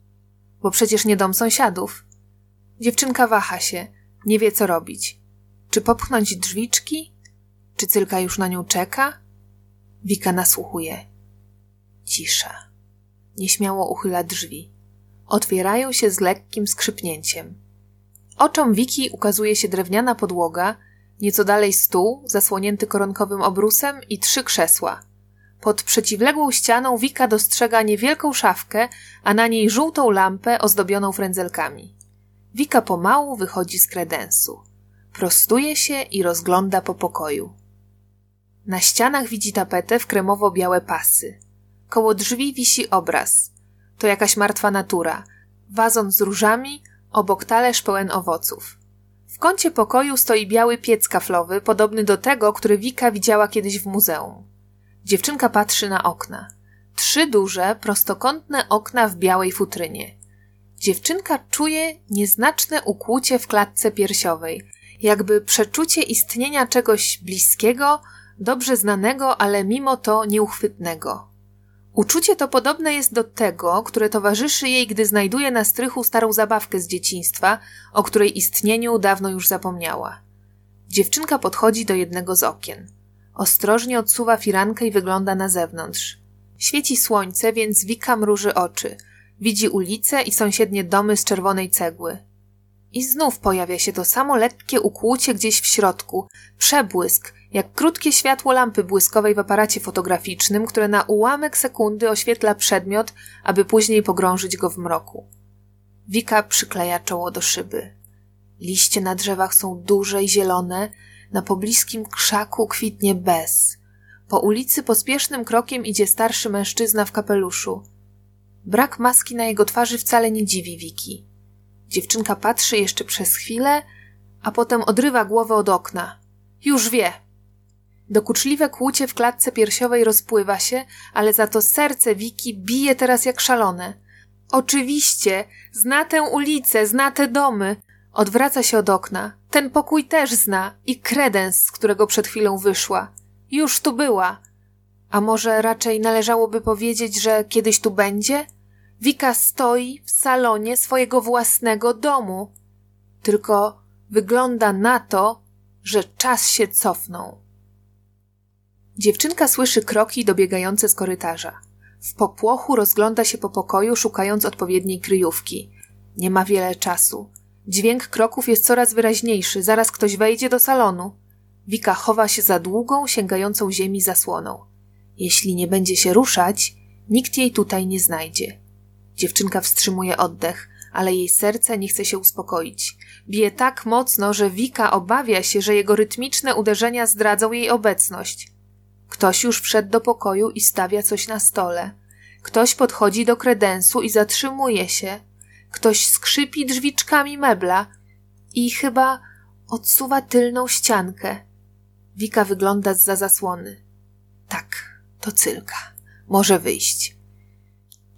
S1: Bo przecież nie dom sąsiadów. Dziewczynka waha się, nie wie co robić. Czy popchnąć drzwiczki? Czy cylka już na nią czeka? Wika nasłuchuje. Cisza. Nieśmiało uchyla drzwi. Otwierają się z lekkim skrzypnięciem. Oczom Wiki ukazuje się drewniana podłoga, nieco dalej stół, zasłonięty koronkowym obrusem i trzy krzesła. Pod przeciwległą ścianą Wika dostrzega niewielką szafkę, a na niej żółtą lampę ozdobioną frędzelkami. Wika pomału wychodzi z kredensu. Prostuje się i rozgląda po pokoju. Na ścianach widzi tapetę w kremowo-białe pasy. Koło drzwi wisi obraz. To jakaś martwa natura. Wazon z różami, obok talerz pełen owoców. W kącie pokoju stoi biały piec kaflowy, podobny do tego, który Wika widziała kiedyś w muzeum. Dziewczynka patrzy na okna. Trzy duże, prostokątne okna w białej futrynie. Dziewczynka czuje nieznaczne ukłucie w klatce piersiowej, jakby przeczucie istnienia czegoś bliskiego, dobrze znanego, ale mimo to nieuchwytnego. Uczucie to podobne jest do tego, które towarzyszy jej, gdy znajduje na strychu starą zabawkę z dzieciństwa, o której istnieniu dawno już zapomniała. Dziewczynka podchodzi do jednego z okien. Ostrożnie odsuwa firankę i wygląda na zewnątrz. Świeci słońce, więc Wika mruży oczy. Widzi ulice i sąsiednie domy z czerwonej cegły. I znów pojawia się to samo lekkie ukłucie gdzieś w środku, przebłysk, jak krótkie światło lampy błyskowej w aparacie fotograficznym, które na ułamek sekundy oświetla przedmiot, aby później pogrążyć go w mroku. Wika przykleja czoło do szyby. Liście na drzewach są duże i zielone, na pobliskim krzaku kwitnie bez. Po ulicy pospiesznym krokiem idzie starszy mężczyzna w kapeluszu. Brak maski na jego twarzy wcale nie dziwi Wiki. Dziewczynka patrzy jeszcze przez chwilę, a potem odrywa głowę od okna. Już wie. Dokuczliwe kłucie w klatce piersiowej rozpływa się, ale za to serce Wiki bije teraz jak szalone. Oczywiście, zna tę ulicę, zna te domy. Odwraca się od okna. Ten pokój też zna i kredens, z którego przed chwilą wyszła. Już tu była. A może raczej należałoby powiedzieć, że kiedyś tu będzie? Wika stoi w salonie swojego własnego domu. Tylko wygląda na to, że czas się cofnął. Dziewczynka słyszy kroki dobiegające z korytarza. W popłochu rozgląda się po pokoju, szukając odpowiedniej kryjówki. Nie ma wiele czasu. Dźwięk kroków jest coraz wyraźniejszy, zaraz ktoś wejdzie do salonu. Wika chowa się za długą, sięgającą ziemi zasłoną. Jeśli nie będzie się ruszać, nikt jej tutaj nie znajdzie. Dziewczynka wstrzymuje oddech, ale jej serce nie chce się uspokoić. Bije tak mocno, że Wika obawia się, że jego rytmiczne uderzenia zdradzą jej obecność. Ktoś już wszedł do pokoju i stawia coś na stole. Ktoś podchodzi do kredensu i zatrzymuje się. Ktoś skrzypi drzwiczkami mebla i chyba odsuwa tylną ściankę. Wika wygląda z za zasłony. Tak, to Cylka. Może wyjść.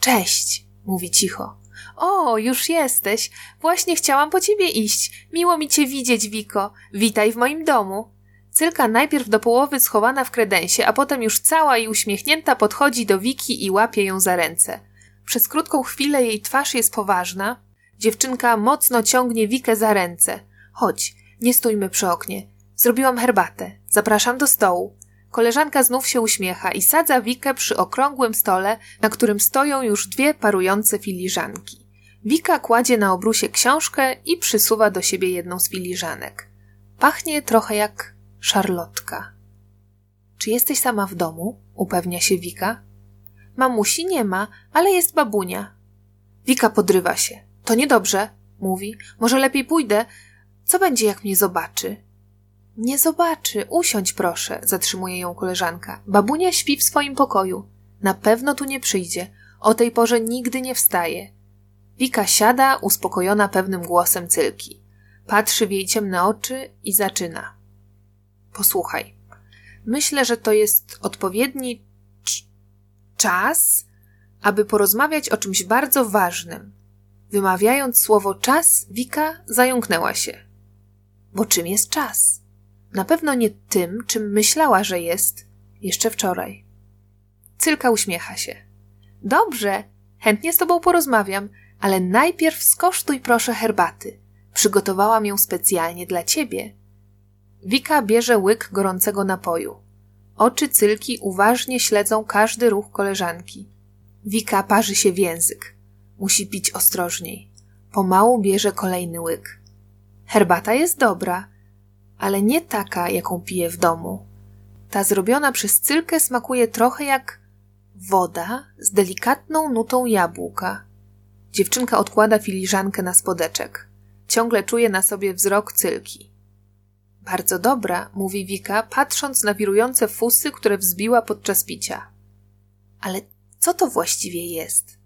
S1: Cześć, mówi cicho. O, już jesteś. Właśnie chciałam po ciebie iść. Miło mi cię widzieć, Wiko. Witaj w moim domu. Cylka najpierw do połowy schowana w kredensie, a potem już cała i uśmiechnięta podchodzi do Wiki i łapie ją za ręce. Przez krótką chwilę jej twarz jest poważna. Dziewczynka mocno ciągnie Wikę za ręce. Chodź, nie stójmy przy oknie. Zrobiłam herbatę. Zapraszam do stołu. Koleżanka znów się uśmiecha i sadza Wikę przy okrągłym stole, na którym stoją już dwie parujące filiżanki. Wika kładzie na obrusie książkę i przysuwa do siebie jedną z filiżanek. Pachnie trochę jak szarlotka. Czy jesteś sama w domu? upewnia się Wika. Mamusi nie ma, ale jest babunia. Wika podrywa się. To niedobrze, mówi. Może lepiej pójdę. Co będzie, jak mnie zobaczy? Nie zobaczy. Usiądź proszę, zatrzymuje ją koleżanka. Babunia śpi w swoim pokoju. Na pewno tu nie przyjdzie. O tej porze nigdy nie wstaje. Wika siada, uspokojona pewnym głosem cylki. Patrzy w jej ciemne oczy i zaczyna. Posłuchaj. Myślę, że to jest odpowiedni czas, aby porozmawiać o czymś bardzo ważnym. Wymawiając słowo czas, Wika zająknęła się. Bo czym jest czas? Na pewno nie tym, czym myślała, że jest jeszcze wczoraj. Cylka uśmiecha się. Dobrze, chętnie z tobą porozmawiam, ale najpierw skosztuj proszę herbaty. Przygotowałam ją specjalnie dla ciebie. Wika bierze łyk gorącego napoju. Oczy Cylki uważnie śledzą każdy ruch koleżanki. Wika parzy się w język. Musi pić ostrożniej. Pomału bierze kolejny łyk. Herbata jest dobra, ale nie taka, jaką pije w domu. Ta zrobiona przez Cylkę smakuje trochę jak woda z delikatną nutą jabłka. Dziewczynka odkłada filiżankę na spodeczek. Ciągle czuje na sobie wzrok Cylki. Bardzo dobra, mówi Wika, patrząc na wirujące fusy, które wzbiła podczas picia. Ale co to właściwie jest?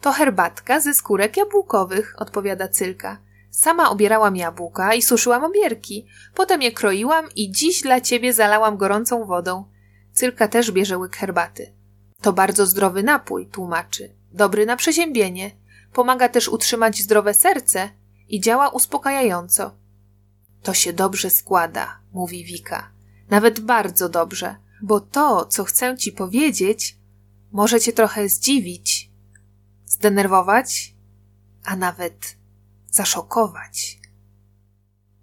S1: To herbatka ze skórek jabłkowych, odpowiada Cylka. Sama obierałam jabłka i suszyłam obierki. Potem je kroiłam i dziś dla ciebie zalałam gorącą wodą. Cylka też bierze łyk herbaty. To bardzo zdrowy napój, tłumaczy. Dobry na przeziębienie. pomaga też utrzymać zdrowe serce i działa uspokajająco. To się dobrze składa, mówi Wika. Nawet bardzo dobrze, bo to, co chcę ci powiedzieć, może cię trochę zdziwić, zdenerwować, a nawet zaszokować.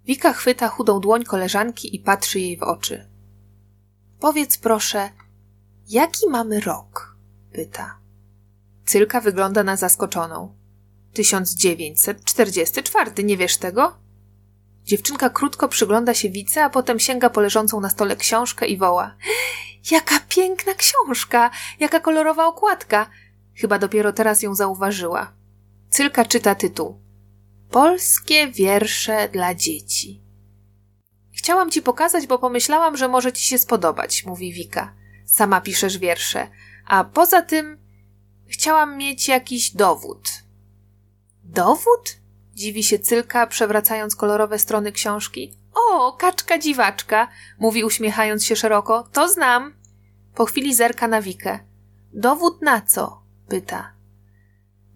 S1: Wika chwyta chudą dłoń koleżanki i patrzy jej w oczy. Powiedz proszę, jaki mamy rok? pyta. Cylka wygląda na zaskoczoną. 1944, nie wiesz tego? Dziewczynka krótko przygląda się wice, a potem sięga po leżącą na stole książkę i woła. Jaka piękna książka! Jaka kolorowa okładka! Chyba dopiero teraz ją zauważyła. Cylka czyta tytuł. Polskie wiersze dla dzieci. Chciałam ci pokazać, bo pomyślałam, że może ci się spodobać, mówi Wika. Sama piszesz wiersze. A poza tym chciałam mieć jakiś dowód. Dowód? Dziwi się Cylka, przewracając kolorowe strony książki. O, kaczka dziwaczka, mówi uśmiechając się szeroko. To znam. Po chwili zerka na Wikę. Dowód na co? pyta.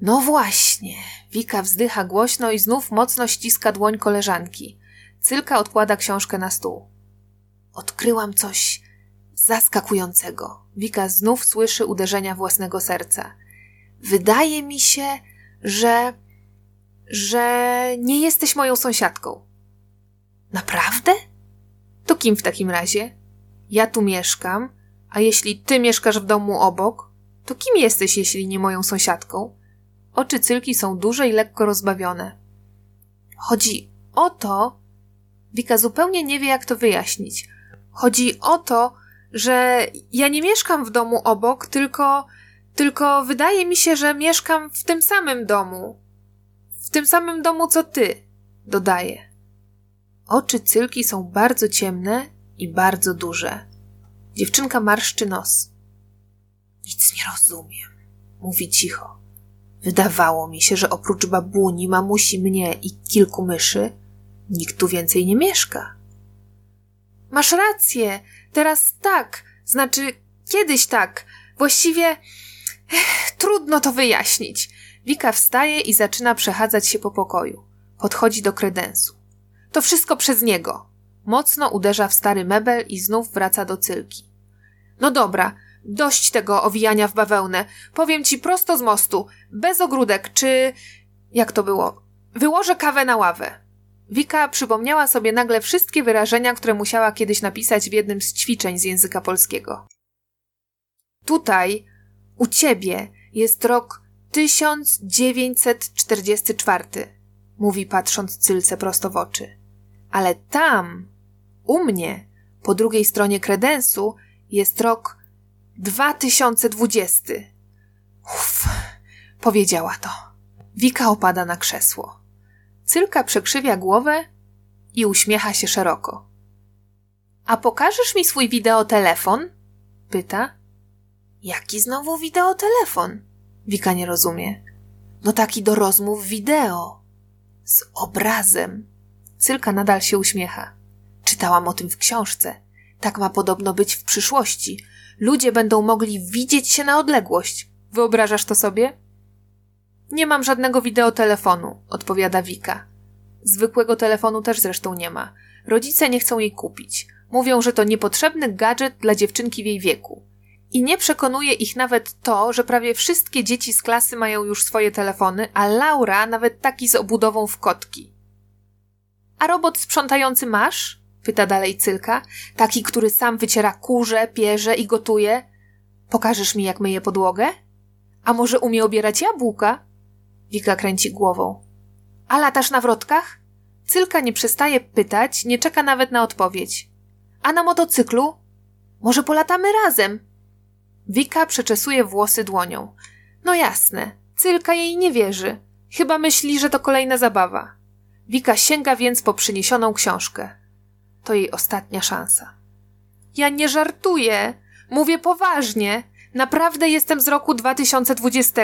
S1: No właśnie. Wika wzdycha głośno i znów mocno ściska dłoń koleżanki. Cylka odkłada książkę na stół. Odkryłam coś zaskakującego. Wika znów słyszy uderzenia własnego serca. Wydaje mi się, że. Że nie jesteś moją sąsiadką. Naprawdę? To kim w takim razie? Ja tu mieszkam, a jeśli ty mieszkasz w domu obok, to kim jesteś, jeśli nie moją sąsiadką? Oczy cylki są duże i lekko rozbawione. Chodzi o to, Wika zupełnie nie wie, jak to wyjaśnić. Chodzi o to, że ja nie mieszkam w domu obok, tylko, tylko wydaje mi się, że mieszkam w tym samym domu. Tym samym domu, co ty, dodaje. Oczy cylki są bardzo ciemne i bardzo duże. Dziewczynka marszczy nos. Nic nie rozumiem, mówi cicho. Wydawało mi się, że oprócz babuni, mamusi, mnie i kilku myszy, nikt tu więcej nie mieszka. Masz rację, teraz tak, znaczy kiedyś tak. Właściwie ech, trudno to wyjaśnić. Wika wstaje i zaczyna przechadzać się po pokoju. Podchodzi do kredensu. To wszystko przez niego. Mocno uderza w stary mebel i znów wraca do cylki. No dobra, dość tego owijania w bawełnę. Powiem ci prosto z mostu, bez ogródek, czy. Jak to było? Wyłożę kawę na ławę. Wika przypomniała sobie nagle wszystkie wyrażenia, które musiała kiedyś napisać w jednym z ćwiczeń z języka polskiego. Tutaj, u ciebie, jest rok 1944, mówi patrząc Cylce prosto w oczy. Ale tam, u mnie, po drugiej stronie kredensu, jest rok 2020. Uff, powiedziała to. Wika opada na krzesło. Cylka przekrzywia głowę i uśmiecha się szeroko. A pokażesz mi swój wideotelefon? pyta. Jaki znowu wideotelefon? Wika nie rozumie. No taki do rozmów wideo. Z obrazem. Cylka nadal się uśmiecha. Czytałam o tym w książce. Tak ma podobno być w przyszłości. Ludzie będą mogli widzieć się na odległość. Wyobrażasz to sobie? Nie mam żadnego wideotelefonu, odpowiada Wika. Zwykłego telefonu też zresztą nie ma. Rodzice nie chcą jej kupić. Mówią, że to niepotrzebny gadżet dla dziewczynki w jej wieku. I nie przekonuje ich nawet to, że prawie wszystkie dzieci z klasy mają już swoje telefony, a Laura nawet taki z obudową w kotki. A robot sprzątający masz? pyta dalej Cylka. Taki, który sam wyciera kurze, pierze i gotuje. Pokażesz mi, jak myje podłogę? A może umie obierać jabłka? Wika kręci głową. A latasz na wrotkach? Cylka nie przestaje pytać, nie czeka nawet na odpowiedź. A na motocyklu? Może polatamy razem? Wika przeczesuje włosy dłonią. No jasne, Cylka jej nie wierzy. Chyba myśli, że to kolejna zabawa. Wika sięga więc po przyniesioną książkę. To jej ostatnia szansa. Ja nie żartuję. Mówię poważnie. Naprawdę jestem z roku 2020.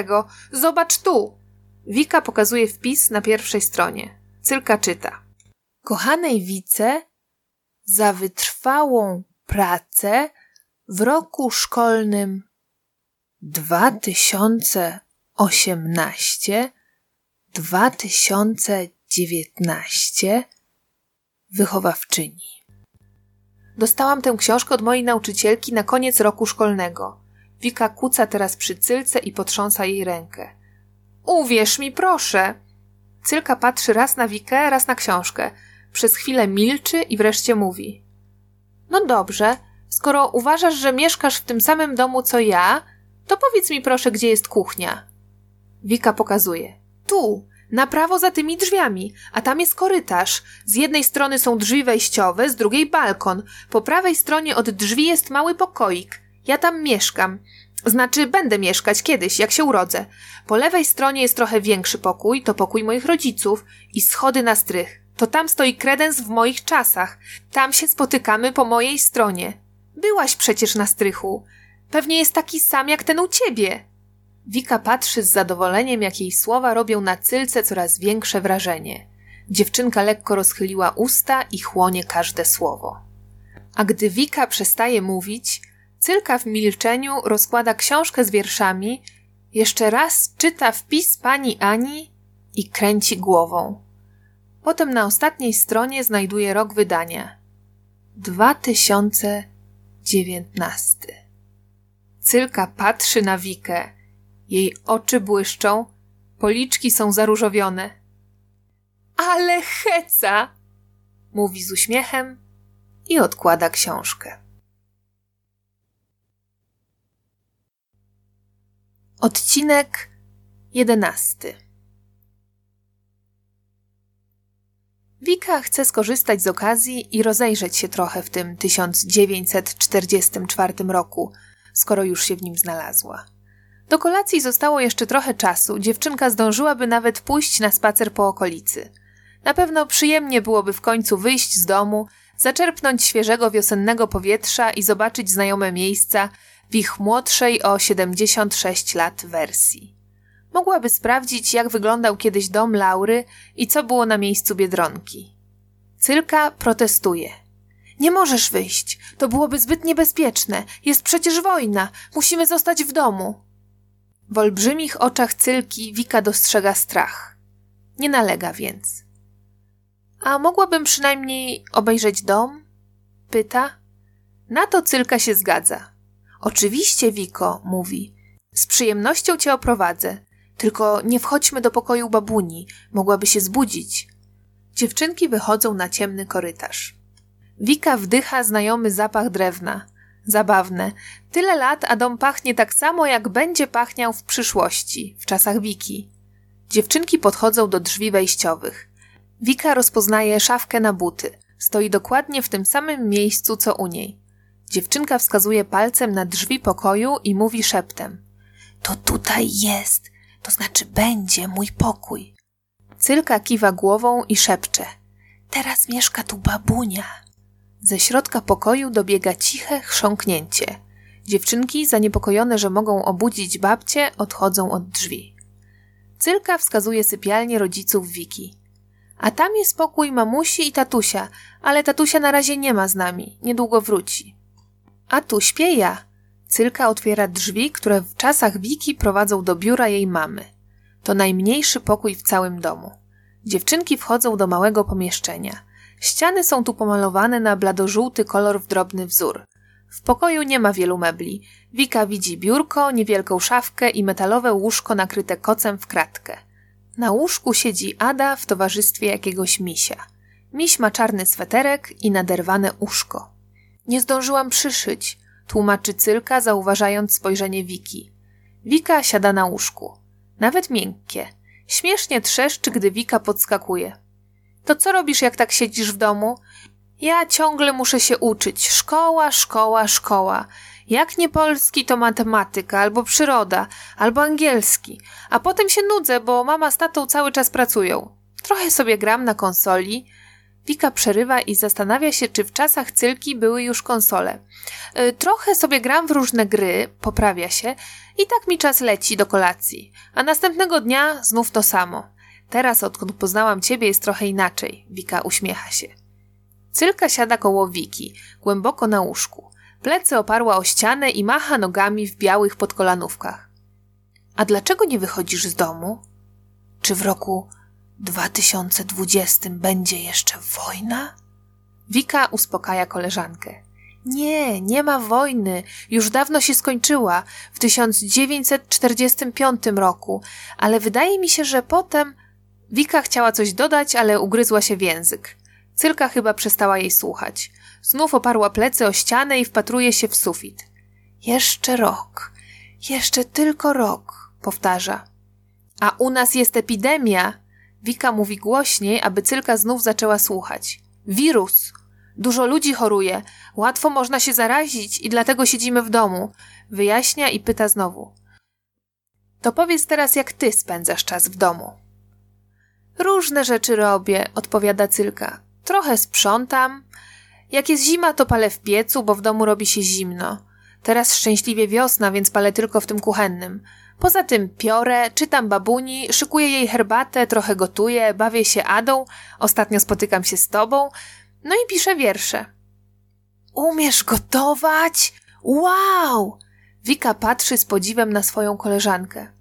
S1: Zobacz tu. Wika pokazuje wpis na pierwszej stronie. Cylka czyta. Kochanej Wice, za wytrwałą pracę w roku szkolnym 2018 2019 Wychowawczyni. Dostałam tę książkę od mojej nauczycielki na koniec roku szkolnego. Wika kuca teraz przy cylce i potrząsa jej rękę. Uwierz mi, proszę! Cylka patrzy raz na Wikę, raz na książkę. Przez chwilę milczy i wreszcie mówi. No dobrze, skoro uważasz, że mieszkasz w tym samym domu co ja, to powiedz mi proszę, gdzie jest kuchnia. Wika pokazuje. Tu, na prawo za tymi drzwiami, a tam jest korytarz. Z jednej strony są drzwi wejściowe, z drugiej balkon. Po prawej stronie od drzwi jest mały pokoik. Ja tam mieszkam. Znaczy, będę mieszkać kiedyś, jak się urodzę. Po lewej stronie jest trochę większy pokój, to pokój moich rodziców i schody na strych. To tam stoi kredens w moich czasach. Tam się spotykamy po mojej stronie. Byłaś przecież na strychu. Pewnie jest taki sam jak ten u ciebie. Wika patrzy z zadowoleniem, jak jej słowa robią na cylce coraz większe wrażenie. Dziewczynka lekko rozchyliła usta i chłonie każde słowo. A gdy Wika przestaje mówić, cylka w milczeniu rozkłada książkę z wierszami, jeszcze raz czyta wpis pani Ani i kręci głową. Potem na ostatniej stronie znajduje rok wydania 2019. Cylka patrzy na Wikę jej oczy błyszczą, policzki są zaróżowione. Ale heca! mówi z uśmiechem i odkłada książkę. Odcinek jedenasty. Wika chce skorzystać z okazji i rozejrzeć się trochę w tym 1944 roku, skoro już się w nim znalazła. Do kolacji zostało jeszcze trochę czasu, dziewczynka zdążyłaby nawet pójść na spacer po okolicy. Na pewno przyjemnie byłoby w końcu wyjść z domu, zaczerpnąć świeżego wiosennego powietrza i zobaczyć znajome miejsca w ich młodszej o 76 lat wersji. Mogłaby sprawdzić, jak wyglądał kiedyś dom Laury i co było na miejscu biedronki. Cylka protestuje. Nie możesz wyjść. To byłoby zbyt niebezpieczne. Jest przecież wojna. Musimy zostać w domu. W olbrzymich oczach cylki Wika dostrzega strach. Nie nalega więc. A mogłabym przynajmniej obejrzeć dom? Pyta. Na to cylka się zgadza. Oczywiście, Wiko, mówi. Z przyjemnością cię oprowadzę. Tylko nie wchodźmy do pokoju babuni, mogłaby się zbudzić. Dziewczynki wychodzą na ciemny korytarz. Wika wdycha znajomy zapach drewna. Zabawne. Tyle lat, a dom pachnie tak samo, jak będzie pachniał w przyszłości, w czasach Wiki. Dziewczynki podchodzą do drzwi wejściowych. Wika rozpoznaje szafkę na buty. Stoi dokładnie w tym samym miejscu, co u niej. Dziewczynka wskazuje palcem na drzwi pokoju i mówi szeptem. To tutaj jest, to znaczy będzie mój pokój. Cylka kiwa głową i szepcze. Teraz mieszka tu babunia. Ze środka pokoju dobiega ciche chrząknięcie. Dziewczynki, zaniepokojone, że mogą obudzić babcie, odchodzą od drzwi. Cylka wskazuje sypialnię rodziców Wiki. A tam jest pokój mamusi i tatusia, ale tatusia na razie nie ma z nami, niedługo wróci. A tu śpię ja. Cylka otwiera drzwi, które w czasach Wiki prowadzą do biura jej mamy. To najmniejszy pokój w całym domu. Dziewczynki wchodzą do małego pomieszczenia – Ściany są tu pomalowane na bladożółty kolor w drobny wzór. W pokoju nie ma wielu mebli. Wika widzi biurko, niewielką szafkę i metalowe łóżko nakryte kocem w kratkę. Na łóżku siedzi Ada w towarzystwie jakiegoś misia. Miś ma czarny sweterek i naderwane uszko. Nie zdążyłam przyszyć, tłumaczy Cylka, zauważając spojrzenie Wiki. Wika siada na łóżku. Nawet miękkie. Śmiesznie trzeszczy, gdy Wika podskakuje. To co robisz, jak tak siedzisz w domu? Ja ciągle muszę się uczyć. Szkoła, szkoła, szkoła. Jak nie polski, to matematyka, albo przyroda, albo angielski. A potem się nudzę, bo mama z tatą cały czas pracują. Trochę sobie gram na konsoli. Wika przerywa i zastanawia się, czy w czasach cylki były już konsole. Yy, trochę sobie gram w różne gry, poprawia się, i tak mi czas leci do kolacji. A następnego dnia znów to samo. Teraz, odkąd poznałam ciebie, jest trochę inaczej. Wika uśmiecha się. Cylka siada koło Wiki, głęboko na łóżku. Plecy oparła o ścianę i macha nogami w białych podkolanówkach. A dlaczego nie wychodzisz z domu? Czy w roku 2020 będzie jeszcze wojna? Wika uspokaja koleżankę. Nie, nie ma wojny. Już dawno się skończyła, w 1945 roku, ale wydaje mi się, że potem. Wika chciała coś dodać, ale ugryzła się w język. Cylka chyba przestała jej słuchać. Znów oparła plecy o ścianę i wpatruje się w sufit. Jeszcze rok. Jeszcze tylko rok, powtarza. A u nas jest epidemia. Wika mówi głośniej, aby Cylka znów zaczęła słuchać. Wirus. Dużo ludzi choruje, łatwo można się zarazić i dlatego siedzimy w domu. Wyjaśnia i pyta znowu. To powiedz teraz, jak ty spędzasz czas w domu. Różne rzeczy robię, odpowiada Cylka. Trochę sprzątam. Jak jest zima, to palę w piecu, bo w domu robi się zimno. Teraz szczęśliwie wiosna, więc palę tylko w tym kuchennym. Poza tym piorę, czytam babuni, szykuję jej herbatę, trochę gotuję, bawię się Adą, ostatnio spotykam się z tobą, no i piszę wiersze. Umiesz gotować? Wow! Wika patrzy z podziwem na swoją koleżankę.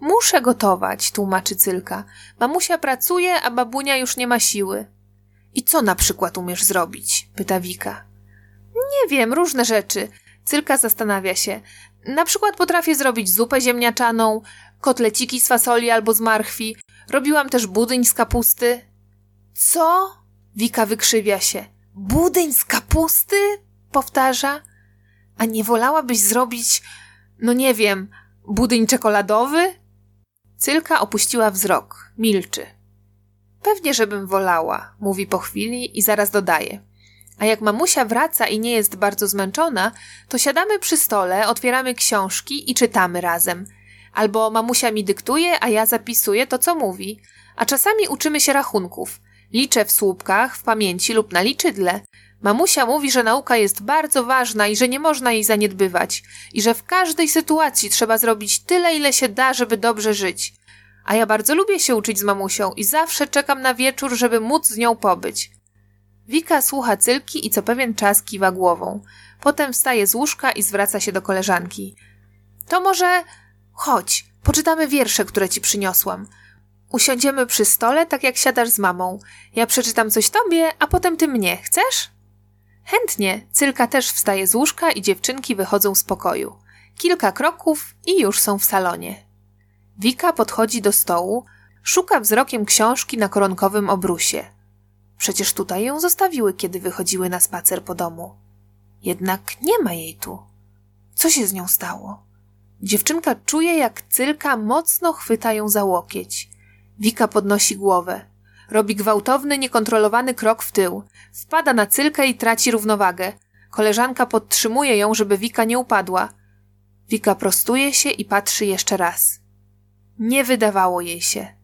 S1: Muszę gotować, tłumaczy Cylka. Mamusia pracuje, a babunia już nie ma siły. I co na przykład umiesz zrobić? pyta Wika. Nie wiem, różne rzeczy. Cylka zastanawia się. Na przykład potrafię zrobić zupę ziemniaczaną, kotleciki z fasoli albo z marchwi. Robiłam też budyń z kapusty. Co? Wika wykrzywia się. Budyń z kapusty? Powtarza. A nie wolałabyś zrobić, no nie wiem, budyń czekoladowy? Cylka opuściła wzrok, milczy. Pewnie, żebym wolała, mówi po chwili i zaraz dodaje. A jak mamusia wraca i nie jest bardzo zmęczona, to siadamy przy stole, otwieramy książki i czytamy razem. Albo mamusia mi dyktuje, a ja zapisuję to, co mówi. A czasami uczymy się rachunków. Liczę w słupkach, w pamięci lub na liczydle. Mamusia mówi, że nauka jest bardzo ważna i że nie można jej zaniedbywać, i że w każdej sytuacji trzeba zrobić tyle, ile się da, żeby dobrze żyć. A ja bardzo lubię się uczyć z mamusią i zawsze czekam na wieczór, żeby móc z nią pobyć. Wika słucha cylki i co pewien czas kiwa głową. Potem wstaje z łóżka i zwraca się do koleżanki. To może chodź, poczytamy wiersze, które ci przyniosłam. Usiądziemy przy stole, tak jak siadasz z mamą. Ja przeczytam coś tobie, a potem ty mnie. Chcesz? Chętnie. Cylka też wstaje z łóżka i dziewczynki wychodzą z pokoju. Kilka kroków i już są w salonie. Wika podchodzi do stołu, szuka wzrokiem książki na koronkowym obrusie. Przecież tutaj ją zostawiły, kiedy wychodziły na spacer po domu. Jednak nie ma jej tu. Co się z nią stało? Dziewczynka czuje, jak cylka mocno chwyta ją za łokieć. Wika podnosi głowę. Robi gwałtowny, niekontrolowany krok w tył. Wpada na cylkę i traci równowagę. Koleżanka podtrzymuje ją, żeby Wika nie upadła. Wika prostuje się i patrzy jeszcze raz. Nie wydawało jej się.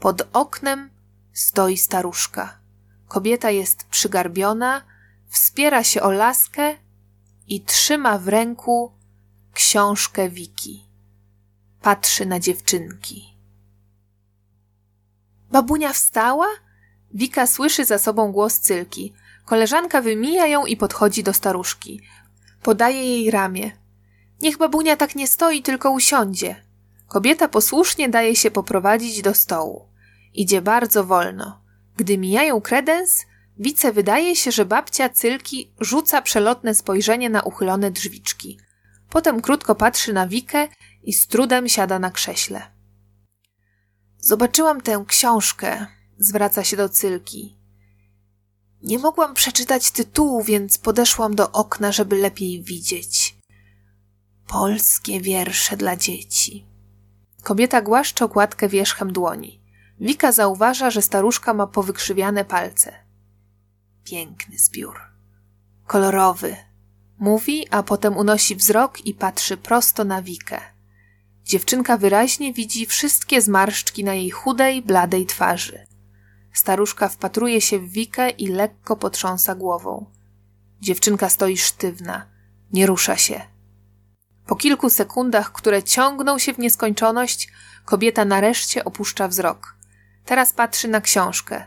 S1: Pod oknem stoi staruszka. Kobieta jest przygarbiona, wspiera się o laskę i trzyma w ręku książkę Wiki. Patrzy na dziewczynki. Babunia wstała? Wika słyszy za sobą głos Cylki. Koleżanka wymija ją i podchodzi do staruszki. Podaje jej ramię. Niech babunia tak nie stoi, tylko usiądzie. Kobieta posłusznie daje się poprowadzić do stołu. Idzie bardzo wolno. Gdy mijają kredens, Wice wydaje się, że babcia Cylki rzuca przelotne spojrzenie na uchylone drzwiczki. Potem krótko patrzy na Wikę i z trudem siada na krześle. Zobaczyłam tę książkę, zwraca się do Cylki. Nie mogłam przeczytać tytułu, więc podeszłam do okna, żeby lepiej widzieć. Polskie wiersze dla dzieci. Kobieta głaszcze okładkę wierzchem dłoni. Wika zauważa, że staruszka ma powykrzywiane palce. Piękny zbiór. Kolorowy. Mówi, a potem unosi wzrok i patrzy prosto na Wikę. Dziewczynka wyraźnie widzi wszystkie zmarszczki na jej chudej, bladej twarzy. Staruszka wpatruje się w Wikę i lekko potrząsa głową. Dziewczynka stoi sztywna, nie rusza się. Po kilku sekundach, które ciągną się w nieskończoność, kobieta nareszcie opuszcza wzrok. Teraz patrzy na książkę.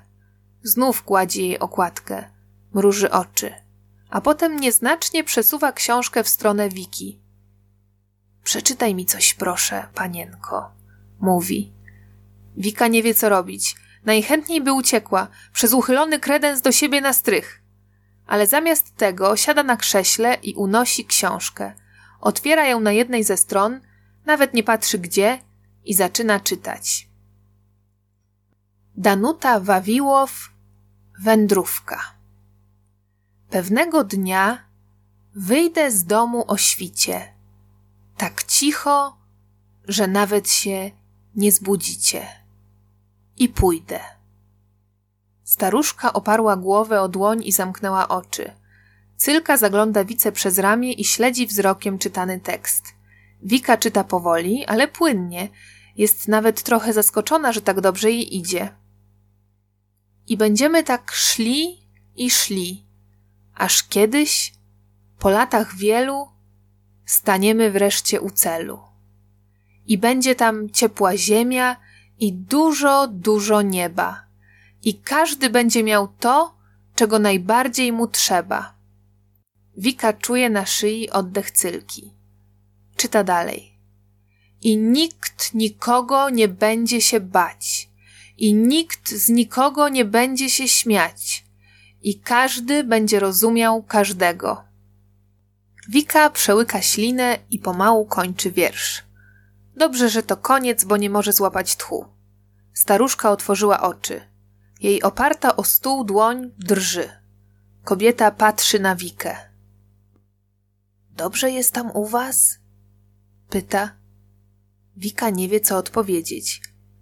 S1: Znów gładzi jej okładkę, mruży oczy, a potem nieznacznie przesuwa książkę w stronę Wiki. Przeczytaj mi coś, proszę, panienko, mówi. Wika nie wie co robić. Najchętniej by uciekła, przez uchylony kredens do siebie na strych. Ale zamiast tego siada na krześle i unosi książkę. Otwiera ją na jednej ze stron, nawet nie patrzy gdzie i zaczyna czytać. Danuta Wawiłow, wędrówka. Pewnego dnia wyjdę z domu o świcie, tak cicho, że nawet się nie zbudzicie. I pójdę. Staruszka oparła głowę o dłoń i zamknęła oczy. Cylka zagląda Wice przez ramię i śledzi wzrokiem czytany tekst. Wika czyta powoli, ale płynnie. Jest nawet trochę zaskoczona, że tak dobrze jej idzie. I będziemy tak szli i szli, aż kiedyś, po latach wielu, staniemy wreszcie u celu. I będzie tam ciepła ziemia i dużo, dużo nieba. I każdy będzie miał to, czego najbardziej mu trzeba. Wika czuje na szyi oddech cylki. Czyta dalej. I nikt nikogo nie będzie się bać, i nikt z nikogo nie będzie się śmiać, i każdy będzie rozumiał każdego. Wika przełyka ślinę i pomału kończy wiersz. Dobrze, że to koniec, bo nie może złapać tchu. Staruszka otworzyła oczy. Jej oparta o stół dłoń drży. Kobieta patrzy na Wikę. Dobrze jest tam u was? Pyta. Wika nie wie, co odpowiedzieć.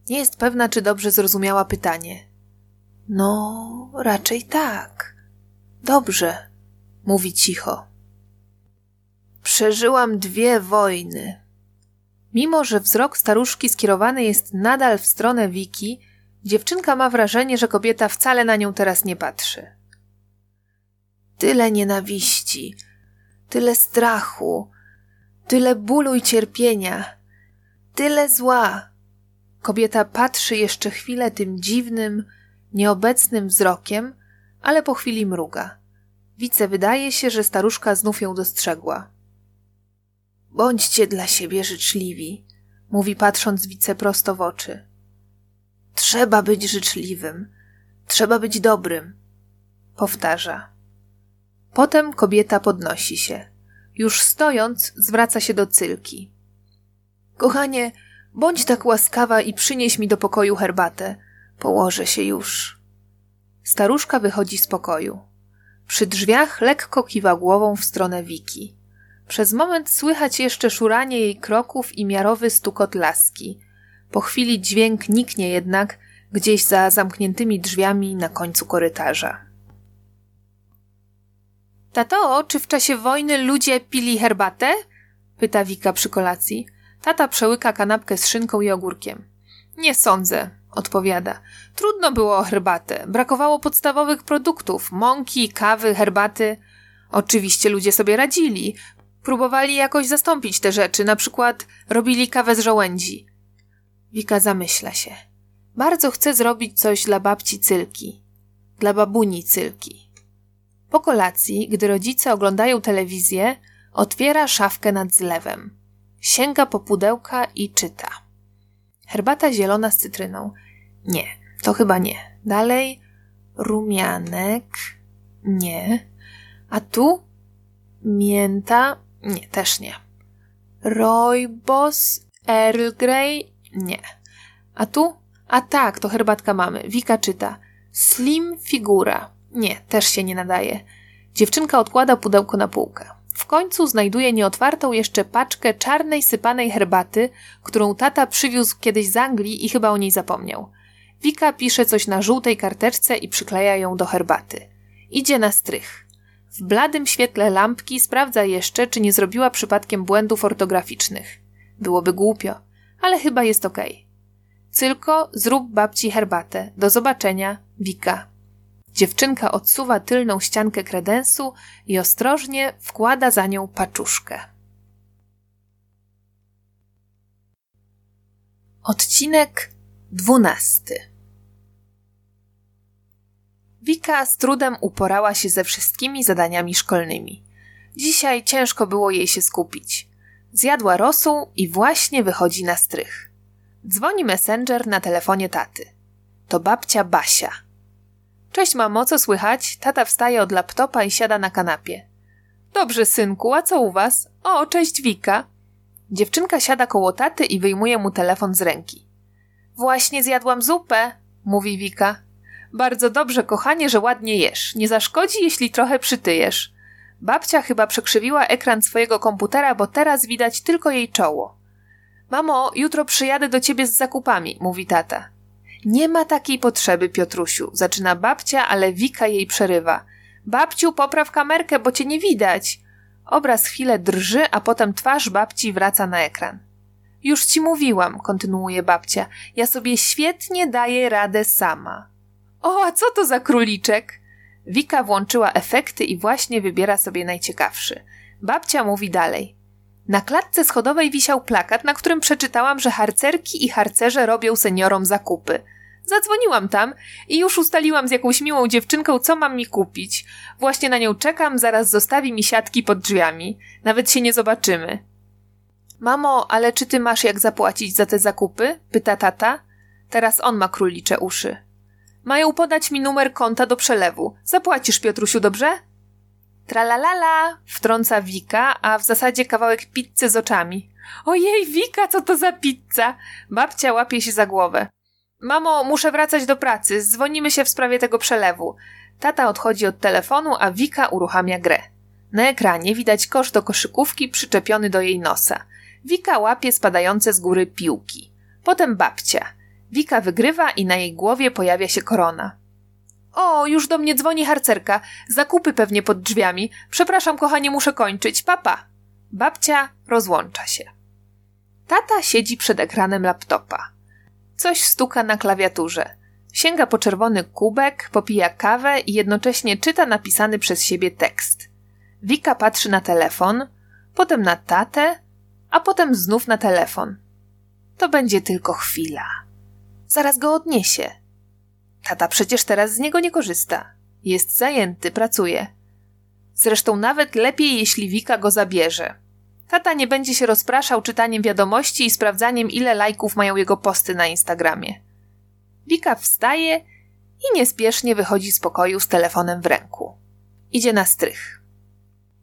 S1: Nie jest pewna, czy dobrze zrozumiała pytanie. No, raczej tak. Dobrze, mówi cicho. Przeżyłam dwie wojny. Mimo, że wzrok staruszki skierowany jest nadal w stronę Wiki, dziewczynka ma wrażenie, że kobieta wcale na nią teraz nie patrzy. Tyle nienawiści, tyle strachu, tyle bólu i cierpienia, tyle zła. Kobieta patrzy jeszcze chwilę tym dziwnym, nieobecnym wzrokiem, ale po chwili mruga. Wice wydaje się, że staruszka znów ją dostrzegła. Bądźcie dla siebie życzliwi, mówi patrząc wice prosto w oczy. Trzeba być życzliwym, trzeba być dobrym, powtarza. Potem kobieta podnosi się. Już stojąc, zwraca się do cylki. Kochanie, bądź tak łaskawa i przynieś mi do pokoju herbatę. Położę się już. Staruszka wychodzi z pokoju. Przy drzwiach lekko kiwa głową w stronę Wiki. Przez moment słychać jeszcze szuranie jej kroków i miarowy stukot laski. Po chwili dźwięk niknie jednak gdzieś za zamkniętymi drzwiami na końcu korytarza. Tato, czy w czasie wojny ludzie pili herbatę? pyta Wika przy kolacji. Tata przełyka kanapkę z szynką i ogórkiem. Nie sądzę, odpowiada. Trudno było o herbatę. Brakowało podstawowych produktów mąki, kawy, herbaty. Oczywiście ludzie sobie radzili. Próbowali jakoś zastąpić te rzeczy, na przykład robili kawę z żołędzi. Wika zamyśla się. Bardzo chce zrobić coś dla babci Cylki, dla babuni Cylki. Po kolacji, gdy rodzice oglądają telewizję, otwiera szafkę nad zlewem. Sięga po pudełka i czyta. Herbata zielona z cytryną. Nie, to chyba nie. Dalej rumianek. Nie. A tu mięta. Nie, też nie. Roybos, Earl Grey. Nie. A tu? A tak, to herbatka mamy. Wika czyta. Slim figura. Nie, też się nie nadaje. Dziewczynka odkłada pudełko na półkę. W końcu znajduje nieotwartą jeszcze paczkę czarnej sypanej herbaty, którą tata przywiózł kiedyś z Anglii i chyba o niej zapomniał. Wika pisze coś na żółtej karteczce i przykleja ją do herbaty. Idzie na strych. W bladym świetle lampki sprawdza jeszcze, czy nie zrobiła przypadkiem błędów ortograficznych. Byłoby głupio, ale chyba jest okej. Okay. Cylko, zrób babci herbatę. Do zobaczenia, Wika. Dziewczynka odsuwa tylną ściankę kredensu i ostrożnie wkłada za nią paczuszkę. Odcinek dwunasty. Wika z trudem uporała się ze wszystkimi zadaniami szkolnymi. Dzisiaj ciężko było jej się skupić. Zjadła rosół i właśnie wychodzi na strych. Dzwoni messenger na telefonie taty. To babcia Basia. Cześć mamo, co słychać? Tata wstaje od laptopa i siada na kanapie. Dobrze, synku, a co u was? O, cześć Wika. Dziewczynka siada koło taty i wyjmuje mu telefon z ręki. Właśnie zjadłam zupę, mówi Wika. Bardzo dobrze, kochanie, że ładnie jesz. Nie zaszkodzi, jeśli trochę przytyjesz. Babcia chyba przekrzywiła ekran swojego komputera, bo teraz widać tylko jej czoło. Mamo, jutro przyjadę do ciebie z zakupami, mówi tata. Nie ma takiej potrzeby, Piotrusiu, zaczyna babcia, ale Wika jej przerywa. Babciu, popraw kamerkę, bo cię nie widać. Obraz chwilę drży, a potem twarz babci wraca na ekran. Już ci mówiłam, kontynuuje babcia, ja sobie świetnie daję radę sama. O, a co to za króliczek? Wika włączyła efekty i właśnie wybiera sobie najciekawszy. Babcia mówi dalej. Na klatce schodowej wisiał plakat, na którym przeczytałam, że harcerki i harcerze robią seniorom zakupy. Zadzwoniłam tam i już ustaliłam z jakąś miłą dziewczynką, co mam mi kupić. Właśnie na nią czekam, zaraz zostawi mi siatki pod drzwiami. Nawet się nie zobaczymy. Mamo, ale czy ty masz jak zapłacić za te zakupy? pyta tata. Teraz on ma królicze uszy. Mają podać mi numer konta do przelewu. Zapłacisz, Piotrusiu, dobrze? Tralalala, wtrąca Wika, a w zasadzie kawałek pizzy z oczami. Ojej, Wika, co to za pizza? Babcia łapie się za głowę. Mamo, muszę wracać do pracy, dzwonimy się w sprawie tego przelewu. Tata odchodzi od telefonu, a Wika uruchamia grę. Na ekranie widać kosz do koszykówki przyczepiony do jej nosa. Wika łapie spadające z góry piłki. Potem babcia. Wika wygrywa i na jej głowie pojawia się korona. O, już do mnie dzwoni harcerka. Zakupy pewnie pod drzwiami. Przepraszam, kochanie, muszę kończyć. Papa. Babcia rozłącza się. Tata siedzi przed ekranem laptopa. Coś stuka na klawiaturze. Sięga po czerwony kubek, popija kawę i jednocześnie czyta napisany przez siebie tekst. Wika patrzy na telefon, potem na tatę, a potem znów na telefon. To będzie tylko chwila. Zaraz go odniesie. Tata przecież teraz z niego nie korzysta. Jest zajęty, pracuje. Zresztą nawet lepiej, jeśli Wika go zabierze. Tata nie będzie się rozpraszał czytaniem wiadomości i sprawdzaniem, ile lajków mają jego posty na Instagramie. Wika wstaje i niespiesznie wychodzi z pokoju z telefonem w ręku. Idzie na strych.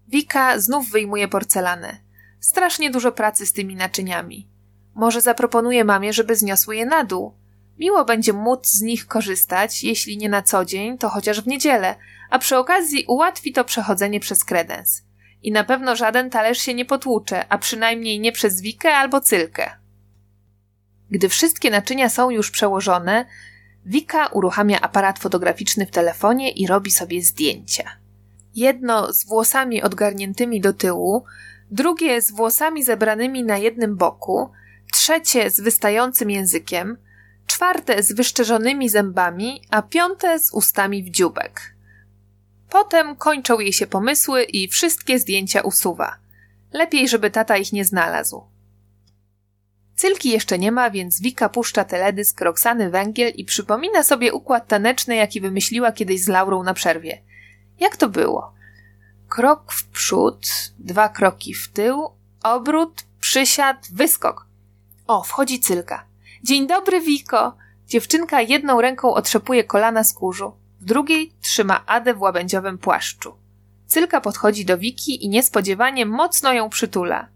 S1: Wika znów wyjmuje porcelanę. Strasznie dużo pracy z tymi naczyniami. Może zaproponuje mamie, żeby zniosły je na dół. Miło będzie móc z nich korzystać, jeśli nie na co dzień, to chociaż w niedzielę, a przy okazji ułatwi to przechodzenie przez kredens. I na pewno żaden talerz się nie potłucze, a przynajmniej nie przez Wikę albo Cylkę. Gdy wszystkie naczynia są już przełożone, Wika uruchamia aparat fotograficzny w telefonie i robi sobie zdjęcia. Jedno z włosami odgarniętymi do tyłu, drugie z włosami zebranymi na jednym boku, trzecie z wystającym językiem, czwarte z wyszczerzonymi zębami, a piąte z ustami w dziubek. Potem kończą jej się pomysły i wszystkie zdjęcia usuwa. Lepiej, żeby tata ich nie znalazł. Cylki jeszcze nie ma, więc Wika puszcza teledysk Roxany Węgiel i przypomina sobie układ taneczny, jaki wymyśliła kiedyś z Laurą na przerwie. Jak to było? Krok w przód, dwa kroki w tył, obrót, przysiad, wyskok. O, wchodzi Cylka. Dzień dobry, Wiko! Dziewczynka jedną ręką otrzepuje kolana z kurzu, w drugiej trzyma Adę w łabędziowym płaszczu. Cylka podchodzi do Wiki i niespodziewanie mocno ją przytula.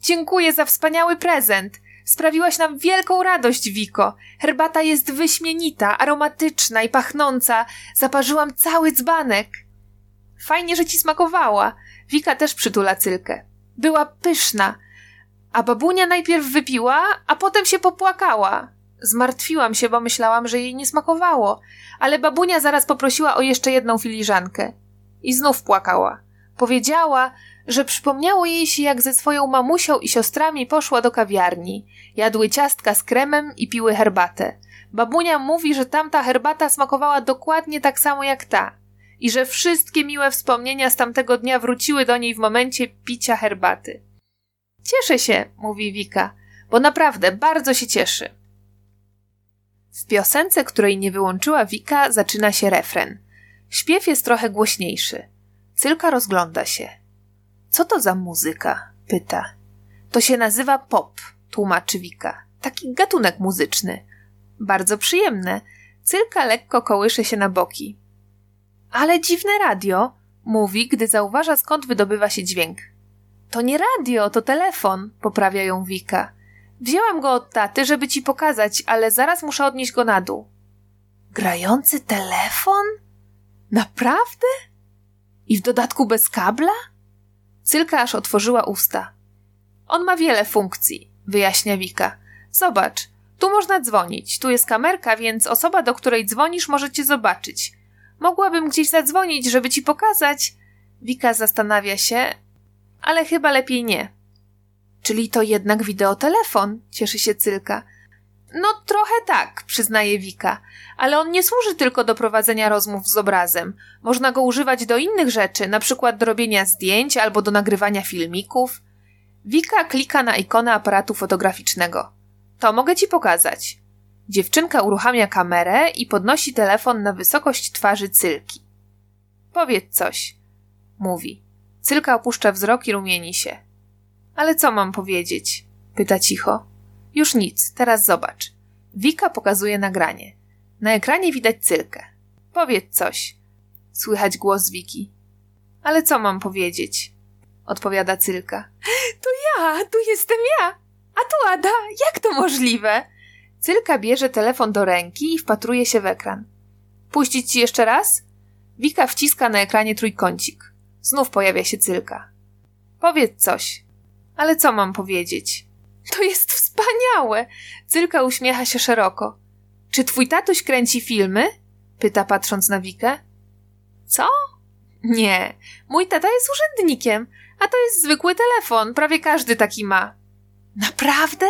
S1: Dziękuję za wspaniały prezent! Sprawiłaś nam wielką radość, Wiko. Herbata jest wyśmienita, aromatyczna i pachnąca. Zaparzyłam cały dzbanek. Fajnie, że ci smakowała. Wika też przytula Cylkę. Była pyszna. A babunia najpierw wypiła, a potem się popłakała. Zmartwiłam się, bo myślałam, że jej nie smakowało, ale babunia zaraz poprosiła o jeszcze jedną filiżankę. I znów płakała. Powiedziała, że przypomniało jej się, jak ze swoją mamusią i siostrami poszła do kawiarni. Jadły ciastka z kremem i piły herbatę. Babunia mówi, że tamta herbata smakowała dokładnie tak samo jak ta i że wszystkie miłe wspomnienia z tamtego dnia wróciły do niej w momencie picia herbaty. Cieszę się, mówi Wika, bo naprawdę bardzo się cieszy. W piosence, której nie wyłączyła Wika, zaczyna się refren. Śpiew jest trochę głośniejszy. Cylka rozgląda się. Co to za muzyka? pyta. To się nazywa pop, tłumaczy Wika. taki gatunek muzyczny. Bardzo przyjemne. Cylka lekko kołysze się na boki. Ale dziwne radio, mówi, gdy zauważa skąd wydobywa się dźwięk. To nie radio, to telefon, poprawia ją Wika. Wzięłam go od taty, żeby ci pokazać, ale zaraz muszę odnieść go na dół. Grający telefon? Naprawdę? I w dodatku bez kabla? Cylka aż otworzyła usta. On ma wiele funkcji, wyjaśnia Wika. Zobacz, tu można dzwonić, tu jest kamerka, więc osoba, do której dzwonisz, może cię zobaczyć. Mogłabym gdzieś zadzwonić, żeby ci pokazać. Wika zastanawia się, ale chyba lepiej nie. Czyli to jednak wideotelefon, cieszy się Cylka. No trochę tak, przyznaje Wika, ale on nie służy tylko do prowadzenia rozmów z obrazem. Można go używać do innych rzeczy, na przykład do robienia zdjęć albo do nagrywania filmików. Wika klika na ikonę aparatu fotograficznego. To mogę ci pokazać. Dziewczynka uruchamia kamerę i podnosi telefon na wysokość twarzy Cylki. Powiedz coś, mówi. Cylka opuszcza wzrok i rumieni się. Ale co mam powiedzieć? Pyta cicho. Już nic, teraz zobacz. Wika pokazuje nagranie. Na ekranie widać Cylkę. Powiedz coś. Słychać głos Wiki. Ale co mam powiedzieć? Odpowiada Cylka. To ja, tu jestem ja. A tu Ada, jak to możliwe? Cylka bierze telefon do ręki i wpatruje się w ekran. Puścić ci jeszcze raz? Wika wciska na ekranie trójkącik. Znów pojawia się Cylka. Powiedz coś. Ale co mam powiedzieć? To jest wspaniałe! Cylka uśmiecha się szeroko. Czy twój tatuś kręci filmy? Pyta patrząc na Wikę. Co? Nie, mój tata jest urzędnikiem, a to jest zwykły telefon, prawie każdy taki ma. Naprawdę?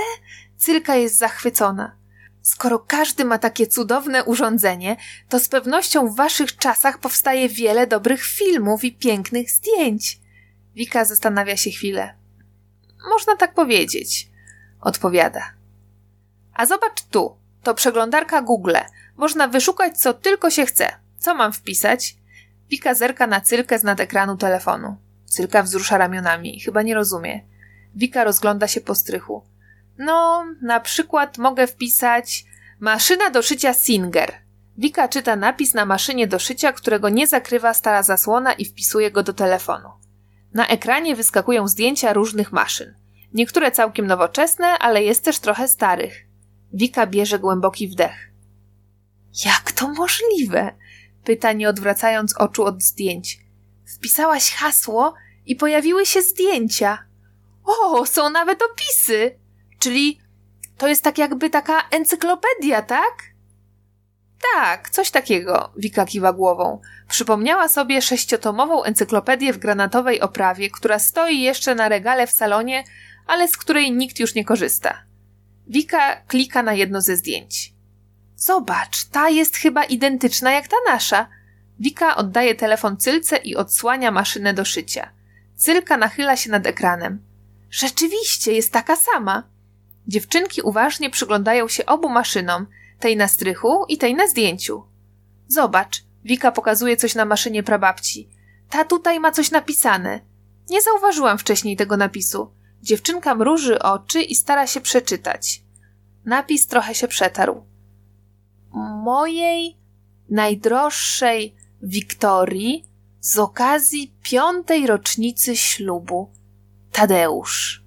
S1: Cylka jest zachwycona. Skoro każdy ma takie cudowne urządzenie, to z pewnością w waszych czasach powstaje wiele dobrych filmów i pięknych zdjęć. Wika zastanawia się chwilę. Można tak powiedzieć, odpowiada. A zobacz tu, to przeglądarka Google. Można wyszukać co tylko się chce. Co mam wpisać? Wika zerka na cylkę z nad ekranu telefonu. Cylka wzrusza ramionami, chyba nie rozumie. Wika rozgląda się po strychu. No, na przykład mogę wpisać maszyna do szycia Singer. Wika czyta napis na maszynie do szycia, którego nie zakrywa stara zasłona i wpisuje go do telefonu. Na ekranie wyskakują zdjęcia różnych maszyn. Niektóre całkiem nowoczesne, ale jest też trochę starych. Wika bierze głęboki wdech. Jak to możliwe? Pyta nie odwracając oczu od zdjęć. Wpisałaś hasło i pojawiły się zdjęcia. O, są nawet opisy! Czyli to jest tak jakby taka encyklopedia, tak? Tak, coś takiego, Wika kiwa głową. Przypomniała sobie sześciotomową encyklopedię w granatowej oprawie, która stoi jeszcze na regale w salonie, ale z której nikt już nie korzysta. Wika klika na jedno ze zdjęć. Zobacz, ta jest chyba identyczna jak ta nasza. Wika oddaje telefon Cylce i odsłania maszynę do szycia. Cylka nachyla się nad ekranem. Rzeczywiście jest taka sama. Dziewczynki uważnie przyglądają się obu maszynom, tej na strychu i tej na zdjęciu. Zobacz, Wika pokazuje coś na maszynie prababci. Ta tutaj ma coś napisane. Nie zauważyłam wcześniej tego napisu. Dziewczynka mruży oczy i stara się przeczytać. Napis trochę się przetarł. Mojej najdroższej Wiktorii z okazji piątej rocznicy ślubu. Tadeusz.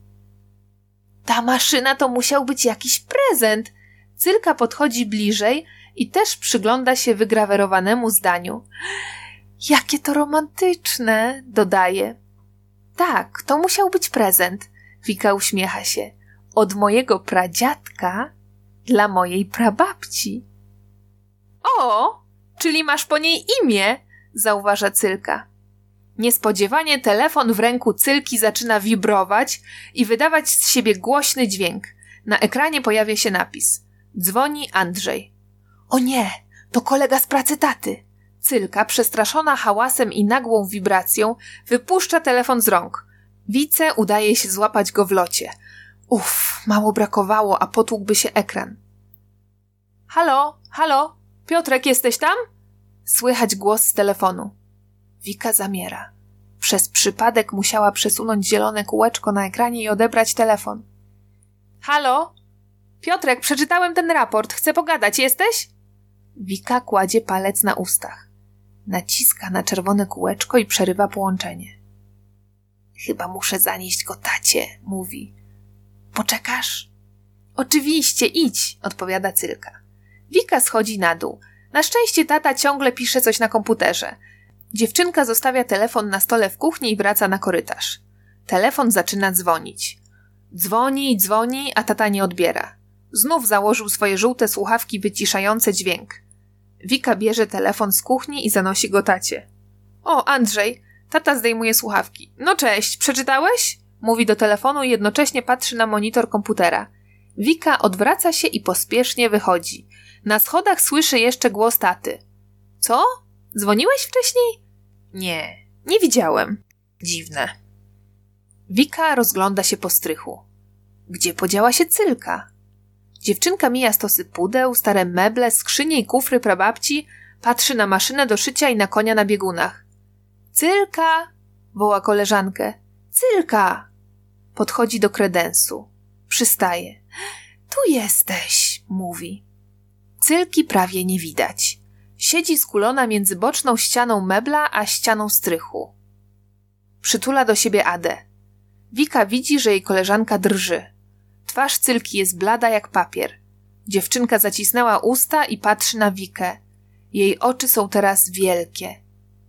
S1: Ta maszyna to musiał być jakiś prezent. Cylka podchodzi bliżej i też przygląda się wygrawerowanemu zdaniu. Jakie to romantyczne, dodaje. Tak, to musiał być prezent. Wika uśmiecha się. Od mojego pradziadka dla mojej prababci. O, czyli masz po niej imię, zauważa Cylka. Niespodziewanie telefon w ręku Cylki zaczyna wibrować i wydawać z siebie głośny dźwięk. Na ekranie pojawia się napis. Dzwoni Andrzej. O nie, to kolega z pracy taty. Cylka, przestraszona hałasem i nagłą wibracją, wypuszcza telefon z rąk. Wice udaje się złapać go w locie. Uff, mało brakowało, a potłukłby się ekran. Halo, halo, Piotrek, jesteś tam? Słychać głos z telefonu. Wika zamiera. Przez przypadek musiała przesunąć zielone kółeczko na ekranie i odebrać telefon. Halo? Piotrek, przeczytałem ten raport. Chcę pogadać. Jesteś? Wika kładzie palec na ustach. Naciska na czerwone kółeczko i przerywa połączenie. Chyba muszę zanieść go tacie, mówi. Poczekasz? Oczywiście, idź, odpowiada Cylka. Wika schodzi na dół. Na szczęście tata ciągle pisze coś na komputerze. Dziewczynka zostawia telefon na stole w kuchni i wraca na korytarz. Telefon zaczyna dzwonić. Dzwoni dzwoni, a tata nie odbiera. Znów założył swoje żółte słuchawki wyciszające dźwięk. Wika bierze telefon z kuchni i zanosi go tacie. O, Andrzej, tata zdejmuje słuchawki. No cześć, przeczytałeś? Mówi do telefonu i jednocześnie patrzy na monitor komputera. Wika odwraca się i pospiesznie wychodzi. Na schodach słyszy jeszcze głos taty. Co? Dzwoniłeś wcześniej? Nie, nie widziałem. Dziwne. Wika rozgląda się po strychu. Gdzie podziała się cylka? Dziewczynka mija stosy pudeł, stare meble, skrzynie i kufry prababci, patrzy na maszynę do szycia i na konia na biegunach. Cylka! woła koleżankę. Cylka! Podchodzi do kredensu. Przystaje. Tu jesteś, mówi. Cylki prawie nie widać. Siedzi skulona między boczną ścianą mebla a ścianą strychu. Przytula do siebie Adę. Wika widzi, że jej koleżanka drży. Twarz Cylki jest blada jak papier. Dziewczynka zacisnęła usta i patrzy na Wikę. Jej oczy są teraz wielkie.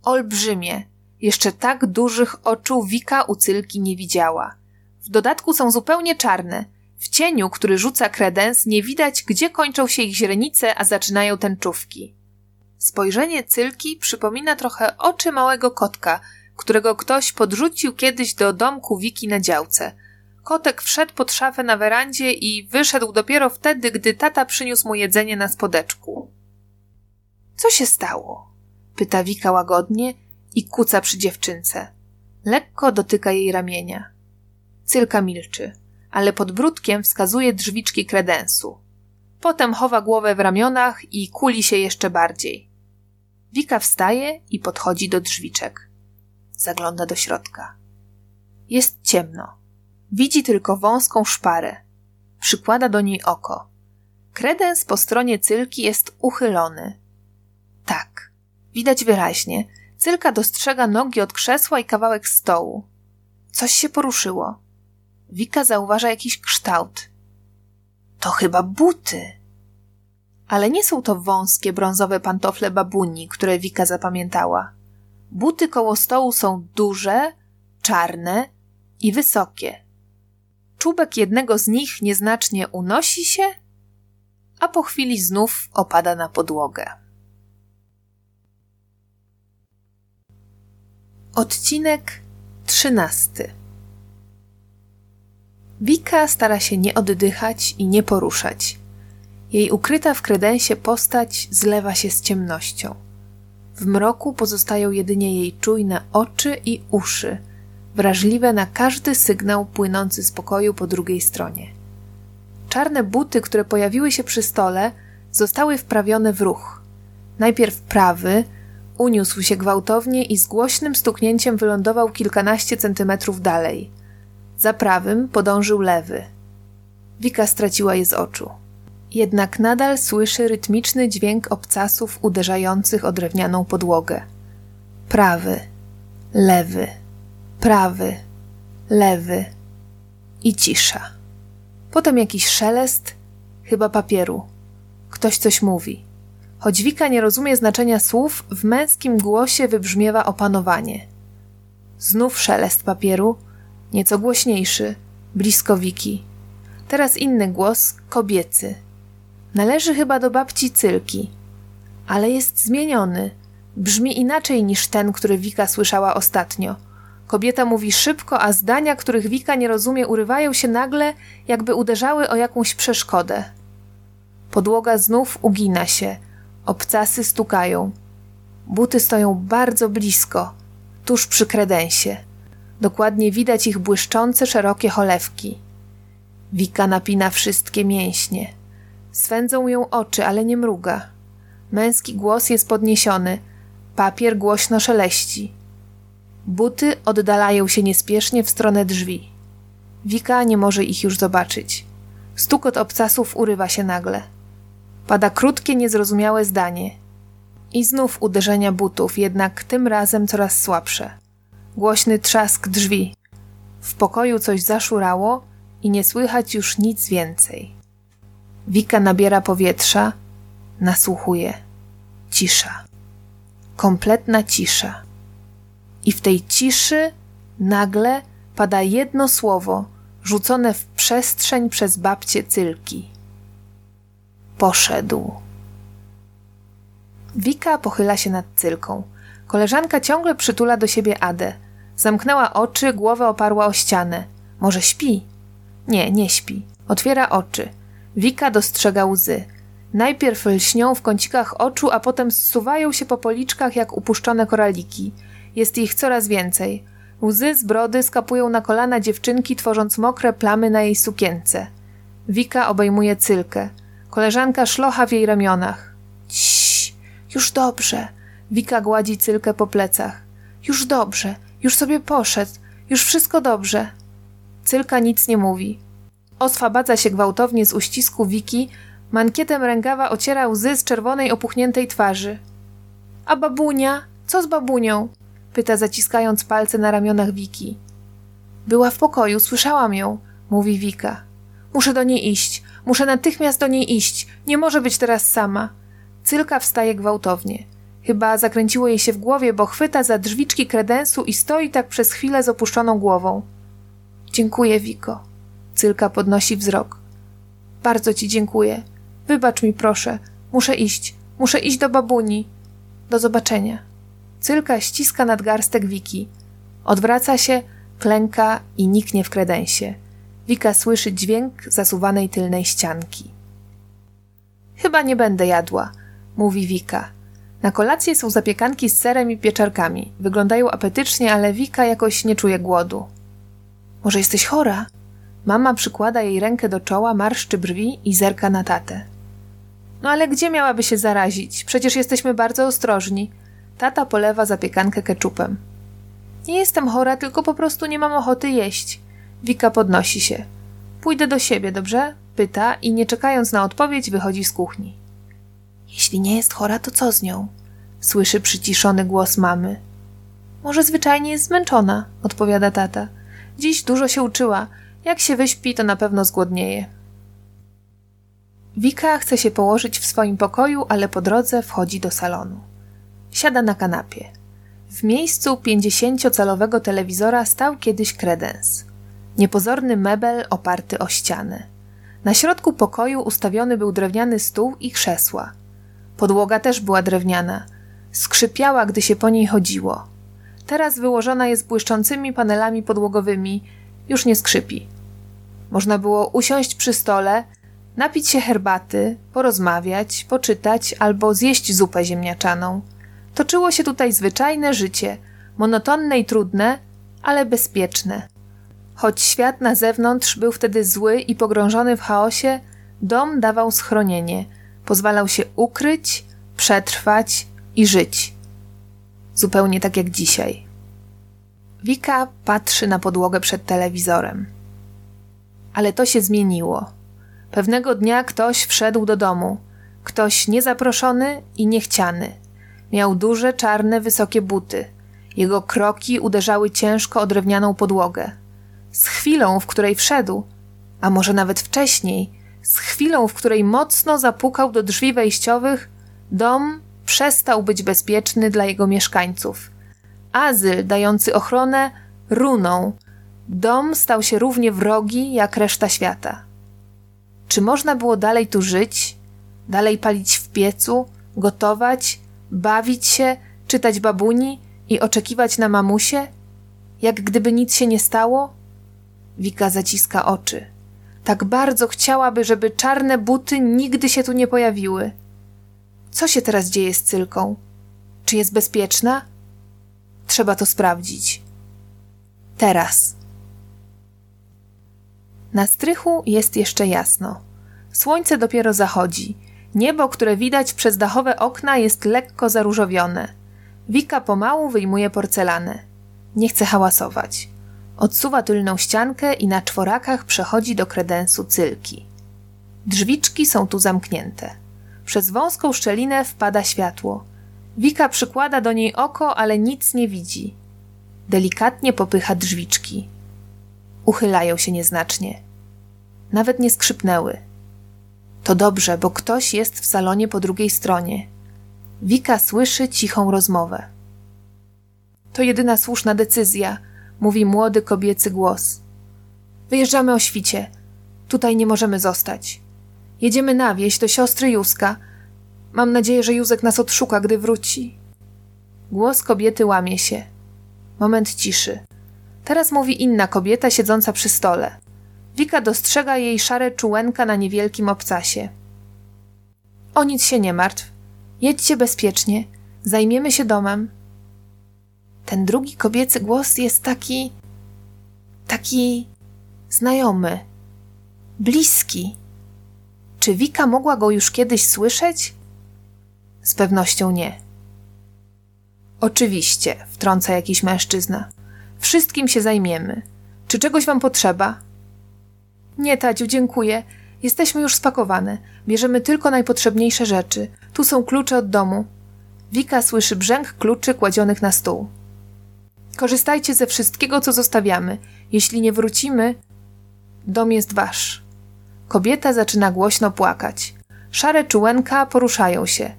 S1: Olbrzymie. Jeszcze tak dużych oczu Wika u Cylki nie widziała. W dodatku są zupełnie czarne. W cieniu, który rzuca kredens, nie widać, gdzie kończą się ich źrenice, a zaczynają tęczówki. Spojrzenie Cylki przypomina trochę oczy małego kotka, którego ktoś podrzucił kiedyś do domku Wiki na działce – Kotek wszedł pod szafę na werandzie i wyszedł dopiero wtedy, gdy tata przyniósł mu jedzenie na spodeczku. Co się stało? Pyta Wika łagodnie i kuca przy dziewczynce. Lekko dotyka jej ramienia. Cylka milczy, ale pod brudkiem wskazuje drzwiczki kredensu. Potem chowa głowę w ramionach i kuli się jeszcze bardziej. Wika wstaje i podchodzi do drzwiczek. Zagląda do środka. Jest ciemno. Widzi tylko wąską szparę. Przykłada do niej oko. Kredens po stronie cylki jest uchylony. Tak, widać wyraźnie. Cylka dostrzega nogi od krzesła i kawałek stołu. Coś się poruszyło. Wika zauważa jakiś kształt. To chyba buty. Ale nie są to wąskie brązowe pantofle babuni, które Wika zapamiętała. Buty koło stołu są duże, czarne i wysokie. Czubek jednego z nich nieznacznie unosi się, a po chwili znów opada na podłogę. Odcinek trzynasty. Wika stara się nie oddychać i nie poruszać. Jej ukryta w kredensie postać zlewa się z ciemnością. W mroku pozostają jedynie jej czujne oczy i uszy – wrażliwe na każdy sygnał płynący z pokoju po drugiej stronie. Czarne buty, które pojawiły się przy stole, zostały wprawione w ruch. Najpierw prawy, uniósł się gwałtownie i z głośnym stuknięciem wylądował kilkanaście centymetrów dalej. Za prawym podążył lewy. Wika straciła je z oczu. Jednak nadal słyszy rytmiczny dźwięk obcasów uderzających o drewnianą podłogę. Prawy, lewy prawy, lewy i cisza. Potem jakiś szelest, chyba papieru. Ktoś coś mówi. Choć Wika nie rozumie znaczenia słów, w męskim głosie wybrzmiewa opanowanie. Znów szelest papieru, nieco głośniejszy, blisko Wiki. Teraz inny głos, kobiecy. Należy chyba do babci Cylki, ale jest zmieniony. Brzmi inaczej niż ten, który Wika słyszała ostatnio – Kobieta mówi szybko, a zdania, których Wika nie rozumie, urywają się nagle, jakby uderzały o jakąś przeszkodę. Podłoga znów ugina się, obcasy stukają. Buty stoją bardzo blisko, tuż przy kredensie. Dokładnie widać ich błyszczące, szerokie cholewki. Wika napina wszystkie mięśnie. Swędzą ją oczy, ale nie mruga. Męski głos jest podniesiony. Papier głośno szeleści. Buty oddalają się niespiesznie w stronę drzwi. Wika nie może ich już zobaczyć. Stukot obcasów urywa się nagle. Pada krótkie, niezrozumiałe zdanie. I znów uderzenia butów, jednak tym razem coraz słabsze. Głośny trzask drzwi. W pokoju coś zaszurało i nie słychać już nic więcej. Wika nabiera powietrza, nasłuchuje. Cisza. Kompletna cisza. I w tej ciszy nagle pada jedno słowo, rzucone w przestrzeń przez babcię Cylki. Poszedł. Wika pochyla się nad Cylką. Koleżanka ciągle przytula do siebie Adę. Zamknęła oczy, głowę oparła o ścianę. Może śpi? Nie, nie śpi. Otwiera oczy. Wika dostrzega łzy. Najpierw lśnią w kącikach oczu, a potem zsuwają się po policzkach jak upuszczone koraliki. Jest ich coraz więcej. Łzy z brody skapują na kolana dziewczynki, tworząc mokre plamy na jej sukience. Wika obejmuje cylkę. Koleżanka szlocha w jej ramionach. Ciii, już dobrze. Wika gładzi cylkę po plecach. Już dobrze, już sobie poszedł, już wszystko dobrze. Cylka nic nie mówi. Oswabadza się gwałtownie z uścisku Wiki, mankietem rękawa ociera łzy z czerwonej opuchniętej twarzy. A babunia? Co z babunią? Pyta zaciskając palce na ramionach Wiki. Była w pokoju, słyszałam ją, mówi Wika. Muszę do niej iść, muszę natychmiast do niej iść, nie może być teraz sama. Cylka wstaje gwałtownie. Chyba zakręciło jej się w głowie, bo chwyta za drzwiczki kredensu i stoi tak przez chwilę z opuszczoną głową. Dziękuję, Wiko. Cylka podnosi wzrok. Bardzo ci dziękuję. Wybacz mi, proszę. Muszę iść. Muszę iść do babuni. Do zobaczenia. Cylka ściska nadgarstek Wiki. Odwraca się, klęka i niknie w kredensie. Wika słyszy dźwięk zasuwanej tylnej ścianki. Chyba nie będę jadła, mówi Wika. Na kolację są zapiekanki z serem i pieczarkami. Wyglądają apetycznie, ale Wika jakoś nie czuje głodu. Może jesteś chora? Mama przykłada jej rękę do czoła, marszczy brwi i zerka na tatę. No ale gdzie miałaby się zarazić? Przecież jesteśmy bardzo ostrożni. Tata polewa zapiekankę keczupem. Nie jestem chora, tylko po prostu nie mam ochoty jeść. Wika podnosi się. Pójdę do siebie, dobrze? Pyta i nie czekając na odpowiedź wychodzi z kuchni. Jeśli nie jest chora, to co z nią? Słyszy przyciszony głos mamy. Może zwyczajnie jest zmęczona, odpowiada tata. Dziś dużo się uczyła. Jak się wyśpi, to na pewno zgłodnieje. Wika chce się położyć w swoim pokoju, ale po drodze wchodzi do salonu. Siada na kanapie. W miejscu 50-calowego telewizora stał kiedyś kredens. Niepozorny mebel oparty o ścianę. Na środku pokoju ustawiony był drewniany stół i krzesła. Podłoga też była drewniana. Skrzypiała, gdy się po niej chodziło. Teraz wyłożona jest błyszczącymi panelami podłogowymi. Już nie skrzypi. Można było usiąść przy stole, napić się herbaty, porozmawiać, poczytać albo zjeść zupę ziemniaczaną. Toczyło się tutaj zwyczajne życie, monotonne i trudne, ale bezpieczne. Choć świat na zewnątrz był wtedy zły i pogrążony w chaosie, dom dawał schronienie, pozwalał się ukryć, przetrwać i żyć. Zupełnie tak jak dzisiaj. Wika patrzy na podłogę przed telewizorem. Ale to się zmieniło. Pewnego dnia ktoś wszedł do domu. Ktoś niezaproszony i niechciany. Miał duże, czarne, wysokie buty. Jego kroki uderzały ciężko o drewnianą podłogę. Z chwilą, w której wszedł, a może nawet wcześniej, z chwilą, w której mocno zapukał do drzwi wejściowych, dom przestał być bezpieczny dla jego mieszkańców. Azyl dający ochronę runął. Dom stał się równie wrogi jak reszta świata. Czy można było dalej tu żyć, dalej palić w piecu, gotować, bawić się, czytać babuni i oczekiwać na mamusie? Jak gdyby nic się nie stało? Wika zaciska oczy. Tak bardzo chciałaby, żeby czarne buty nigdy się tu nie pojawiły. Co się teraz dzieje z cylką? Czy jest bezpieczna? Trzeba to sprawdzić. Teraz. Na strychu jest jeszcze jasno. Słońce dopiero zachodzi. Niebo, które widać przez dachowe okna, jest lekko zaróżowione. Wika pomału wyjmuje porcelanę. Nie chce hałasować. Odsuwa tylną ściankę i na czworakach przechodzi do kredensu cylki. Drzwiczki są tu zamknięte. Przez wąską szczelinę wpada światło. Wika przykłada do niej oko, ale nic nie widzi. Delikatnie popycha drzwiczki. Uchylają się nieznacznie. Nawet nie skrzypnęły. To dobrze, bo ktoś jest w salonie po drugiej stronie. Wika słyszy cichą rozmowę. To jedyna słuszna decyzja, mówi młody kobiecy głos. Wyjeżdżamy o świcie. Tutaj nie możemy zostać. Jedziemy na wieś do siostry Józka. Mam nadzieję, że Józek nas odszuka, gdy wróci. Głos kobiety łamie się. Moment ciszy. Teraz mówi inna kobieta siedząca przy stole. Wika dostrzega jej szare czułenka na niewielkim obcasie. O nic się nie martw. Jedźcie bezpiecznie. Zajmiemy się domem. Ten drugi kobiecy głos jest taki. taki. znajomy. bliski. Czy Wika mogła go już kiedyś słyszeć? Z pewnością nie. Oczywiście, wtrąca jakiś mężczyzna. Wszystkim się zajmiemy. Czy czegoś wam potrzeba? Nie, Tadziu, dziękuję. Jesteśmy już spakowane. Bierzemy tylko najpotrzebniejsze rzeczy. Tu są klucze od domu. Wika słyszy brzęk kluczy kładzionych na stół. Korzystajcie ze wszystkiego, co zostawiamy. Jeśli nie wrócimy, dom jest wasz. Kobieta zaczyna głośno płakać. Szare czułenka poruszają się.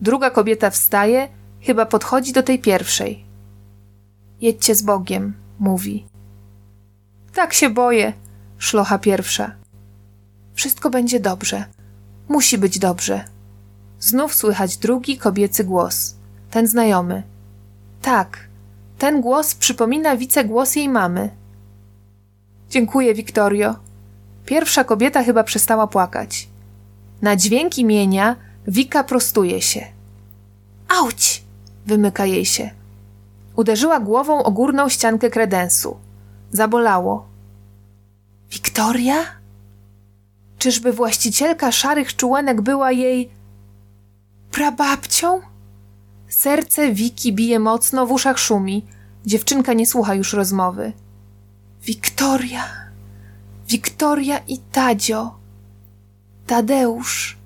S1: Druga kobieta wstaje, chyba podchodzi do tej pierwszej. Jedźcie z Bogiem, mówi. Tak się boję, szlocha pierwsza. Wszystko będzie dobrze. Musi być dobrze. Znów słychać drugi kobiecy głos. Ten znajomy. Tak, ten głos przypomina wicegłos jej mamy. Dziękuję, Wiktorio. Pierwsza kobieta chyba przestała płakać. Na dźwięk imienia Wika prostuje się. Auć! wymyka jej się. Uderzyła głową o górną ściankę kredensu. Zabolało. Wiktoria? Czyżby właścicielka szarych czułenek była jej prababcią? Serce Wiki bije mocno, w uszach szumi. Dziewczynka nie słucha już rozmowy. Wiktoria, Wiktoria i Tadzio. Tadeusz.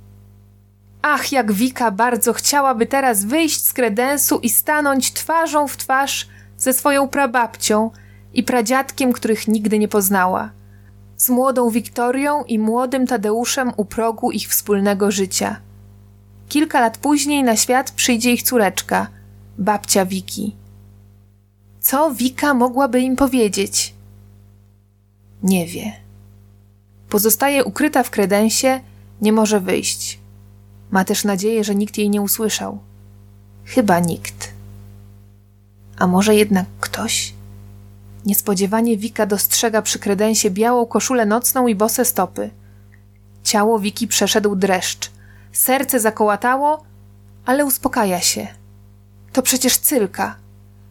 S1: Ach, jak Wika bardzo chciałaby teraz wyjść z kredensu i stanąć twarzą w twarz ze swoją prababcią i pradziadkiem, których nigdy nie poznała. Z młodą Wiktorią i młodym Tadeuszem u progu ich wspólnego życia. Kilka lat później na świat przyjdzie ich córeczka, babcia Wiki. Co Wika mogłaby im powiedzieć? Nie wie. Pozostaje ukryta w kredensie, nie może wyjść. Ma też nadzieję, że nikt jej nie usłyszał. Chyba nikt. A może jednak ktoś? Niespodziewanie Wika dostrzega przy kredensie białą koszulę nocną i bose stopy. Ciało Wiki przeszedł dreszcz. Serce zakołatało, ale uspokaja się. To przecież Cylka.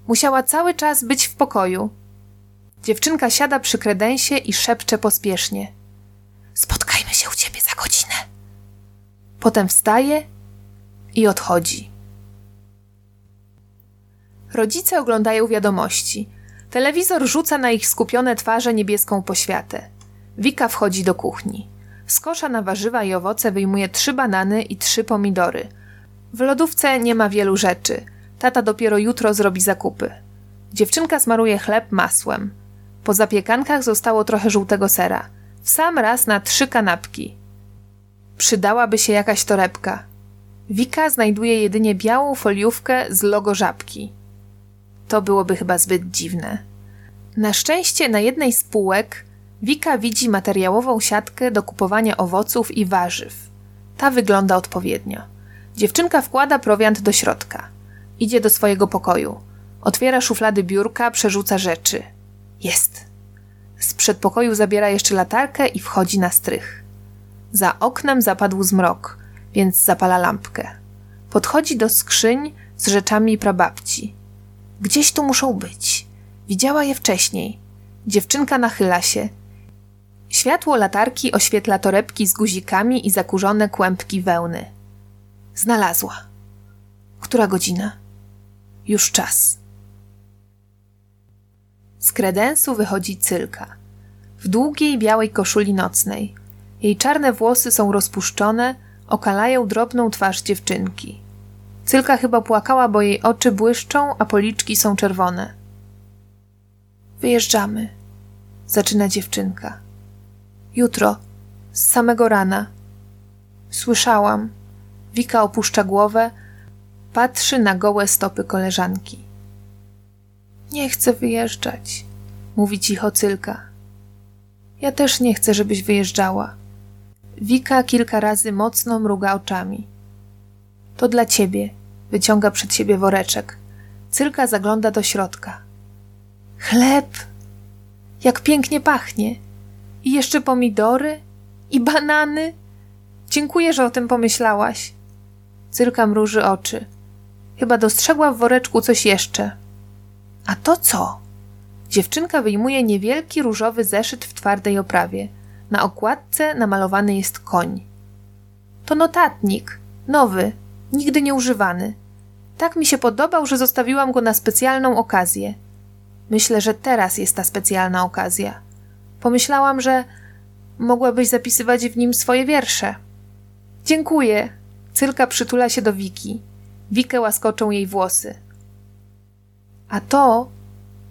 S1: Musiała cały czas być w pokoju. Dziewczynka siada przy kredensie i szepcze pospiesznie. Spotkajmy się u ciebie za godzinę. Potem wstaje i odchodzi. Rodzice oglądają wiadomości. Telewizor rzuca na ich skupione twarze niebieską poświatę. Wika wchodzi do kuchni. Z kosza na warzywa i owoce wyjmuje trzy banany i trzy pomidory. W lodówce nie ma wielu rzeczy. Tata dopiero jutro zrobi zakupy. Dziewczynka smaruje chleb masłem. Po zapiekankach zostało trochę żółtego sera. W sam raz na trzy kanapki. Przydałaby się jakaś torebka. Wika znajduje jedynie białą foliówkę z logo żabki. To byłoby chyba zbyt dziwne. Na szczęście na jednej z półek Wika widzi materiałową siatkę do kupowania owoców i warzyw. Ta wygląda odpowiednio. Dziewczynka wkłada prowiant do środka. Idzie do swojego pokoju. Otwiera szuflady biurka, przerzuca rzeczy. Jest. Z przedpokoju zabiera jeszcze latarkę i wchodzi na strych. Za oknem zapadł zmrok, więc zapala lampkę. Podchodzi do skrzyń z rzeczami prababci. Gdzieś tu muszą być. Widziała je wcześniej. Dziewczynka nachyla się. Światło latarki oświetla torebki z guzikami i zakurzone kłębki wełny. Znalazła. Która godzina? Już czas. Z kredensu wychodzi cylka. W długiej białej koszuli nocnej. Jej czarne włosy są rozpuszczone, okalają drobną twarz dziewczynki. Cylka chyba płakała, bo jej oczy błyszczą, a policzki są czerwone. Wyjeżdżamy, zaczyna dziewczynka. Jutro, z samego rana. Słyszałam. Wika opuszcza głowę, patrzy na gołe stopy koleżanki. Nie chcę wyjeżdżać, mówi cicho Cylka. Ja też nie chcę, żebyś wyjeżdżała. Wika kilka razy mocno mruga oczami. To dla ciebie, wyciąga przed siebie woreczek. Cylka zagląda do środka. Chleb! Jak pięknie pachnie! I jeszcze pomidory? I banany? Dziękuję, że o tym pomyślałaś. Cyrka mruży oczy. Chyba dostrzegła w woreczku coś jeszcze. A to co? Dziewczynka wyjmuje niewielki różowy zeszyt w twardej oprawie. Na okładce namalowany jest koń. To notatnik, nowy, nigdy nie używany. Tak mi się podobał, że zostawiłam go na specjalną okazję. Myślę, że teraz jest ta specjalna okazja. Pomyślałam, że mogłabyś zapisywać w nim swoje wiersze. Dziękuję. Cyrka przytula się do Wiki. Wikę łaskoczą jej włosy. A to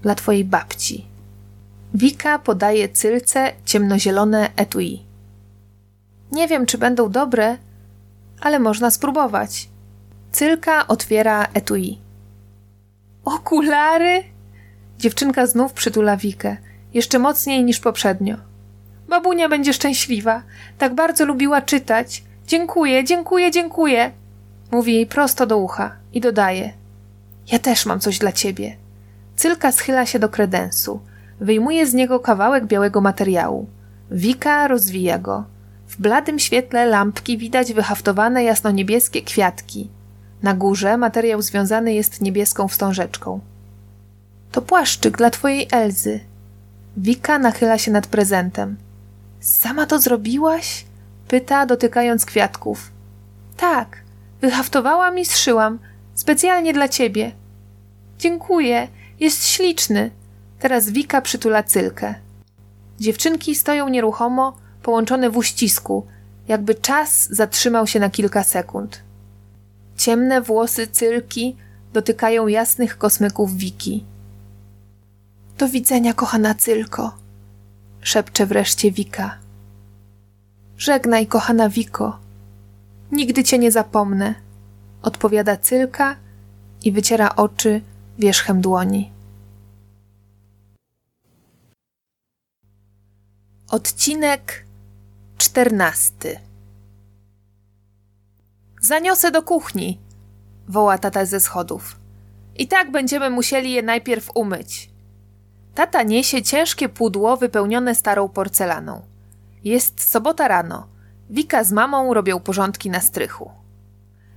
S1: dla twojej babci. Wika podaje Cylce ciemnozielone etui. Nie wiem, czy będą dobre, ale można spróbować. Cylka otwiera etui. Okulary? Dziewczynka znów przytula Wikę, jeszcze mocniej niż poprzednio. Babunia będzie szczęśliwa. Tak bardzo lubiła czytać. Dziękuję, dziękuję, dziękuję. Mówi jej prosto do ucha i dodaje. Ja też mam coś dla ciebie. Cylka schyla się do kredensu. Wyjmuje z niego kawałek białego materiału. Wika rozwija go. W bladym świetle lampki widać wyhaftowane jasno-niebieskie kwiatki. Na górze materiał związany jest niebieską wstążeczką. To płaszczyk dla twojej Elzy. Wika nachyla się nad prezentem. Sama to zrobiłaś? Pyta, dotykając kwiatków. Tak, wyhaftowałam i zszyłam. Specjalnie dla ciebie. Dziękuję, jest śliczny. Teraz Wika przytula cylkę. Dziewczynki stoją nieruchomo, połączone w uścisku, jakby czas zatrzymał się na kilka sekund. Ciemne włosy cylki dotykają jasnych kosmyków Wiki. Do widzenia, kochana cylko, szepcze wreszcie Wika. Żegnaj, kochana Wiko. Nigdy cię nie zapomnę, odpowiada cylka i wyciera oczy wierzchem dłoni. Odcinek czternasty. Zaniosę do kuchni, woła tata ze schodów. I tak będziemy musieli je najpierw umyć. Tata niesie ciężkie pudło wypełnione starą porcelaną. Jest sobota rano. Wika z mamą robią porządki na strychu.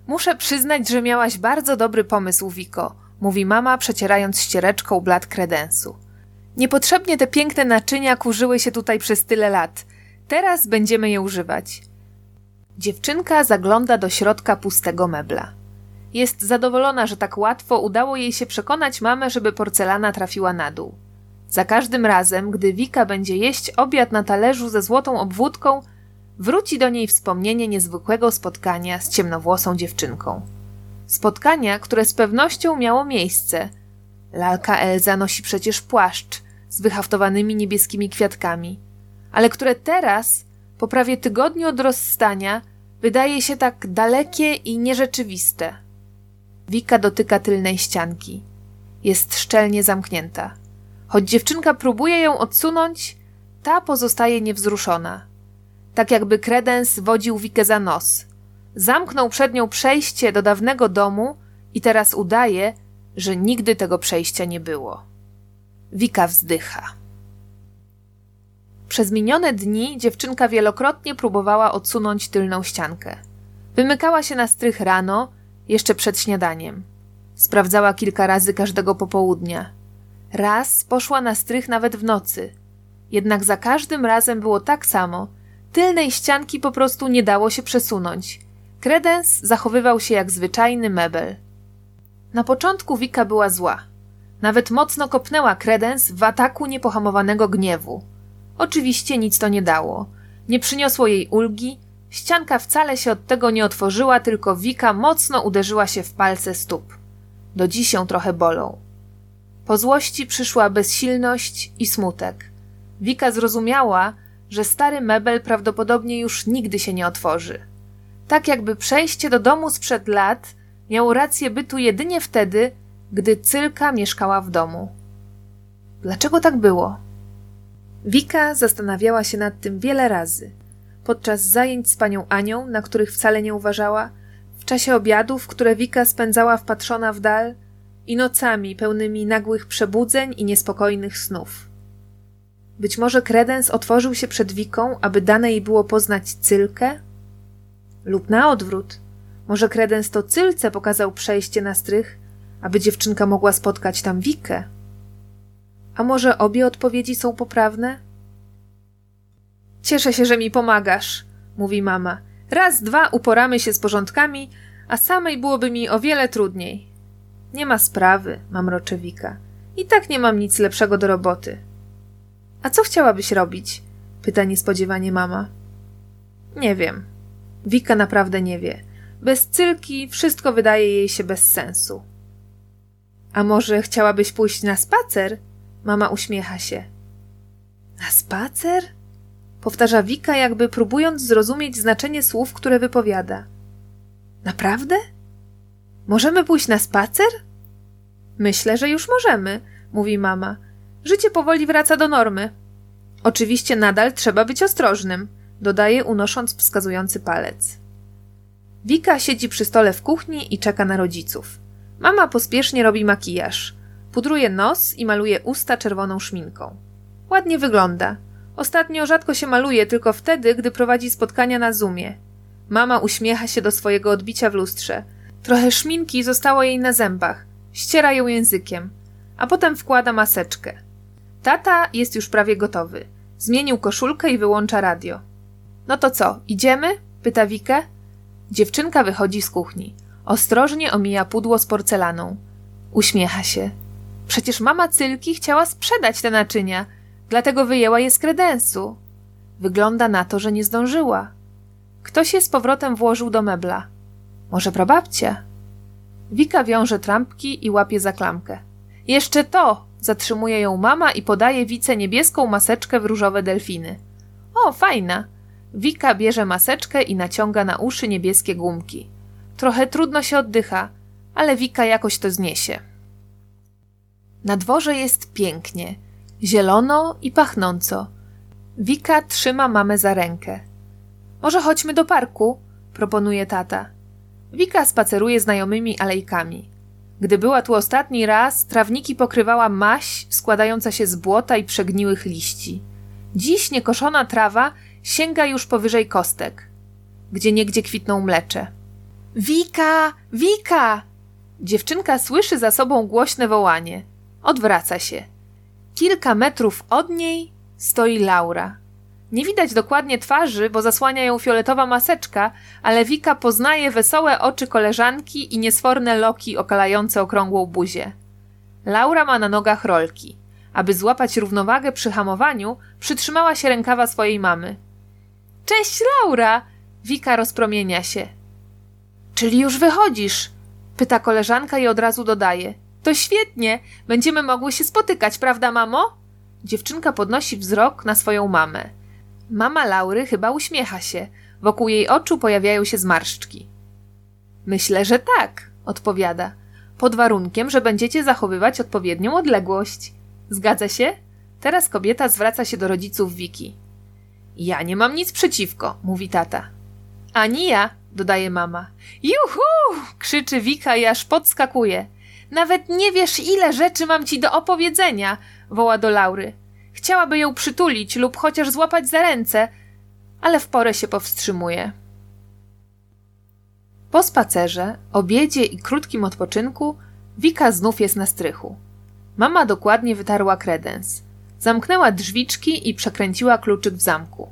S1: Muszę przyznać, że miałaś bardzo dobry pomysł, Wiko, mówi mama, przecierając ściereczką blat kredensu. Niepotrzebnie te piękne naczynia kurzyły się tutaj przez tyle lat. Teraz będziemy je używać. Dziewczynka zagląda do środka pustego mebla. Jest zadowolona, że tak łatwo udało jej się przekonać mamę, żeby porcelana trafiła na dół. Za każdym razem, gdy Wika będzie jeść obiad na talerzu ze złotą obwódką, wróci do niej wspomnienie niezwykłego spotkania z ciemnowłosą dziewczynką. Spotkania, które z pewnością miało miejsce. Lalka Elza nosi przecież płaszcz z wyhaftowanymi niebieskimi kwiatkami, ale które teraz, po prawie tygodniu od rozstania, wydaje się tak dalekie i nierzeczywiste. Wika dotyka tylnej ścianki. Jest szczelnie zamknięta. Choć dziewczynka próbuje ją odsunąć, ta pozostaje niewzruszona. Tak jakby kredens wodził Wikę za nos. Zamknął przed nią przejście do dawnego domu i teraz udaje, że nigdy tego przejścia nie było. Wika wzdycha. Przez minione dni dziewczynka wielokrotnie próbowała odsunąć tylną ściankę. Wymykała się na strych rano, jeszcze przed śniadaniem. Sprawdzała kilka razy każdego popołudnia. Raz poszła na strych nawet w nocy. Jednak za każdym razem było tak samo. Tylnej ścianki po prostu nie dało się przesunąć. Kredens zachowywał się jak zwyczajny mebel. Na początku Wika była zła. Nawet mocno kopnęła kredens w ataku niepohamowanego gniewu. Oczywiście nic to nie dało. Nie przyniosło jej ulgi, ścianka wcale się od tego nie otworzyła, tylko Wika mocno uderzyła się w palce stóp. Do dziś ją trochę bolą. Po złości przyszła bezsilność i smutek. Wika zrozumiała, że stary mebel prawdopodobnie już nigdy się nie otworzy. Tak jakby przejście do domu sprzed lat miało rację bytu jedynie wtedy, gdy Cylka mieszkała w domu. Dlaczego tak było? Wika zastanawiała się nad tym wiele razy. Podczas zajęć z panią Anią, na których wcale nie uważała, w czasie obiadów, które Wika spędzała wpatrzona w dal, i nocami pełnymi nagłych przebudzeń i niespokojnych snów. Być może kredens otworzył się przed Wiką, aby dane jej było poznać Cylkę? Lub na odwrót. Może kredens to Cylce pokazał przejście na strych, aby dziewczynka mogła spotkać tam Wikę? A może obie odpowiedzi są poprawne? Cieszę się, że mi pomagasz, mówi mama. Raz, dwa uporamy się z porządkami, a samej byłoby mi o wiele trudniej. Nie ma sprawy, mam roczewika. I tak nie mam nic lepszego do roboty. A co chciałabyś robić? pyta niespodziewanie mama. Nie wiem. Wika naprawdę nie wie. Bez cylki wszystko wydaje jej się bez sensu. A może chciałabyś pójść na spacer? Mama uśmiecha się. Na spacer? Powtarza Wika, jakby próbując zrozumieć znaczenie słów, które wypowiada. Naprawdę? Możemy pójść na spacer? Myślę, że już możemy, mówi mama. Życie powoli wraca do normy. Oczywiście nadal trzeba być ostrożnym, dodaje unosząc wskazujący palec. Wika siedzi przy stole w kuchni i czeka na rodziców. Mama pospiesznie robi makijaż. Pudruje nos i maluje usta czerwoną szminką. Ładnie wygląda. Ostatnio rzadko się maluje, tylko wtedy, gdy prowadzi spotkania na Zoomie. Mama uśmiecha się do swojego odbicia w lustrze. Trochę szminki zostało jej na zębach. Ściera ją językiem, a potem wkłada maseczkę. Tata jest już prawie gotowy. Zmienił koszulkę i wyłącza radio. No to co, idziemy? pyta Wikę. Dziewczynka wychodzi z kuchni. Ostrożnie omija pudło z porcelaną. Uśmiecha się. Przecież mama Cylki chciała sprzedać te naczynia, dlatego wyjęła je z kredensu. Wygląda na to, że nie zdążyła. Ktoś je z powrotem włożył do mebla. Może prababcia? Wika wiąże trampki i łapie za klamkę. Jeszcze to! Zatrzymuje ją mama i podaje Wice niebieską maseczkę w różowe delfiny. O, fajna! Wika bierze maseczkę i naciąga na uszy niebieskie gumki. Trochę trudno się oddycha, ale Wika jakoś to zniesie. Na dworze jest pięknie, zielono i pachnąco. Wika trzyma mamę za rękę. Może chodźmy do parku? proponuje tata. Wika spaceruje znajomymi alejkami. Gdy była tu ostatni raz, trawniki pokrywała maś składająca się z błota i przegniłych liści. Dziś niekoszona trawa sięga już powyżej kostek, gdzie niegdzie kwitną mlecze. Wika! Wika! Dziewczynka słyszy za sobą głośne wołanie. Odwraca się. Kilka metrów od niej stoi Laura. Nie widać dokładnie twarzy, bo zasłania ją fioletowa maseczka, ale Wika poznaje wesołe oczy koleżanki i niesforne loki okalające okrągłą buzię. Laura ma na nogach rolki. Aby złapać równowagę przy hamowaniu, przytrzymała się rękawa swojej mamy. Cześć, Laura! Wika rozpromienia się. Czyli już wychodzisz? Pyta koleżanka i od razu dodaje. To świetnie! Będziemy mogły się spotykać, prawda, mamo? Dziewczynka podnosi wzrok na swoją mamę. Mama Laury chyba uśmiecha się. Wokół jej oczu pojawiają się zmarszczki. Myślę, że tak, odpowiada. Pod warunkiem, że będziecie zachowywać odpowiednią odległość. Zgadza się? Teraz kobieta zwraca się do rodziców Wiki. Ja nie mam nic przeciwko, mówi tata. Ani ja, dodaje mama. Juhu! krzyczy Wika i aż podskakuje. Nawet nie wiesz, ile rzeczy mam ci do opowiedzenia, woła do Laury. Chciałaby ją przytulić lub chociaż złapać za ręce, ale w porę się powstrzymuje. Po spacerze, obiedzie i krótkim odpoczynku Wika znów jest na strychu. Mama dokładnie wytarła kredens. Zamknęła drzwiczki i przekręciła kluczyk w zamku.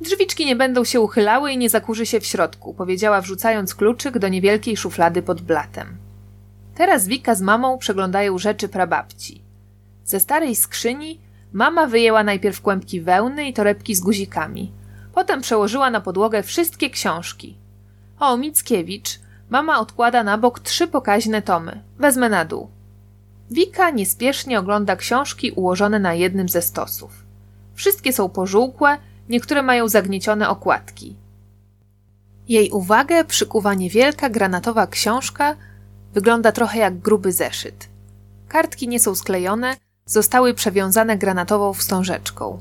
S1: Drzwiczki nie będą się uchylały i nie zakurzy się w środku, powiedziała wrzucając kluczyk do niewielkiej szuflady pod blatem. Teraz Wika z mamą przeglądają rzeczy prababci. Ze starej skrzyni Mama wyjęła najpierw kłębki wełny i torebki z guzikami. Potem przełożyła na podłogę wszystkie książki. O, Mickiewicz. Mama odkłada na bok trzy pokaźne tomy. Wezmę na dół. Wika niespiesznie ogląda książki ułożone na jednym ze stosów. Wszystkie są pożółkłe, niektóre mają zagniecione okładki. Jej uwagę przykuwa niewielka granatowa książka, wygląda trochę jak gruby zeszyt. Kartki nie są sklejone, zostały przewiązane granatową wstążeczką.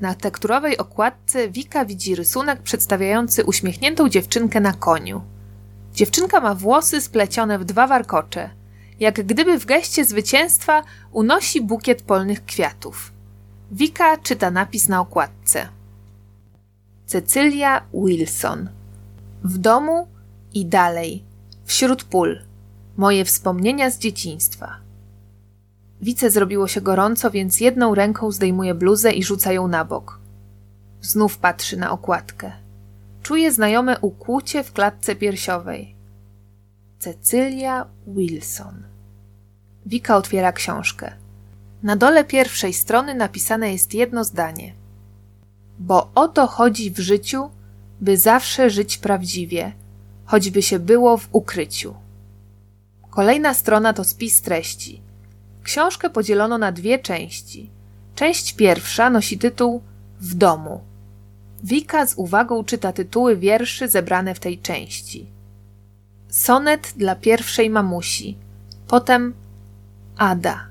S1: Na tekturowej okładce Wika widzi rysunek przedstawiający uśmiechniętą dziewczynkę na koniu. Dziewczynka ma włosy splecione w dwa warkocze, jak gdyby w geście zwycięstwa unosi bukiet polnych kwiatów. Wika czyta napis na okładce. Cecylia Wilson. W domu i dalej, wśród pól. Moje wspomnienia z dzieciństwa. Wice zrobiło się gorąco, więc jedną ręką zdejmuje bluzę i rzuca ją na bok. Znów patrzy na okładkę. Czuje znajome ukłucie w klatce piersiowej. Cecylia Wilson. Wika otwiera książkę. Na dole pierwszej strony napisane jest jedno zdanie. Bo o to chodzi w życiu, by zawsze żyć prawdziwie, choćby się było w ukryciu. Kolejna strona to spis treści. Książkę podzielono na dwie części. Część pierwsza nosi tytuł W domu. Wika z uwagą czyta tytuły wierszy zebrane w tej części. Sonet dla pierwszej mamusi, potem Ada.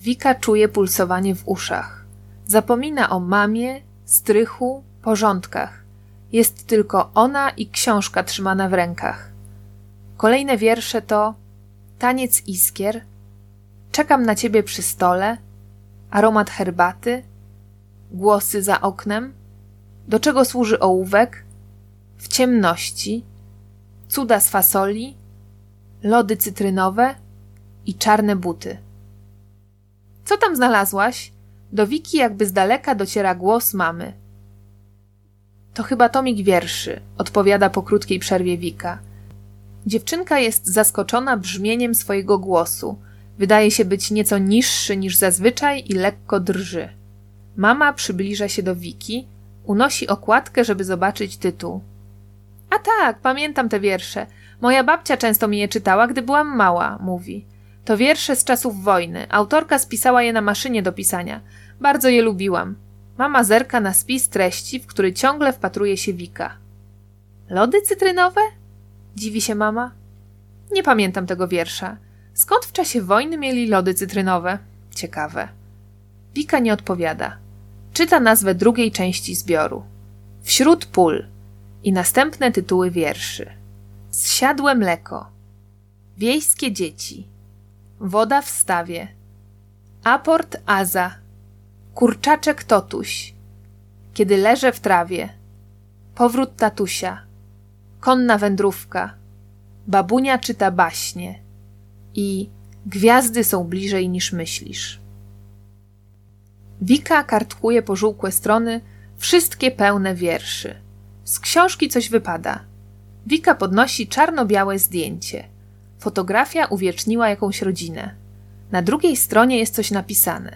S1: Wika czuje pulsowanie w uszach. Zapomina o mamie, strychu, porządkach. Jest tylko ona i książka trzymana w rękach. Kolejne wiersze to Taniec iskier, Czekam na ciebie przy stole, aromat herbaty, głosy za oknem, do czego służy ołówek, w ciemności, cuda z fasoli, lody cytrynowe i czarne buty. Co tam znalazłaś? Do Wiki jakby z daleka dociera głos mamy. To chyba tomik wierszy, odpowiada po krótkiej przerwie Wika. Dziewczynka jest zaskoczona brzmieniem swojego głosu. Wydaje się być nieco niższy niż zazwyczaj i lekko drży. Mama przybliża się do Wiki, unosi okładkę, żeby zobaczyć tytuł. A tak, pamiętam te wiersze. Moja babcia często mi je czytała, gdy byłam mała, mówi. To wiersze z czasów wojny. Autorka spisała je na maszynie do pisania. Bardzo je lubiłam. Mama zerka na spis treści, w który ciągle wpatruje się Wika. Lody cytrynowe? Dziwi się mama. Nie pamiętam tego wiersza. Skąd w czasie wojny mieli lody cytrynowe? Ciekawe. Wika nie odpowiada. Czyta nazwę drugiej części zbioru. Wśród pól i następne tytuły wierszy. Zsiadłe mleko. Wiejskie dzieci. Woda w stawie. Aport Aza. Kurczaczek Totuś. Kiedy leżę w trawie. Powrót tatusia. Konna wędrówka. Babunia czyta baśnie. I gwiazdy są bliżej niż myślisz. Wika kartkuje pożółkłe strony, wszystkie pełne wierszy. Z książki coś wypada. Wika podnosi czarno-białe zdjęcie. Fotografia uwieczniła jakąś rodzinę. Na drugiej stronie jest coś napisane.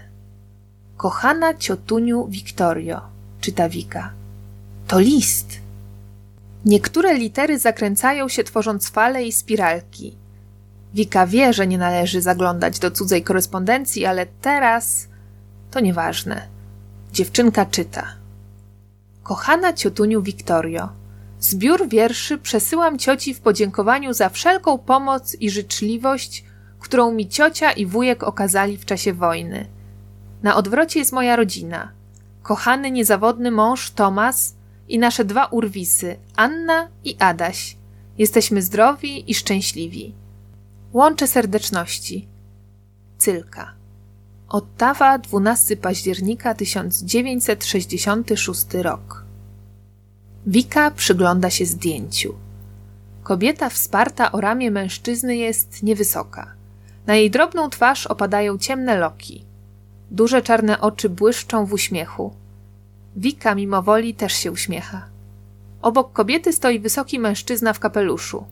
S1: Kochana ciotuniu Wiktorio, czyta Wika. To list. Niektóre litery zakręcają się tworząc fale i spiralki. Wika wie, że nie należy zaglądać do cudzej korespondencji, ale teraz to nieważne. Dziewczynka czyta. Kochana ciotuniu Wiktorio, zbiór wierszy przesyłam cioci w podziękowaniu za wszelką pomoc i życzliwość, którą mi ciocia i wujek okazali w czasie wojny. Na odwrocie jest moja rodzina. Kochany, niezawodny mąż Tomas i nasze dwa urwisy, Anna i Adaś. Jesteśmy zdrowi i szczęśliwi. Łącze serdeczności. Cylka. Ottawa, 12 października 1966 rok. Wika przygląda się zdjęciu. Kobieta wsparta o ramię mężczyzny jest niewysoka. Na jej drobną twarz opadają ciemne loki. Duże czarne oczy błyszczą w uśmiechu. Wika mimowoli też się uśmiecha. Obok kobiety stoi wysoki mężczyzna w kapeluszu.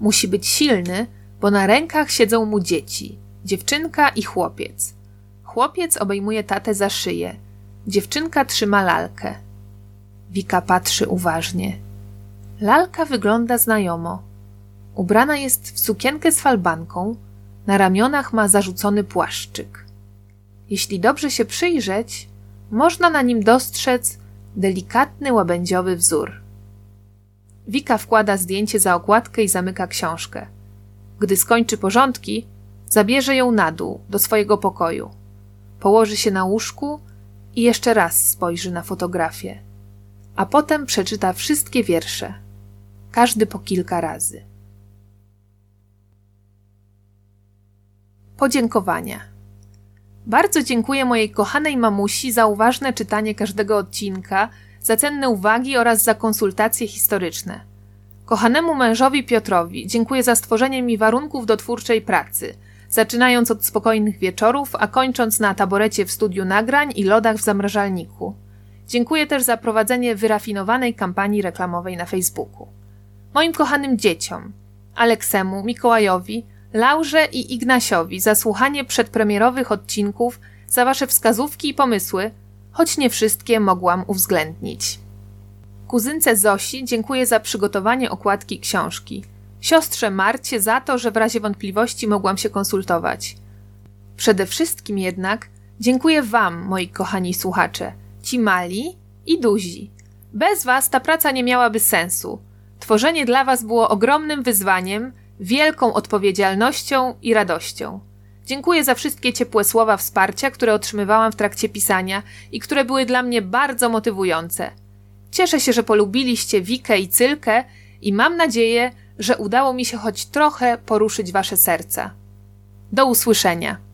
S1: Musi być silny, bo na rękach siedzą mu dzieci, dziewczynka i chłopiec. Chłopiec obejmuje tatę za szyję, dziewczynka trzyma lalkę. Wika patrzy uważnie. Lalka wygląda znajomo. Ubrana jest w sukienkę z falbanką, na ramionach ma zarzucony płaszczyk. Jeśli dobrze się przyjrzeć, można na nim dostrzec delikatny łabędziowy wzór. Wika wkłada zdjęcie za okładkę i zamyka książkę. Gdy skończy porządki, zabierze ją na dół, do swojego pokoju. Położy się na łóżku i jeszcze raz spojrzy na fotografię. A potem przeczyta wszystkie wiersze, każdy po kilka razy. Podziękowania. Bardzo dziękuję mojej kochanej mamusi za uważne czytanie każdego odcinka, za cenne uwagi oraz za konsultacje historyczne. Kochanemu mężowi Piotrowi dziękuję za stworzenie mi warunków do twórczej pracy, zaczynając od spokojnych wieczorów, a kończąc na taborecie w studiu nagrań i lodach w zamrażalniku. Dziękuję też za prowadzenie wyrafinowanej kampanii reklamowej na Facebooku. Moim kochanym dzieciom, Aleksemu, Mikołajowi, Laurze i Ignasiowi za słuchanie przedpremierowych odcinków, za Wasze wskazówki i pomysły, choć nie wszystkie mogłam uwzględnić. Kuzynce Zosi dziękuję za przygotowanie okładki książki. Siostrze Marcie za to, że w razie wątpliwości mogłam się konsultować. Przede wszystkim jednak dziękuję Wam, moi kochani słuchacze, ci mali i duzi. Bez Was ta praca nie miałaby sensu. Tworzenie dla Was było ogromnym wyzwaniem, wielką odpowiedzialnością i radością. Dziękuję za wszystkie ciepłe słowa wsparcia, które otrzymywałam w trakcie pisania i które były dla mnie bardzo motywujące. Cieszę się, że polubiliście Wikę i Cylkę i mam nadzieję, że udało mi się choć trochę poruszyć Wasze serca. Do usłyszenia.